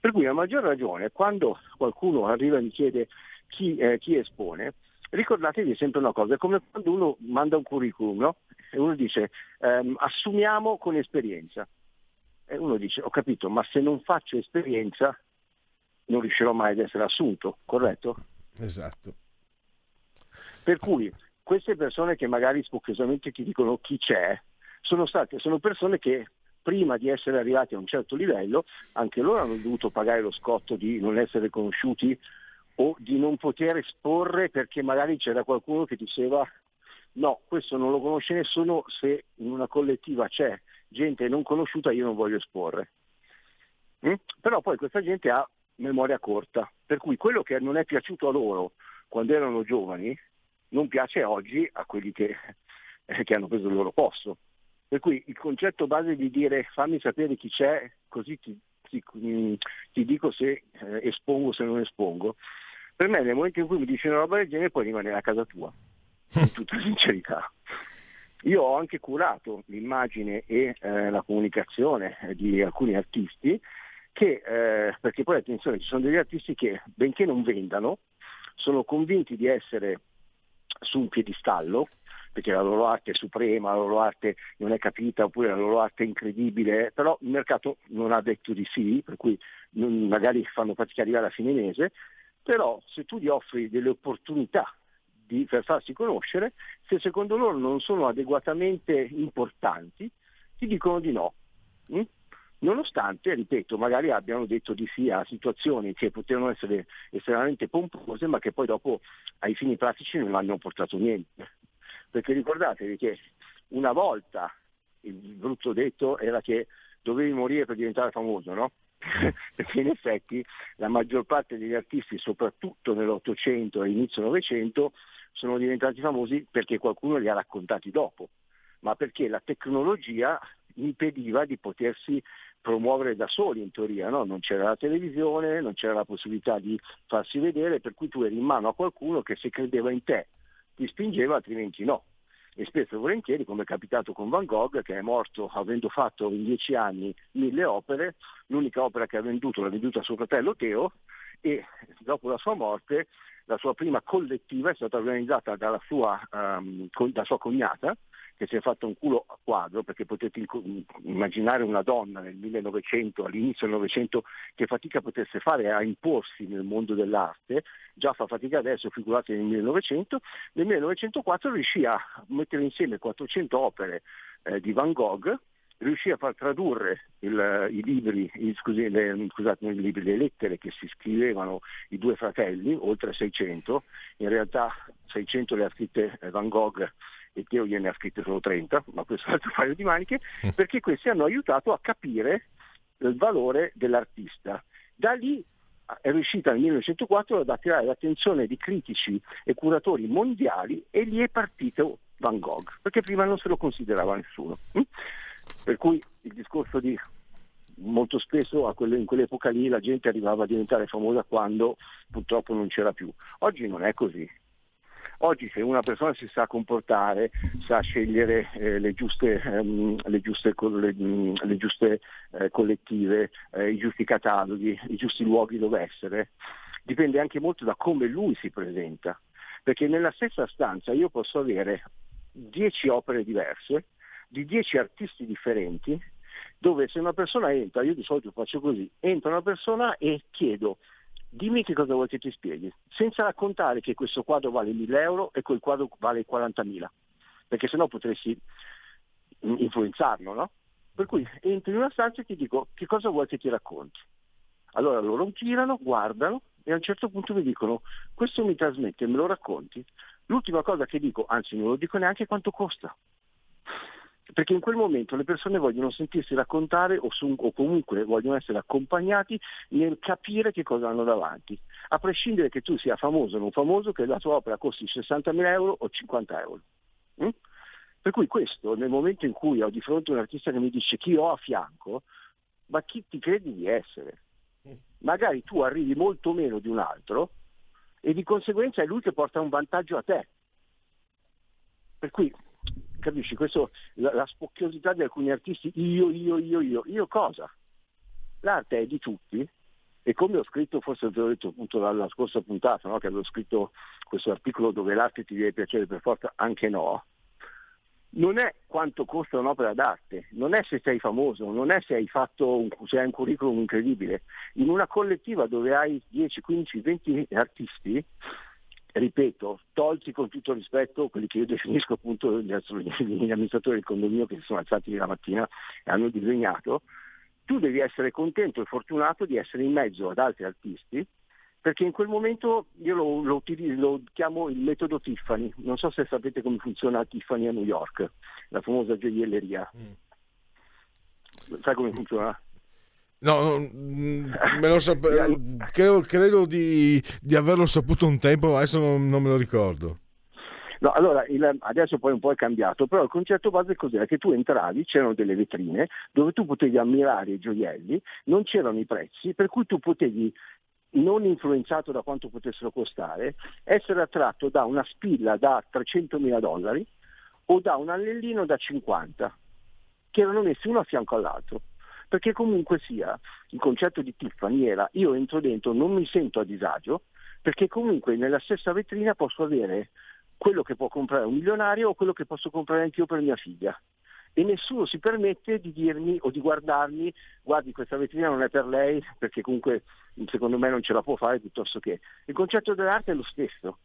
Per cui a maggior ragione, quando qualcuno arriva e mi chiede chi, eh, chi espone, ricordatevi sempre una cosa, è come quando uno manda un curriculum no? e uno dice ehm, assumiamo con esperienza. E uno dice ho capito, ma se non faccio esperienza non riuscirò mai ad essere assunto, corretto? Esatto. Per cui queste persone che magari spocchiosamente ti dicono chi c'è, sono state, sono persone che prima di essere arrivati a un certo livello, anche loro hanno dovuto pagare lo scotto di non essere conosciuti o di non poter esporre perché magari c'era qualcuno che diceva no, questo non lo conosce nessuno, se in una collettiva c'è gente non conosciuta io non voglio esporre. Mm? Però poi questa gente ha memoria corta, per cui quello che non è piaciuto a loro quando erano giovani non piace oggi a quelli che, eh, che hanno preso il loro posto. Per cui il concetto base di dire fammi sapere chi c'è, così ti, ti, mm, ti dico se eh, espongo o se non espongo, per me nel momento in cui mi dici una roba del genere puoi rimanere a casa tua, in tutta sincerità. Io ho anche curato l'immagine e eh, la comunicazione di alcuni artisti che, eh, perché poi attenzione, ci sono degli artisti che benché non vendano, sono convinti di essere su un piedistallo, perché la loro arte è suprema, la loro arte non è capita oppure la loro arte è incredibile, però il mercato non ha detto di sì, per cui non, magari fanno fatica ad arrivare a fine mese, però se tu gli offri delle opportunità di, per farsi conoscere, se secondo loro non sono adeguatamente importanti, ti dicono di no. Mm? Nonostante, ripeto, magari abbiano detto di sì a situazioni che potevano essere estremamente pompose, ma che poi dopo ai fini pratici non hanno portato niente. Perché ricordatevi che una volta il brutto detto era che dovevi morire per diventare famoso, no? perché in effetti la maggior parte degli artisti, soprattutto nell'Ottocento e inizio Novecento, sono diventati famosi perché qualcuno li ha raccontati dopo, ma perché la tecnologia impediva di potersi promuovere da soli in teoria, no? non c'era la televisione, non c'era la possibilità di farsi vedere, per cui tu eri in mano a qualcuno che se credeva in te ti spingeva, altrimenti no. E spesso e volentieri, come è capitato con Van Gogh, che è morto avendo fatto in dieci anni mille opere, l'unica opera che ha venduto l'ha venduta suo fratello Teo e dopo la sua morte la sua prima collettiva è stata organizzata dalla sua, um, da sua cognata, che si è fatto un culo a quadro, perché potete immaginare una donna nel 1900, all'inizio del Novecento, che fatica potesse fare a imporsi nel mondo dell'arte, già fa fatica adesso, figurate nel 1900, nel 1904 riuscì a mettere insieme 400 opere eh, di Van Gogh, riuscì a far tradurre il, i libri, i, scusi, le, scusate, i libri, le lettere che si scrivevano i due fratelli, oltre 600, in realtà 600 le ha scritte Van Gogh e Teo gliene ha scritte solo 30, ma questo è un altro paio di maniche, perché questi hanno aiutato a capire il valore dell'artista. Da lì è riuscita nel 1904 ad attirare l'attenzione di critici e curatori mondiali e lì è partito Van Gogh, perché prima non se lo considerava nessuno. Per cui il discorso di molto spesso quelle, in quell'epoca lì la gente arrivava a diventare famosa quando purtroppo non c'era più. Oggi non è così. Oggi se una persona si sa comportare, sa scegliere eh, le giuste, ehm, le giuste, le, le giuste eh, collettive, eh, i giusti cataloghi, i giusti luoghi dove essere, dipende anche molto da come lui si presenta. Perché nella stessa stanza io posso avere dieci opere diverse, di dieci artisti differenti, dove se una persona entra, io di solito faccio così, entra una persona e chiedo dimmi che cosa vuoi che ti spieghi, senza raccontare che questo quadro vale 1000 euro e quel quadro vale 40.000, perché sennò potresti influenzarlo, no? Per cui entro in una stanza e ti dico che cosa vuoi che ti racconti. Allora loro girano, guardano e a un certo punto mi dicono questo mi trasmette, me lo racconti. L'ultima cosa che dico, anzi non lo dico neanche quanto costa perché in quel momento le persone vogliono sentirsi raccontare o, su- o comunque vogliono essere accompagnati nel capire che cosa hanno davanti, a prescindere che tu sia famoso o non famoso, che la tua opera costi 60.000 euro o 50 euro. Mm? Per cui questo, nel momento in cui ho di fronte un artista che mi dice chi ho a fianco, ma chi ti credi di essere? Magari tu arrivi molto meno di un altro e di conseguenza è lui che porta un vantaggio a te. Per cui, capisci, questo, la, la spocchiosità di alcuni artisti, io, io, io, io, io cosa? L'arte è di tutti e come ho scritto, forse ve l'ho detto appunto dalla scorsa puntata, no? che avevo scritto questo articolo dove l'arte ti deve piacere per forza, anche no, non è quanto costa un'opera d'arte, non è se sei famoso, non è se hai, un, se hai un curriculum incredibile. In una collettiva dove hai 10, 15, 20 artisti, ripeto, tolti con tutto rispetto quelli che io definisco appunto gli, amministratori del condominio che si sono alzati la mattina e hanno disegnato, tu devi essere contento e fortunato di essere in mezzo ad altri artisti perché in quel momento io lo, lo, lo, chiamo il metodo Tiffany, non so se sapete come funziona Tiffany a New York, la famosa gioielleria. Mm. Sai come funziona? No, me lo sape- credo, credo di, di, averlo saputo un tempo, adesso non, non me lo ricordo. No, allora il, adesso poi un po' è cambiato, però il concetto base cos'era? Che tu entravi, c'erano delle vetrine dove tu potevi ammirare i gioielli, non c'erano i prezzi, per cui tu potevi non influenzato da quanto potessero costare, essere attratto da una spilla da 300.000 dollari o da un anellino da 50, che erano messi uno a fianco all'altro. Perché comunque sia, il concetto di Tiffany era io entro dentro, non mi sento a disagio, perché comunque nella stessa vetrina posso avere quello che può comprare un milionario o quello che posso comprare anch'io per mia figlia e nessuno si permette di dirmi o di guardarmi, guardi questa vetrina non è per lei perché comunque secondo me non ce la può fare piuttosto che. Il concetto dell'arte è lo stesso.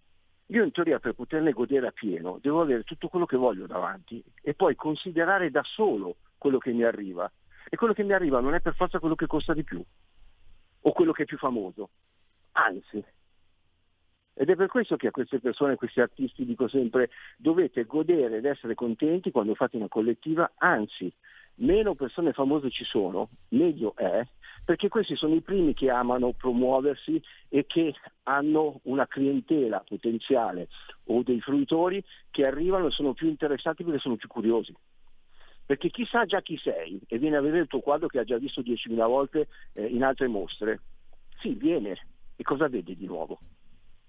Io in teoria per poterne godere a pieno devo avere tutto quello che voglio davanti e poi considerare da solo quello che mi arriva. E quello che mi arriva non è per forza quello che costa di più o quello che è più famoso. Anzi, ed è per questo che a queste persone, a questi artisti dico sempre dovete godere ed essere contenti quando fate una collettiva, anzi meno persone famose ci sono, meglio è, perché questi sono i primi che amano promuoversi e che hanno una clientela potenziale o dei fruitori che arrivano e sono più interessati perché sono più curiosi. Perché chi sa già chi sei e viene a vedere il tuo quadro che ha già visto 10.000 volte eh, in altre mostre, sì, viene e cosa vede di nuovo?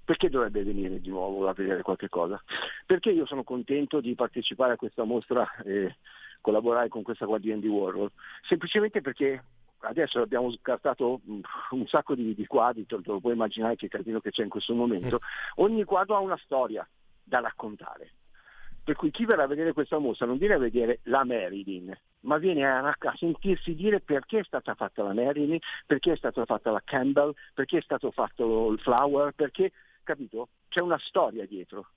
Perché dovrebbe venire di nuovo a vedere qualche cosa? Perché io sono contento di partecipare a questa mostra e collaborare con questa Guardian di Warhol? Semplicemente perché adesso abbiamo scartato un sacco di, di quadri, te lo puoi immaginare che casino che c'è in questo momento. Ogni quadro ha una storia da raccontare. Per cui chi verrà a vedere questa mostra non viene a vedere la Marilyn, ma viene a, a, sentirsi dire perché è stata fatta la Marilyn, perché è stata fatta la Campbell, perché è stato fatto il Flower, perché capito? C'è una storia dietro.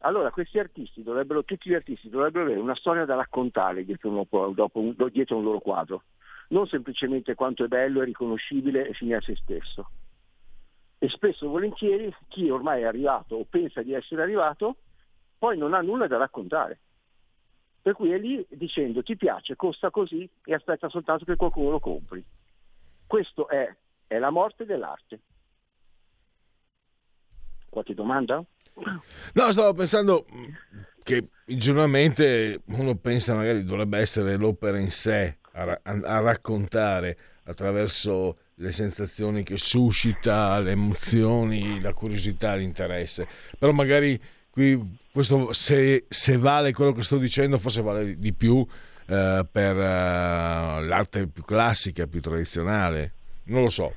Allora questi artisti dovrebbero, tutti gli artisti dovrebbero avere una storia da raccontare dietro un, dopo, dietro un loro quadro, non semplicemente quanto è bello, è riconoscibile e fine a se stesso. E spesso e volentieri chi ormai è arrivato o pensa di essere arrivato, poi non ha nulla da raccontare. Per cui è lì dicendo ti piace, costa così e aspetta soltanto che qualcuno lo compri. Questo è, è la morte dell'arte. Qualche domanda? No, stavo pensando che ingenuamente uno pensa magari dovrebbe essere l'opera in sé a, ra- a raccontare attraverso le sensazioni che suscita, le emozioni, la curiosità, l'interesse. Però magari qui questo se, se vale quello che sto dicendo, forse vale di più eh, per uh, l'arte più classica, più tradizionale. Non lo so.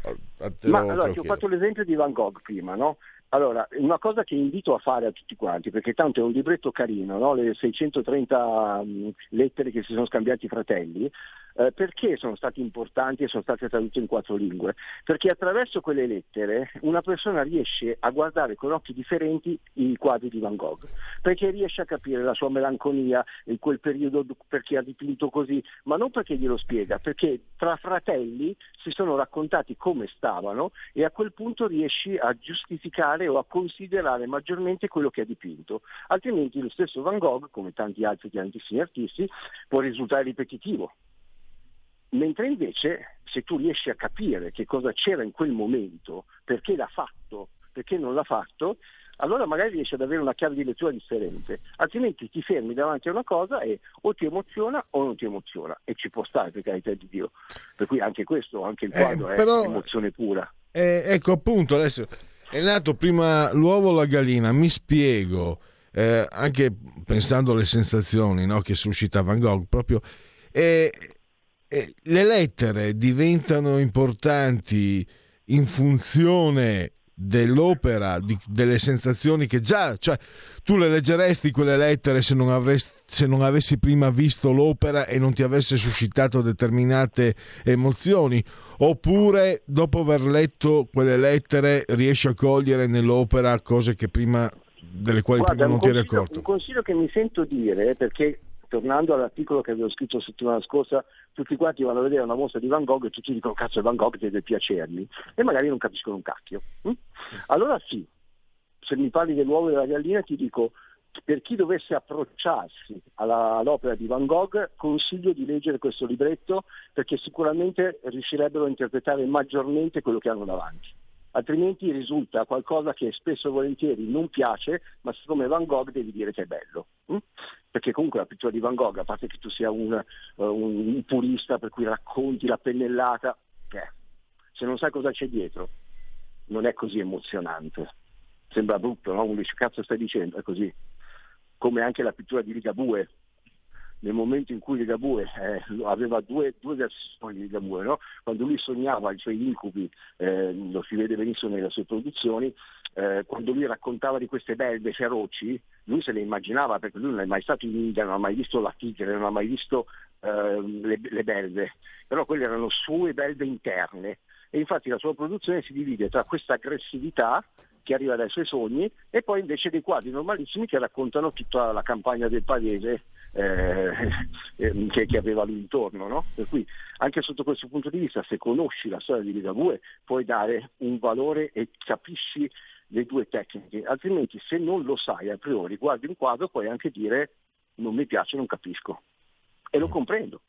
Ma allora, ti ho fatto l'esempio di Van Gogh prima, no? Allora, una cosa che invito a fare a tutti quanti, perché tanto è un libretto carino, no? le 630 lettere che si sono scambiati i fratelli, Eh, perché sono stati importanti e sono state tradute in quattro lingue? Perché attraverso quelle lettere una persona riesce a guardare con occhi differenti i quadri di Van Gogh, perché riesce a capire la sua melanconia in quel periodo perché ha dipinto così, ma non perché glielo spiega, perché tra fratelli si sono raccontati come stavano e a quel punto riesci a giustificare o a considerare maggiormente quello che ha dipinto. Altrimenti lo stesso Van Gogh, come tanti altri grandissimi artisti, può risultare ripetitivo. Mentre invece se tu riesci a capire che cosa c'era in quel momento, perché l'ha fatto, perché non l'ha fatto, allora magari riesci ad avere una chiave di lettura differente, altrimenti ti fermi davanti a una cosa e o ti emoziona o non ti emoziona e ci può stare per carità di Dio. Per cui anche questo, anche il quadro Eh, però- è emozione pura. Eh, ecco appunto adesso è nato prima l'uovo o la gallina, mi spiego, eh, anche pensando alle sensazioni no, che suscita Van Gogh, proprio eh, le lettere diventano importanti in funzione dell'opera, di- delle sensazioni che già, cioè tu le leggeresti quelle lettere se non, avresti, se non avessi prima visto l'opera e non ti avesse suscitato determinate emozioni, oppure dopo aver letto quelle lettere riesci a cogliere nell'opera cose che prima delle quali Guarda, prima non ti eri accorto. un consiglio che mi sento dire, perché tornando all'articolo che avevo scritto la settimana scorsa, tutti quanti vanno a vedere una mostra di Van Gogh e tutti dicono cazzo è Van Gogh deve piacermi e magari non capiscono un cacchio. hm? Allora sì, se mi parli dell'uovo e della gallina ti dico per chi dovesse approcciarsi alla- all'opera di Van Gogh consiglio di leggere questo libretto perché sicuramente riuscirebbero a interpretare maggiormente quello che hanno davanti. Altrimenti risulta qualcosa che spesso e volentieri non piace, ma siccome Van Gogh devi dire che è bello. hm? Perché comunque la pittura di Van Gogh, a parte che tu sia un, eh, un- un purista per cui racconti la pennellata, eh, se non sai cosa c'è dietro, non è così emozionante. Sembra brutto, no? Uno dice cazzo stai dicendo, è così. Come anche la pittura di Ligabue, nel momento in cui Ligabue eh, aveva due, due versioni di Ligabue, no? quando lui sognava i suoi incubi, eh, lo si vede benissimo nelle sue produzioni, eh, quando lui raccontava di queste belve feroci, lui se le immaginava perché lui non è mai stato in India, non ha mai visto la tigre, non ha mai visto eh, le, le belve, però quelle erano sue belve interne e infatti la sua produzione si divide tra questa aggressività che arriva dai suoi sogni e poi invece dei quadri normalissimi che raccontano tutta la campagna del Pavese eh, eh, che, che aveva lui intorno. No? Per cui anche sotto questo punto di vista, se conosci la storia di Ligabue, puoi dare un valore e capisci le due tecniche, altrimenti se non lo sai a priori, guardi un quadro, puoi anche dire non mi piace, non capisco. E lo comprendo,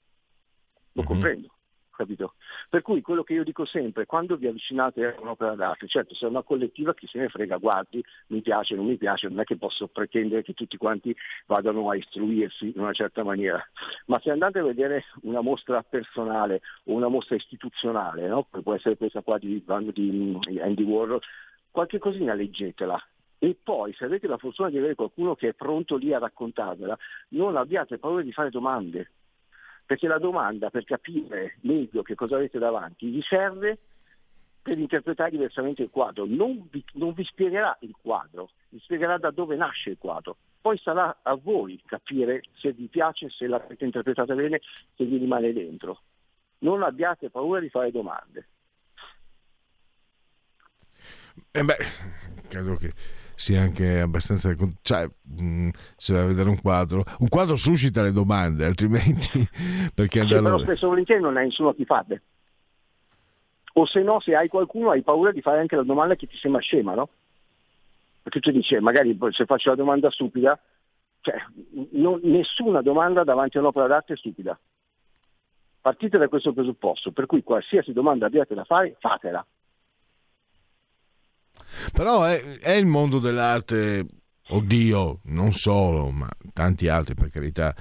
lo comprendo. Capito? Per cui quello che io dico sempre, quando vi avvicinate a un'opera d'arte, certo se è una collettiva chi se ne frega, guardi, mi piace, non mi piace, non è che posso pretendere che tutti quanti vadano a istruirsi in una certa maniera, ma se andate a vedere una mostra personale o una mostra istituzionale, no? come può essere questa qua di, di Andy Warhol, qualche cosina leggetela, e poi se avete la fortuna di avere qualcuno che è pronto lì a raccontarvela, non abbiate paura di fare domande, perché la domanda per capire meglio che cosa avete davanti vi serve per interpretare diversamente il quadro, non vi, non vi spiegherà il quadro, vi spiegherà da dove nasce il quadro. Poi sarà a voi capire se vi piace, se l'avete interpretata bene, se vi rimane dentro. Non abbiate paura di fare domande. Eh beh, credo che sia anche abbastanza. Cioè, mh, se vai a vedere un quadro, un quadro suscita le domande, altrimenti perché Sì, andarlo. però spesso volentieri non hai nessuno a chi farle. O se no, se hai qualcuno hai paura di fare anche la domanda che ti sembra scema, no? Perché tu dici, magari se faccio la domanda stupida, cioè non- nessuna domanda davanti a un'opera d'arte è stupida. Partite da questo presupposto, per cui qualsiasi domanda abbiate da fare, fatela. Però è, è il mondo dell'arte, oddio, non solo, ma tanti altri per carità.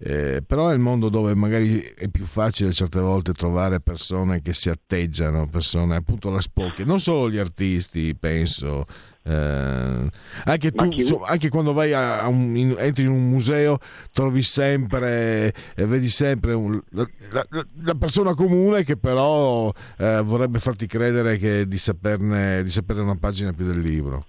Eh, però è il mondo dove magari è più facile certe volte trovare persone che si atteggiano, persone appunto la spocchia, non solo gli artisti, penso. eh, anche tu, so- anche quando vai a, un, in- entri in un museo, trovi sempre, eh, vedi sempre un- la, la- la persona comune che però eh, vorrebbe farti credere che di saperne, di sapere una pagina più del libro.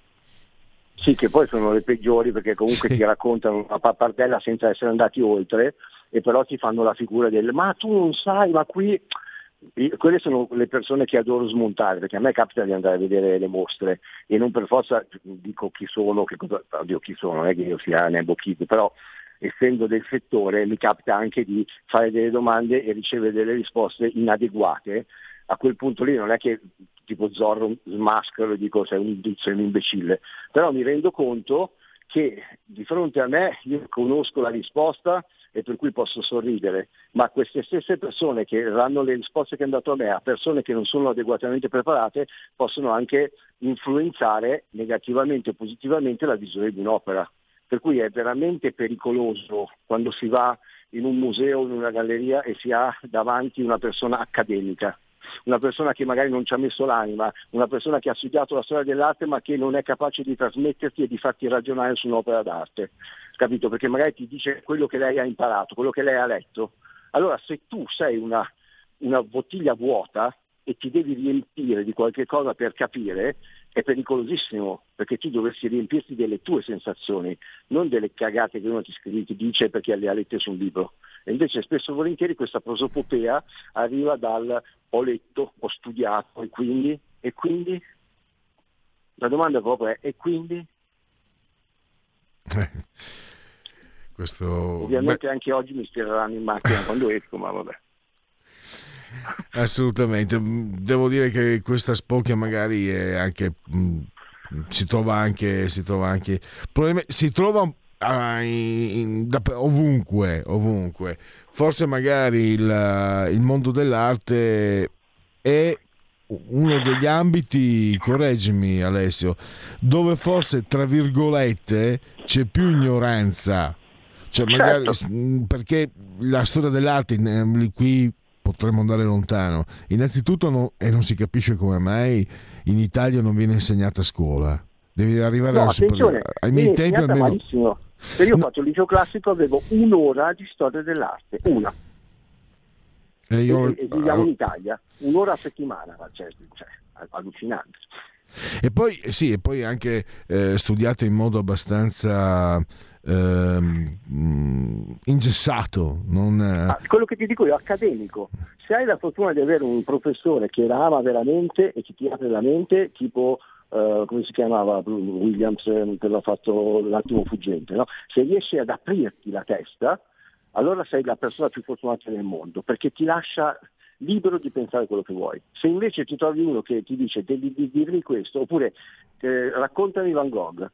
Sì, che poi sono le peggiori perché comunque Sì. ti raccontano una pappardella senza essere andati oltre e però ti fanno la figura del ma tu non sai, ma qui quelle sono le persone che adoro smontare, perché a me capita di andare a vedere le mostre e non per forza dico chi sono, che cosa, oddio chi sono, non è che io sia Nebo Kid, però essendo del settore mi capita anche di fare delle domande e ricevere delle risposte inadeguate. A quel punto lì non è che tipo Zorro smaschero e dico sei un, sei un imbecille, però mi rendo conto che di fronte a me io conosco la risposta e per cui posso sorridere, ma queste stesse persone che danno le risposte che hanno dato a me a persone che non sono adeguatamente preparate possono anche influenzare negativamente o positivamente la visione di un'opera. Per cui è veramente pericoloso quando si va in un museo in una galleria e si ha davanti una persona accademica, una persona che magari non ci ha messo l'anima, una persona che ha studiato la storia dell'arte ma che non è capace di trasmetterti e di farti ragionare su un'opera d'arte. Capito? Perché magari ti dice quello che lei ha imparato, quello che lei ha letto. Allora se tu sei una, una bottiglia vuota e ti devi riempire di qualche cosa per capire, è pericolosissimo, perché tu dovresti riempirti delle tue sensazioni, non delle cagate che uno ti, scrive, ti dice perché le ha lette su un libro. E invece spesso e volentieri questa prosopopea arriva dal ho letto, ho studiato e quindi, e quindi? La domanda proprio è e quindi? Questo... Ovviamente anche oggi mi stireranno in macchina quando esco, ma vabbè. Assolutamente, devo dire che questa spocchia magari è anche mh, si trova anche si trova anche si trova ah, in- in- da- ovunque, ovunque. Forse magari il, il mondo dell'arte è uno degli ambiti, correggimi Alessio, dove forse tra virgolette c'è più ignoranza. Cioè magari mh, perché la storia dell'arte in- qui potremmo andare lontano. Innanzitutto no- e non si capisce come mai in Italia non viene insegnata a scuola. Devi arrivare No, alla superiore. Ai miei tempi almeno malissimo. Se io ho fatto il liceo classico avevo un'ora di storia dell'arte, una. eh, io- e, e viviamo in Italia, un'ora a settimana, cioè, cioè, allucinante. E poi, eh, sì, e poi anche eh, studiato in modo abbastanza ehm, mh, ingessato. Non, eh, Ma quello che ti dico io, accademico, se hai la fortuna di avere un professore che la ama veramente e che ti apre la mente, tipo eh, come si chiamava Williams eh, che l'ha fatto l'attimo fuggente, no? se riesci ad aprirti la testa, allora sei la persona più fortunata del mondo, perché ti lascia libero di pensare quello che vuoi. Se invece ti trovi uno che ti dice devi di- dirmi questo, oppure eh, raccontami Van Gogh,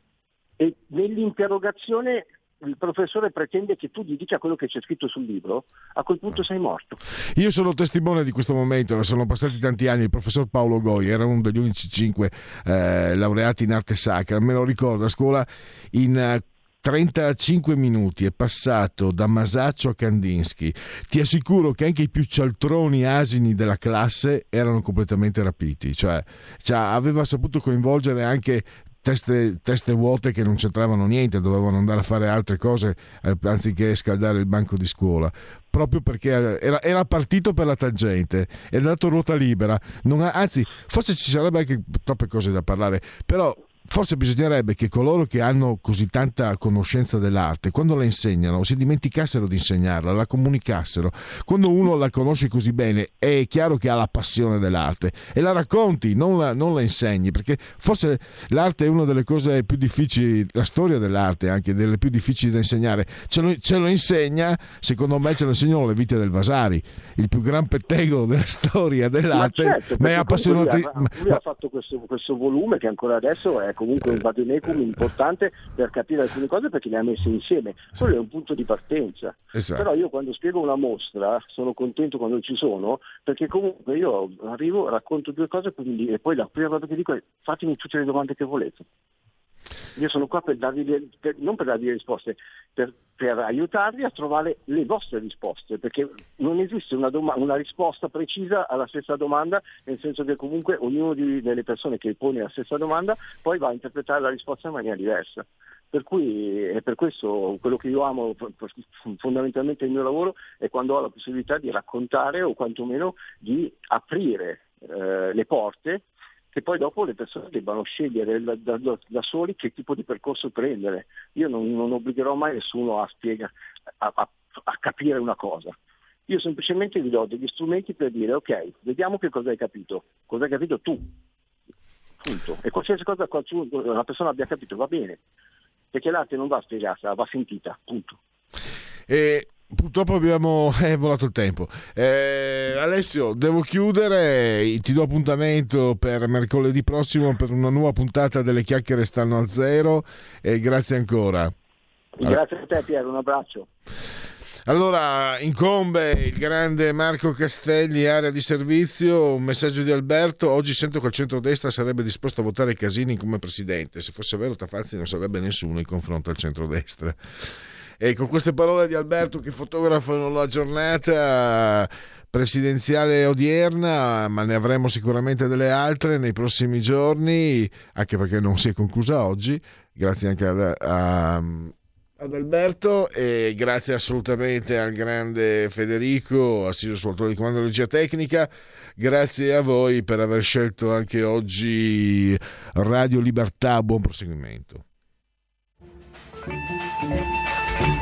e nell'interrogazione il professore pretende che tu gli dica quello che c'è scritto sul libro, a quel punto sei morto. Io sono testimone di questo momento, sono passati tanti anni, il professor Paolo Goi era uno degli unici cinque eh, laureati in arte sacra, me lo ricordo a scuola in... eh, 35 minuti è passato da Masaccio a Kandinsky. Ti assicuro che anche i più cialtroni asini della classe erano completamente rapiti. Cioè, cioè, aveva saputo coinvolgere anche teste, teste vuote che non c'entravano niente, dovevano andare a fare altre cose eh, anziché scaldare il banco di scuola. Proprio perché era, era partito per la tangente, è andato ruota libera. Ha- anzi, forse ci sarebbe anche troppe cose da parlare, però forse bisognerebbe che coloro che hanno così tanta conoscenza dell'arte, quando la insegnano, si dimenticassero di insegnarla, la comunicassero. Quando uno la conosce così bene, è chiaro che ha la passione dell'arte e la racconti, non la, non la insegni, perché forse l'arte è una delle cose più difficili, la storia dell'arte è anche delle più difficili da insegnare. Ce lo, ce lo insegna, secondo me, ce lo insegnano le vite del Vasari, il più gran pettegolo della storia dell'arte, ma, certo, è perché appassionato. Lui, ha, lui ha fatto questo, questo volume che ancora adesso è comunque un vademecum importante per capire alcune cose perché le ha messe insieme. Quello è un punto di partenza. Esatto. Però io quando spiego una mostra sono contento quando ci sono perché comunque io arrivo, racconto due cose quindi- e poi la prima cosa che dico è fatemi tutte le domande che volete. Io sono qua per darvi le- per- non per darvi le risposte, per, per aiutarvi a trovare le vostre risposte, perché non esiste una, doma- una risposta precisa alla stessa domanda, nel senso che comunque ognuno di- delle persone che pone la stessa domanda poi va a interpretare la risposta in maniera diversa. Per cui è per questo quello che io amo fondamentalmente il mio lavoro è quando ho la possibilità di raccontare o quantomeno di aprire eh, le porte che poi dopo le persone debbano scegliere da, da- da soli che tipo di percorso prendere. Io non, non obbligherò mai nessuno a spiegare, a, a a capire una cosa. Io semplicemente vi do degli strumenti per dire ok, vediamo che cosa hai capito, cosa hai capito tu. Punto. E qualsiasi cosa qualcuno- una persona abbia capito va bene, perché l'arte non va spiegata, va sentita, punto. E purtroppo abbiamo eh, volato il tempo. Eh, Alessio, devo chiudere. Ti do appuntamento per mercoledì prossimo per una nuova puntata delle chiacchiere stanno a zero. E grazie ancora. Grazie a te Piero, un abbraccio. Allora, incombe il grande Marco Castelli, area di servizio, un messaggio di Alberto, oggi sento che il centrodestra sarebbe disposto a votare Casini come presidente, se fosse vero Tafazzi non sarebbe nessuno in confronto al centrodestra. E con queste parole di Alberto che fotografano la giornata presidenziale odierna, ma ne avremo sicuramente delle altre nei prossimi giorni, anche perché non si è conclusa oggi, grazie anche a, a- ad Alberto e grazie assolutamente al grande Federico, assiso sul di comando regia tecnica, grazie a voi per aver scelto anche oggi Radio Libertà, buon proseguimento.